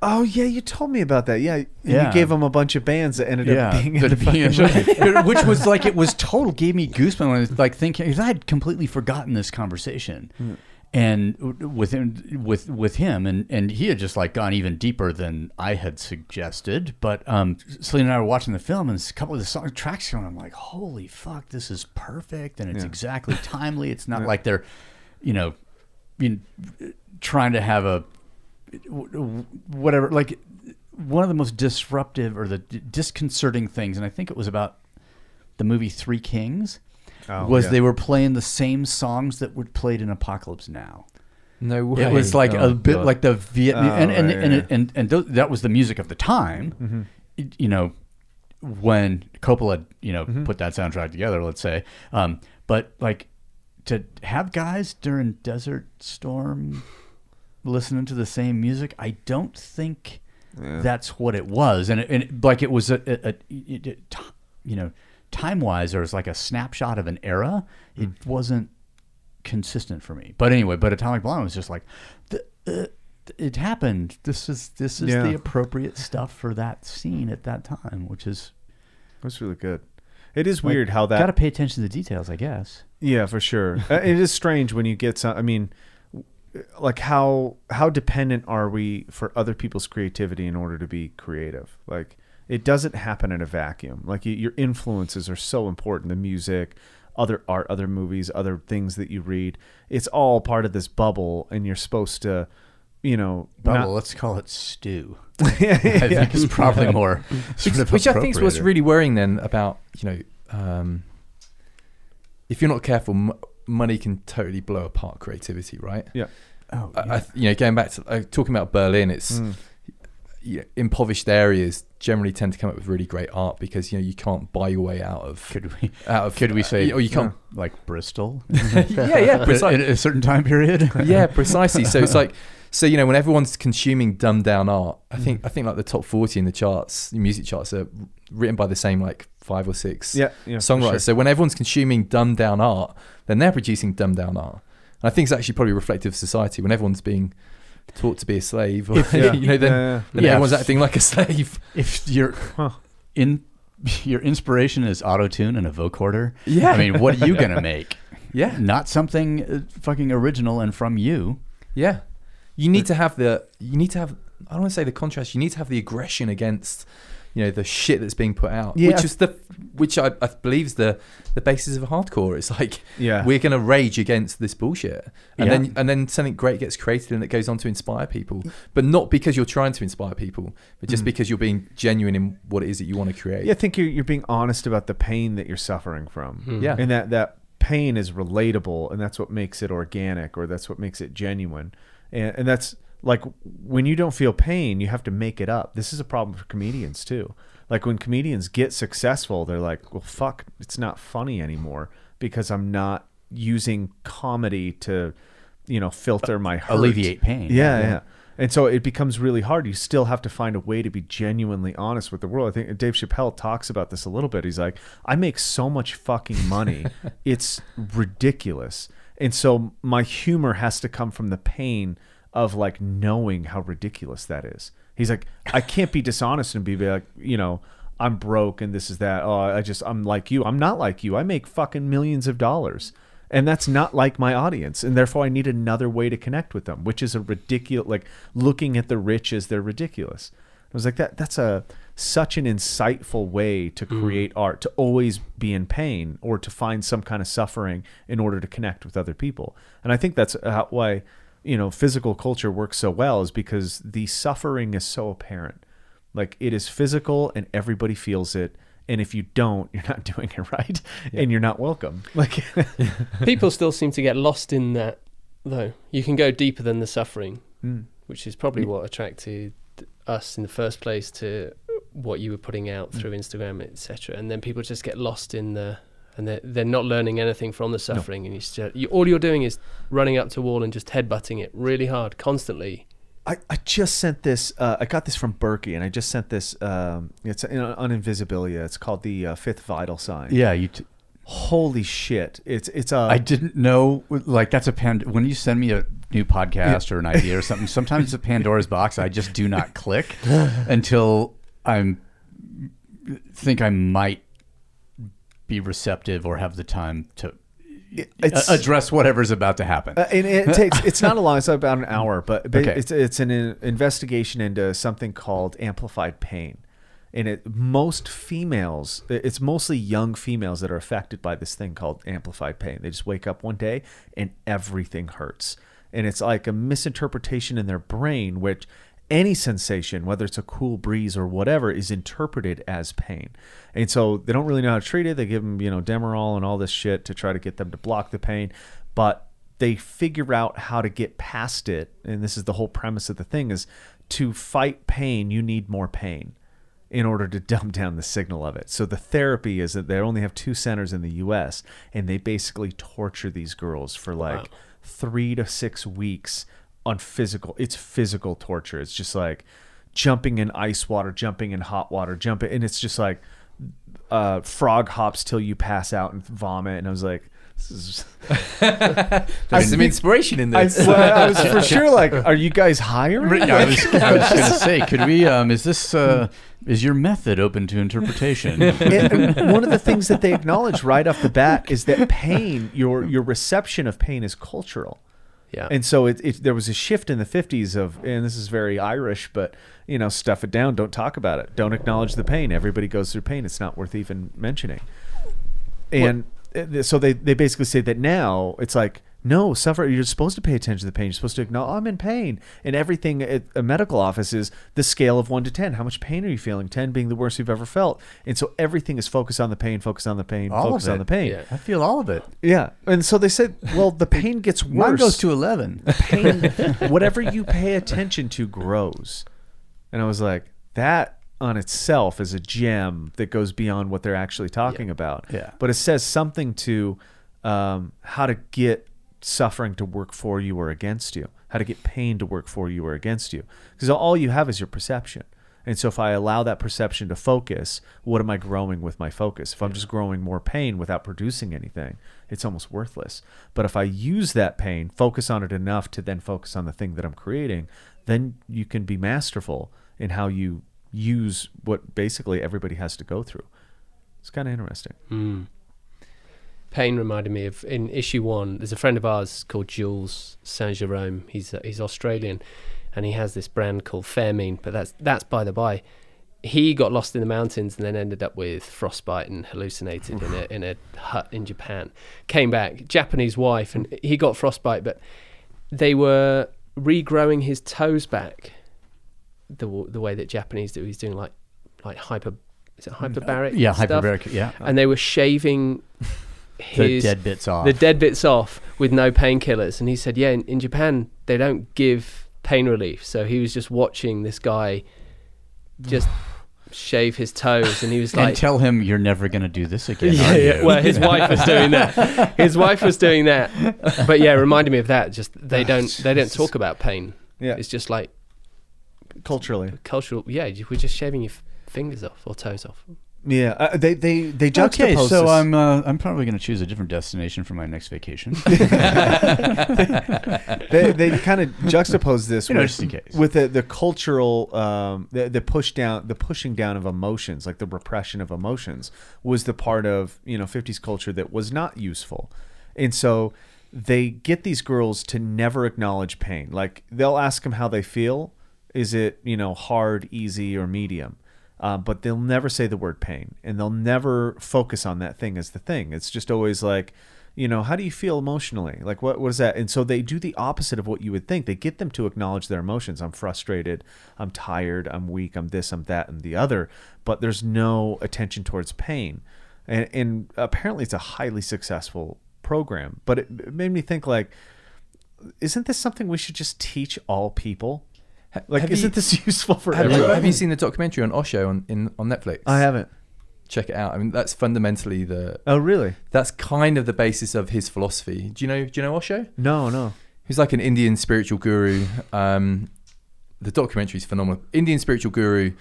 Oh yeah, you told me about that. Yeah, and Yeah. you gave him a bunch of bands that ended up being in the being which was like it was total gave me goosebumps when I was like thinking because I had completely forgotten this conversation, Hmm. And with him with with him and and he had just like gone even deeper than I had suggested. But um, Selena and I were watching the film and a couple of the song tracks going. I'm like, holy fuck, this is perfect and it's exactly timely. It's not like they're, you know, being trying to have a whatever like one of the most disruptive or the disconcerting things and i think it was about the movie three kings Oh, was yeah. they were playing the same songs that were played in apocalypse now No way. it was like Oh, a bit God. like the Vietnam, Oh, and and right, and, yeah. and, and, tho- that was the music of the time Mm-hmm. You know when Coppola you know Mm-hmm. put that soundtrack together let's say um, but like to have guys during Desert Storm listening to the same music I don't think that's what it was and, it, and it, like it was a, a, a it, it, you know time wise there was like a snapshot of an era it wasn't consistent for me. But anyway, but Atomic Blonde was just like, the, uh, it happened. This is this is Yeah. the appropriate stuff for that scene at that time, which is That's really good. It is like, weird how that Got to pay attention to the details, I guess. Yeah, for sure. Uh, it is strange when you get some. I mean, like how how dependent are we for other people's creativity in order to be creative? Like it doesn't happen in a vacuum. Like y your influences are so important. The music, other art, other movies, other things that you read. It's all part of this bubble, and you're supposed to, you know, Bubble, not- let's call it stew. I think it's probably more sort of which I think is what's really worrying then about you know um, if you're not careful, m- money can totally blow apart creativity, right? yeah. Oh, I. I, you know, going back to uh, talking about Berlin, it's Mm. You know, impoverished areas generally tend to come up with really great art because you know you can't buy your way out of could we out of could we uh, say or you can't like Bristol? yeah yeah in precisely a certain time period. yeah, precisely. So it's like, so you know, when everyone's consuming dumbed down art, I hmm. think I think like the top forty in the charts, the music charts, are written by the same like five or six Yeah, yeah, songwriters. sure. So when everyone's consuming dumbed down art, then they're producing dumbed down art. And I think it's actually probably reflective of society when everyone's being taught to be a slave, or, Yeah. you know, then, Yeah, yeah. then Yeah. everyone's acting like a slave. if your in your inspiration is auto tune and a vocoder, Yeah. I mean, what are you gonna make? Yeah, Not something uh, fucking original and from you. yeah. You need to have the. You need to have. I don't want to say the contrast. You need to have the aggression against, you know, the shit that's being put out. Yeah. Which is the, which I, I believe is the the basis of hardcore. It's like Yeah. we're gonna rage against this bullshit, and Yeah. then and then something great gets created and it goes on to inspire people. But not because you're trying to inspire people, but just mm. because you're being genuine in what it is that you want to create. Yeah, I think you're you're being honest about the pain that you're suffering from. Hmm. Yeah. and that that pain is relatable, and that's what makes it organic, or that's what makes it genuine. And and that's like when you don't feel pain, you have to make it up. This is a problem for comedians too. Like when comedians get successful, they're like, "Well, fuck, it's not funny anymore because I'm not using comedy to, you know, filter my hurt. Alleviate pain. Yeah, Yeah. yeah. And so it becomes really hard. You still have to find a way to be genuinely honest with the world. I think Dave Chappelle talks about this a little bit. He's like, I make so much fucking money. it's ridiculous. And so my humor has to come from the pain of like knowing how ridiculous that is. He's like, I can't be dishonest and be like, you know, I'm broke and this is that. Oh, I just, I'm like you. I'm not like you. I make fucking millions of dollars. And that's not like my audience. And therefore, I need another way to connect with them, which is a ridiculous, like looking at the rich as they're ridiculous. I was like, that, that's a, such an insightful way to mm. create art, to always be in pain or to find some kind of suffering in order to connect with other people. And I think that's how, why, you know, physical culture works so well is because the suffering is so apparent. Like it is physical and everybody feels it. And if you don't, you're not doing it right and you're not welcome. Like, People still seem to get lost in that, though. You can go deeper than the suffering, Mm. which is probably what attracted us in the first place to what you were putting out through Instagram, etc. And then people just get lost in the, and they're, they're not learning anything from the suffering. And you, still, you all you're doing is running up to a wall and just headbutting it really hard, constantly. I, I just sent this. Uh, I got this from Berkey, and I just sent this. Um, it's in, on Invisibilia. It's called the uh, Fifth Vital Sign. Yeah, you. T- Holy shit! It's it's a. I didn't know. Like that's a pan. When you send me a new podcast or an idea or something, sometimes it's a Pandora's box. I just do not click until I'm think I might be receptive or have the time to it's address whatever's about to happen. Uh, and it takes it's not a long it's about an hour but, Okay. it's it's an investigation into something called amplified pain and it most females it's mostly young females that are affected by this thing called amplified pain they just wake up one day and everything hurts and it's like a misinterpretation in their brain which any sensation whether it's a cool breeze or whatever is interpreted as pain. And so they don't really know how to treat it. They give them you know demerol and all this shit to try to get them to block the pain. But they figure out how to get past it and this is the whole premise of the thing is to fight pain you need more pain in order to dumb down the signal of it. So the therapy is that they only have two centers in the us and they basically torture these girls for like three to six weeks on physical it's physical torture it's just like jumping in ice water jumping in hot water jumping and it's just like uh, frog hops till you pass out and vomit and i was like this is There's some inspiration in I, this. well, I was for sure like, are you guys hiring? Yeah, I was, I was going to say, could we? Um, is this? Uh, is your method open to interpretation? And- and one of the things that they acknowledge right off the bat is that pain, your your reception of pain is cultural. Yeah. And so it, it there was a shift in the 50s of and this is very Irish, but you know, stuff it down, don't talk about it. Don't acknowledge the pain. Everybody goes through pain. It's not worth even mentioning. And uh, so they they basically say that now it's like no, suffer. You're supposed to pay attention to the pain. You're supposed to acknowledge, I'm in pain. And everything at a medical office is the scale of one to 10. How much pain are you feeling? 10 being the worst you've ever felt. And so everything is focused on the pain, focused on the pain, All focused of on the pain. Yeah. I feel all of it. Yeah. And so they said, well, the pain gets worse. Mine goes to eleven. pain, whatever you pay attention to grows. And I was like, that on itself is a gem that goes beyond what they're actually talking about. Yeah. But it says something to um, how to get suffering to work for you or against you, how to get pain to work for you or against you. Because all you have is your perception. And so if I allow that perception to focus, what am I growing with my focus? If I'm just growing more pain without producing anything, it's almost worthless. But if I use that pain, focus on it enough to then focus on the thing that I'm creating, then you can be masterful in how you use what basically everybody has to go through. It's kind of interesting. Hmm. Pain reminded me of in issue one. There's a friend of ours called Jules Saint Jerome. He's uh, he's Australian, and he has this brand called Fairmine. But that's that's by the by. He got lost in the mountains and then ended up with frostbite and hallucinated in a in a hut in Japan. Came back, Japanese wife, and he got frostbite, but they were regrowing his toes back. The the way that Japanese do, he's doing like like hyper. Is it hyperbaric? Yeah, stuff? hyperbaric. Yeah, and they were shaving the dead bits off. the dead bits off with no painkillers. And he said, yeah, in, in Japan they don't give pain relief. So he was just watching this guy just shave his toes, and he was and like, tell him you're never going to do this again. yeah, are yeah. Well, his wife was doing that. His wife was doing that. But yeah, it reminded me of that. Just they don't they don't talk about pain. Yeah. It's just like culturally. cultural. Yeah, you- we're just shaving your fingers off or toes off. Yeah, uh, they they they juxtapose. Okay, so this- I'm uh, I'm probably going to choose a different destination for my next vacation. they, they kind of juxtapose this You know, with, with the, the cultural um, the, the push down the pushing down of emotions like the repression of emotions was the part of you know 50s culture that was not useful. And so they get these girls to never acknowledge pain. Like they'll ask them how they feel. Is it you know hard easy or medium uh, but they'll never say the word pain and they'll never focus on that thing as the thing. It's just always like you know how do you feel emotionally? Like what what is that? And so they do the opposite of what you would think. They get them to acknowledge their emotions. I'm frustrated. I'm tired. I'm weak. I'm this i'm that and the other. But there's no attention towards pain. And, and apparently it's a highly successful program. But it, it made me think like isn't this something we should just teach all people like have isn't you- this useful for Have you, have you seen the documentary on Osho on in on Netflix? i haven't Check it out. I mean, that's fundamentally the oh really that's kind of the basis of his philosophy. Do you know? Do you know Osho? no no He's like an Indian spiritual guru. Um, the documentary is phenomenal. Indian spiritual guru,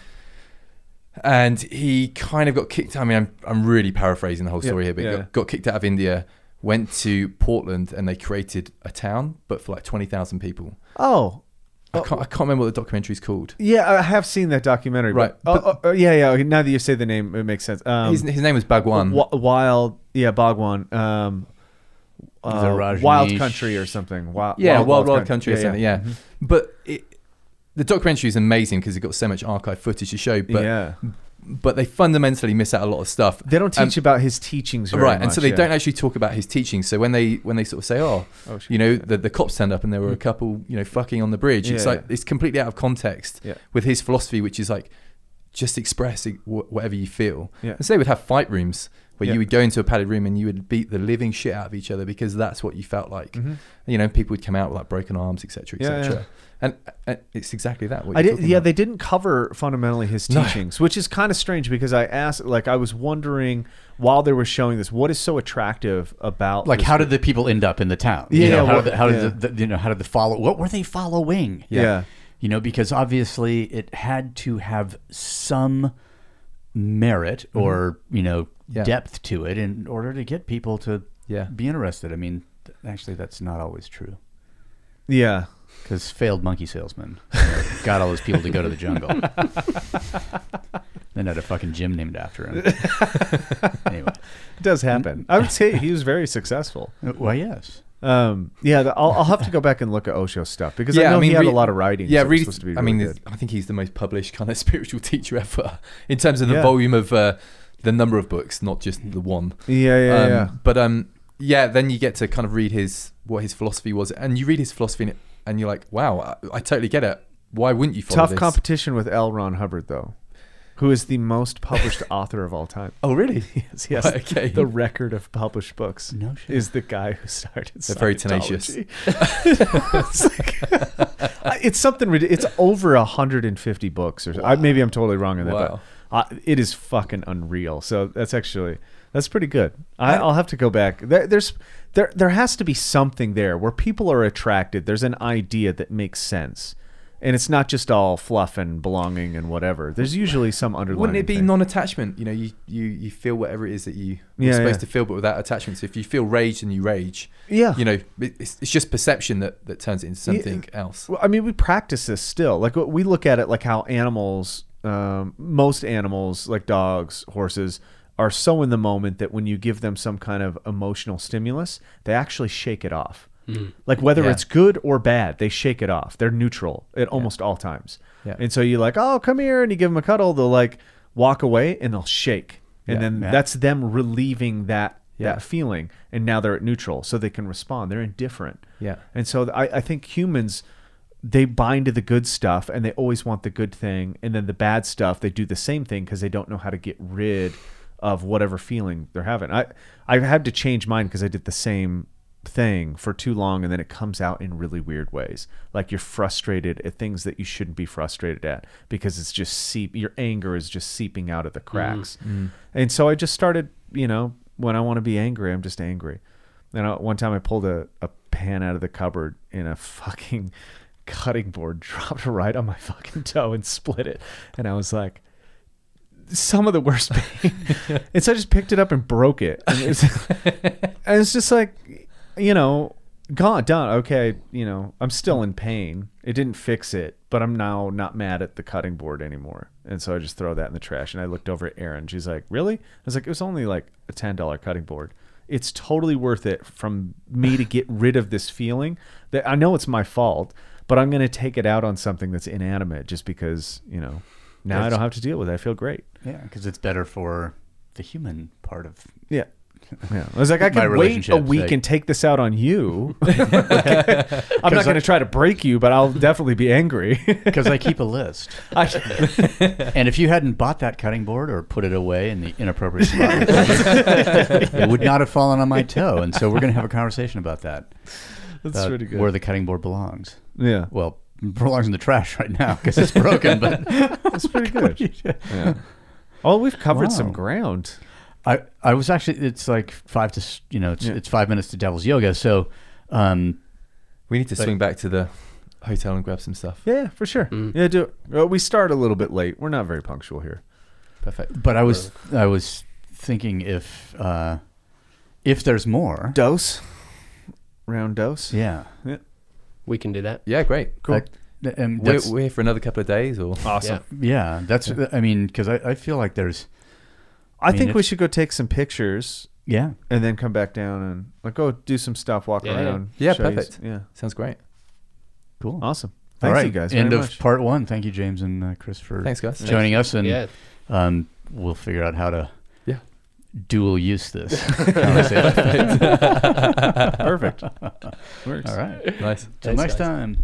and he kind of got kicked. I mean, I'm I'm really paraphrasing the whole Yeah, story here, but yeah. got, got kicked out of India. Went to Portland and they created a town, but for like twenty thousand people. oh I can't, I can't remember what the documentary is called. Yeah, I have seen that documentary. Right, But, but- oh, oh, yeah, yeah. okay, Now that you say the name, it makes sense. Um, his, his name was Bhagwan. Wi- Wild, yeah, Bhagwan. Um, uh, Rajneesh- Wild Country or something. Wild, yeah, Wild Wild, Country or Yeah, something. yeah. Yeah, but it, the documentary is amazing because it's got so much archive footage to show. But yeah. But they fundamentally miss out a lot of stuff. They don't Um, teach about his teachings, right, and so they yeah. don't actually talk about his teachings. So when they when they sort of say, "Oh, Oh, you know, the, the cops turned up and there were a couple, you know, fucking on the bridge," it's like yeah. it's completely out of context Yeah. with his philosophy, which is like just express whatever you feel. Yeah. And so they would have fight rooms where Yeah. you would go into a padded room and you would beat the living shit out of each other because that's what you felt like. Mhm. You know, people would come out with like broken arms, etc., Yeah, etc. yeah. And, and it's exactly that. What I did, yeah, about. they didn't cover fundamentally his No. teachings, which is kind of strange because I asked, like, I was wondering while they were showing this, what is so attractive about, like, this how did the people end up in the town? Yeah, you know, how, what- did the, how yeah. the, the, you know how did the follow? What were they following? Yeah. you know, because obviously it had to have some merit mm-hmm. or you know Yeah. depth to it in order to get people to Yeah. be interested. I mean, th- actually, that's not always true Yeah. because failed monkey salesman you know, got all those people to go to the jungle. then had a fucking gym named after him. anyway, It does happen. I would say he was very successful. Uh, why yes. Um, yeah, the, I'll, I'll have to go back and look at Osho stuff because I know I mean, he had re- a lot of writing. Yeah, really. supposed to be I mean, really I think he's the most published kind of spiritual teacher ever in terms of the Yeah. volume of uh, the number of books, not just the one. yeah, yeah, um, yeah. But um, yeah, then you get to kind of read his what his philosophy was, and you read his philosophy, and, it, and you're like, wow, I, I totally get it. Why wouldn't you follow Tough this? competition with L. Ron Hubbard, though, who is the most published author of all time. Oh, really? Yes, yes. Right, okay. The record of published books No shit. is the guy who started. They're very tenacious. It's, like- it's something. rid- It's over hundred and fifty books, or so. I, maybe I'm totally wrong on that, Wow. but uh, it is fucking unreal. So that's actually that's pretty good. I, I'll have to go back. There, there's there there has to be something there where people are attracted. There's an idea that makes sense. And it's not just all fluff and belonging and whatever. There's usually some underlying. Wouldn't it be thing. non-attachment? You know, you, you, you feel whatever it is that you, you're Yeah, supposed yeah. to feel, but without attachment. So if you feel rage, then you rage. Yeah. You know, it's, it's just perception that, that turns it into something else. Well, I mean, we practice this still. Like we look at it like how animals, um, most animals like dogs, horses, are so in the moment that when you give them some kind of emotional stimulus, they actually shake it off. Mm. Like whether Yeah. it's good or bad, they shake it off. They're neutral at almost all times. Yeah. And so you're like, oh, come here, and you give them a cuddle. They'll like walk away and they'll shake, and Yeah. then Yeah. that's them relieving that Yeah. that feeling, and now they're at neutral, so they can respond. They're indifferent. Yeah. And so I, I think humans they bind to the good stuff and they always want the good thing and then the bad stuff they do the same thing because they don't know how to get rid of whatever feeling they're having. I I had to change mine because I did the same thing for too long and then it comes out in really weird ways. Like you're frustrated at things that you shouldn't be frustrated at because it's just seep your anger is just seeping out of the mm-hmm. cracks. Mm-hmm. And so I just started, you know, when I want to be angry, I'm just angry. Then I, one time I pulled a, a pan out of the cupboard and a fucking cutting board dropped right on my fucking toe and split it. And I was like, some of the worst pain. and so I just picked it up and broke it. And it's, and it's just like, you know, gone, done. Okay, you know, I'm still in pain. It didn't fix it, but I'm now not mad at the cutting board anymore. And so I just throw that in the trash. And I looked over at Erin. She's like, really? I was like, it was only like a $10 cutting board. It's totally worth it from me to get rid of this feeling that I know it's my fault, but I'm going to take it out on something that's inanimate just because, you know, now I That's- don't have to deal with it. I feel great. Yeah, because it's better for the human part of. Yeah. Yeah. I was like, I My can wait a relationship, week like- and take this out on you. I'm not going to try to break you, but I'll definitely be angry. Because I keep a list. and if you hadn't bought that cutting board or put it away in the inappropriate spot, it would not have fallen on my toe. And so we're going to have a conversation about that. That's about pretty good. Where the cutting board belongs. yeah. Well, it belongs in the trash right now because it's broken. But That's pretty good. Yeah. Oh, we've covered some Wow. ground. I, I was actually it's like five to you know it's, Yeah. it's five minutes to Devil's Yoga. So um, We need to But- swing back to the hotel and grab some stuff. Yeah, for sure. Mm. Yeah, do it. Well, we start a little bit late. We're not very punctual here. Perfect. but I was I was thinking if uh, if there's more, Dose. Round dose. yeah, We can do that. Yeah, great. cool. and We're, we're here for another couple of days, or Awesome. yeah, that's I mean because I, I feel like there's I, mean, think we it's- should go take some pictures yeah and then come back down and like go do some stuff, walk Yeah, yeah. around. Yeah, show you- perfect. Yeah. sounds great. cool. Awesome. All Thanks right, you guys. End very of much. part one. Thank you, James and uh, Chris, for Thanks, guys. joining us, and yeah. um, we'll figure out how to Yeah. dual use this. conversation. Perfect. Works. All right. Nice. Till Thanks, next guys. time.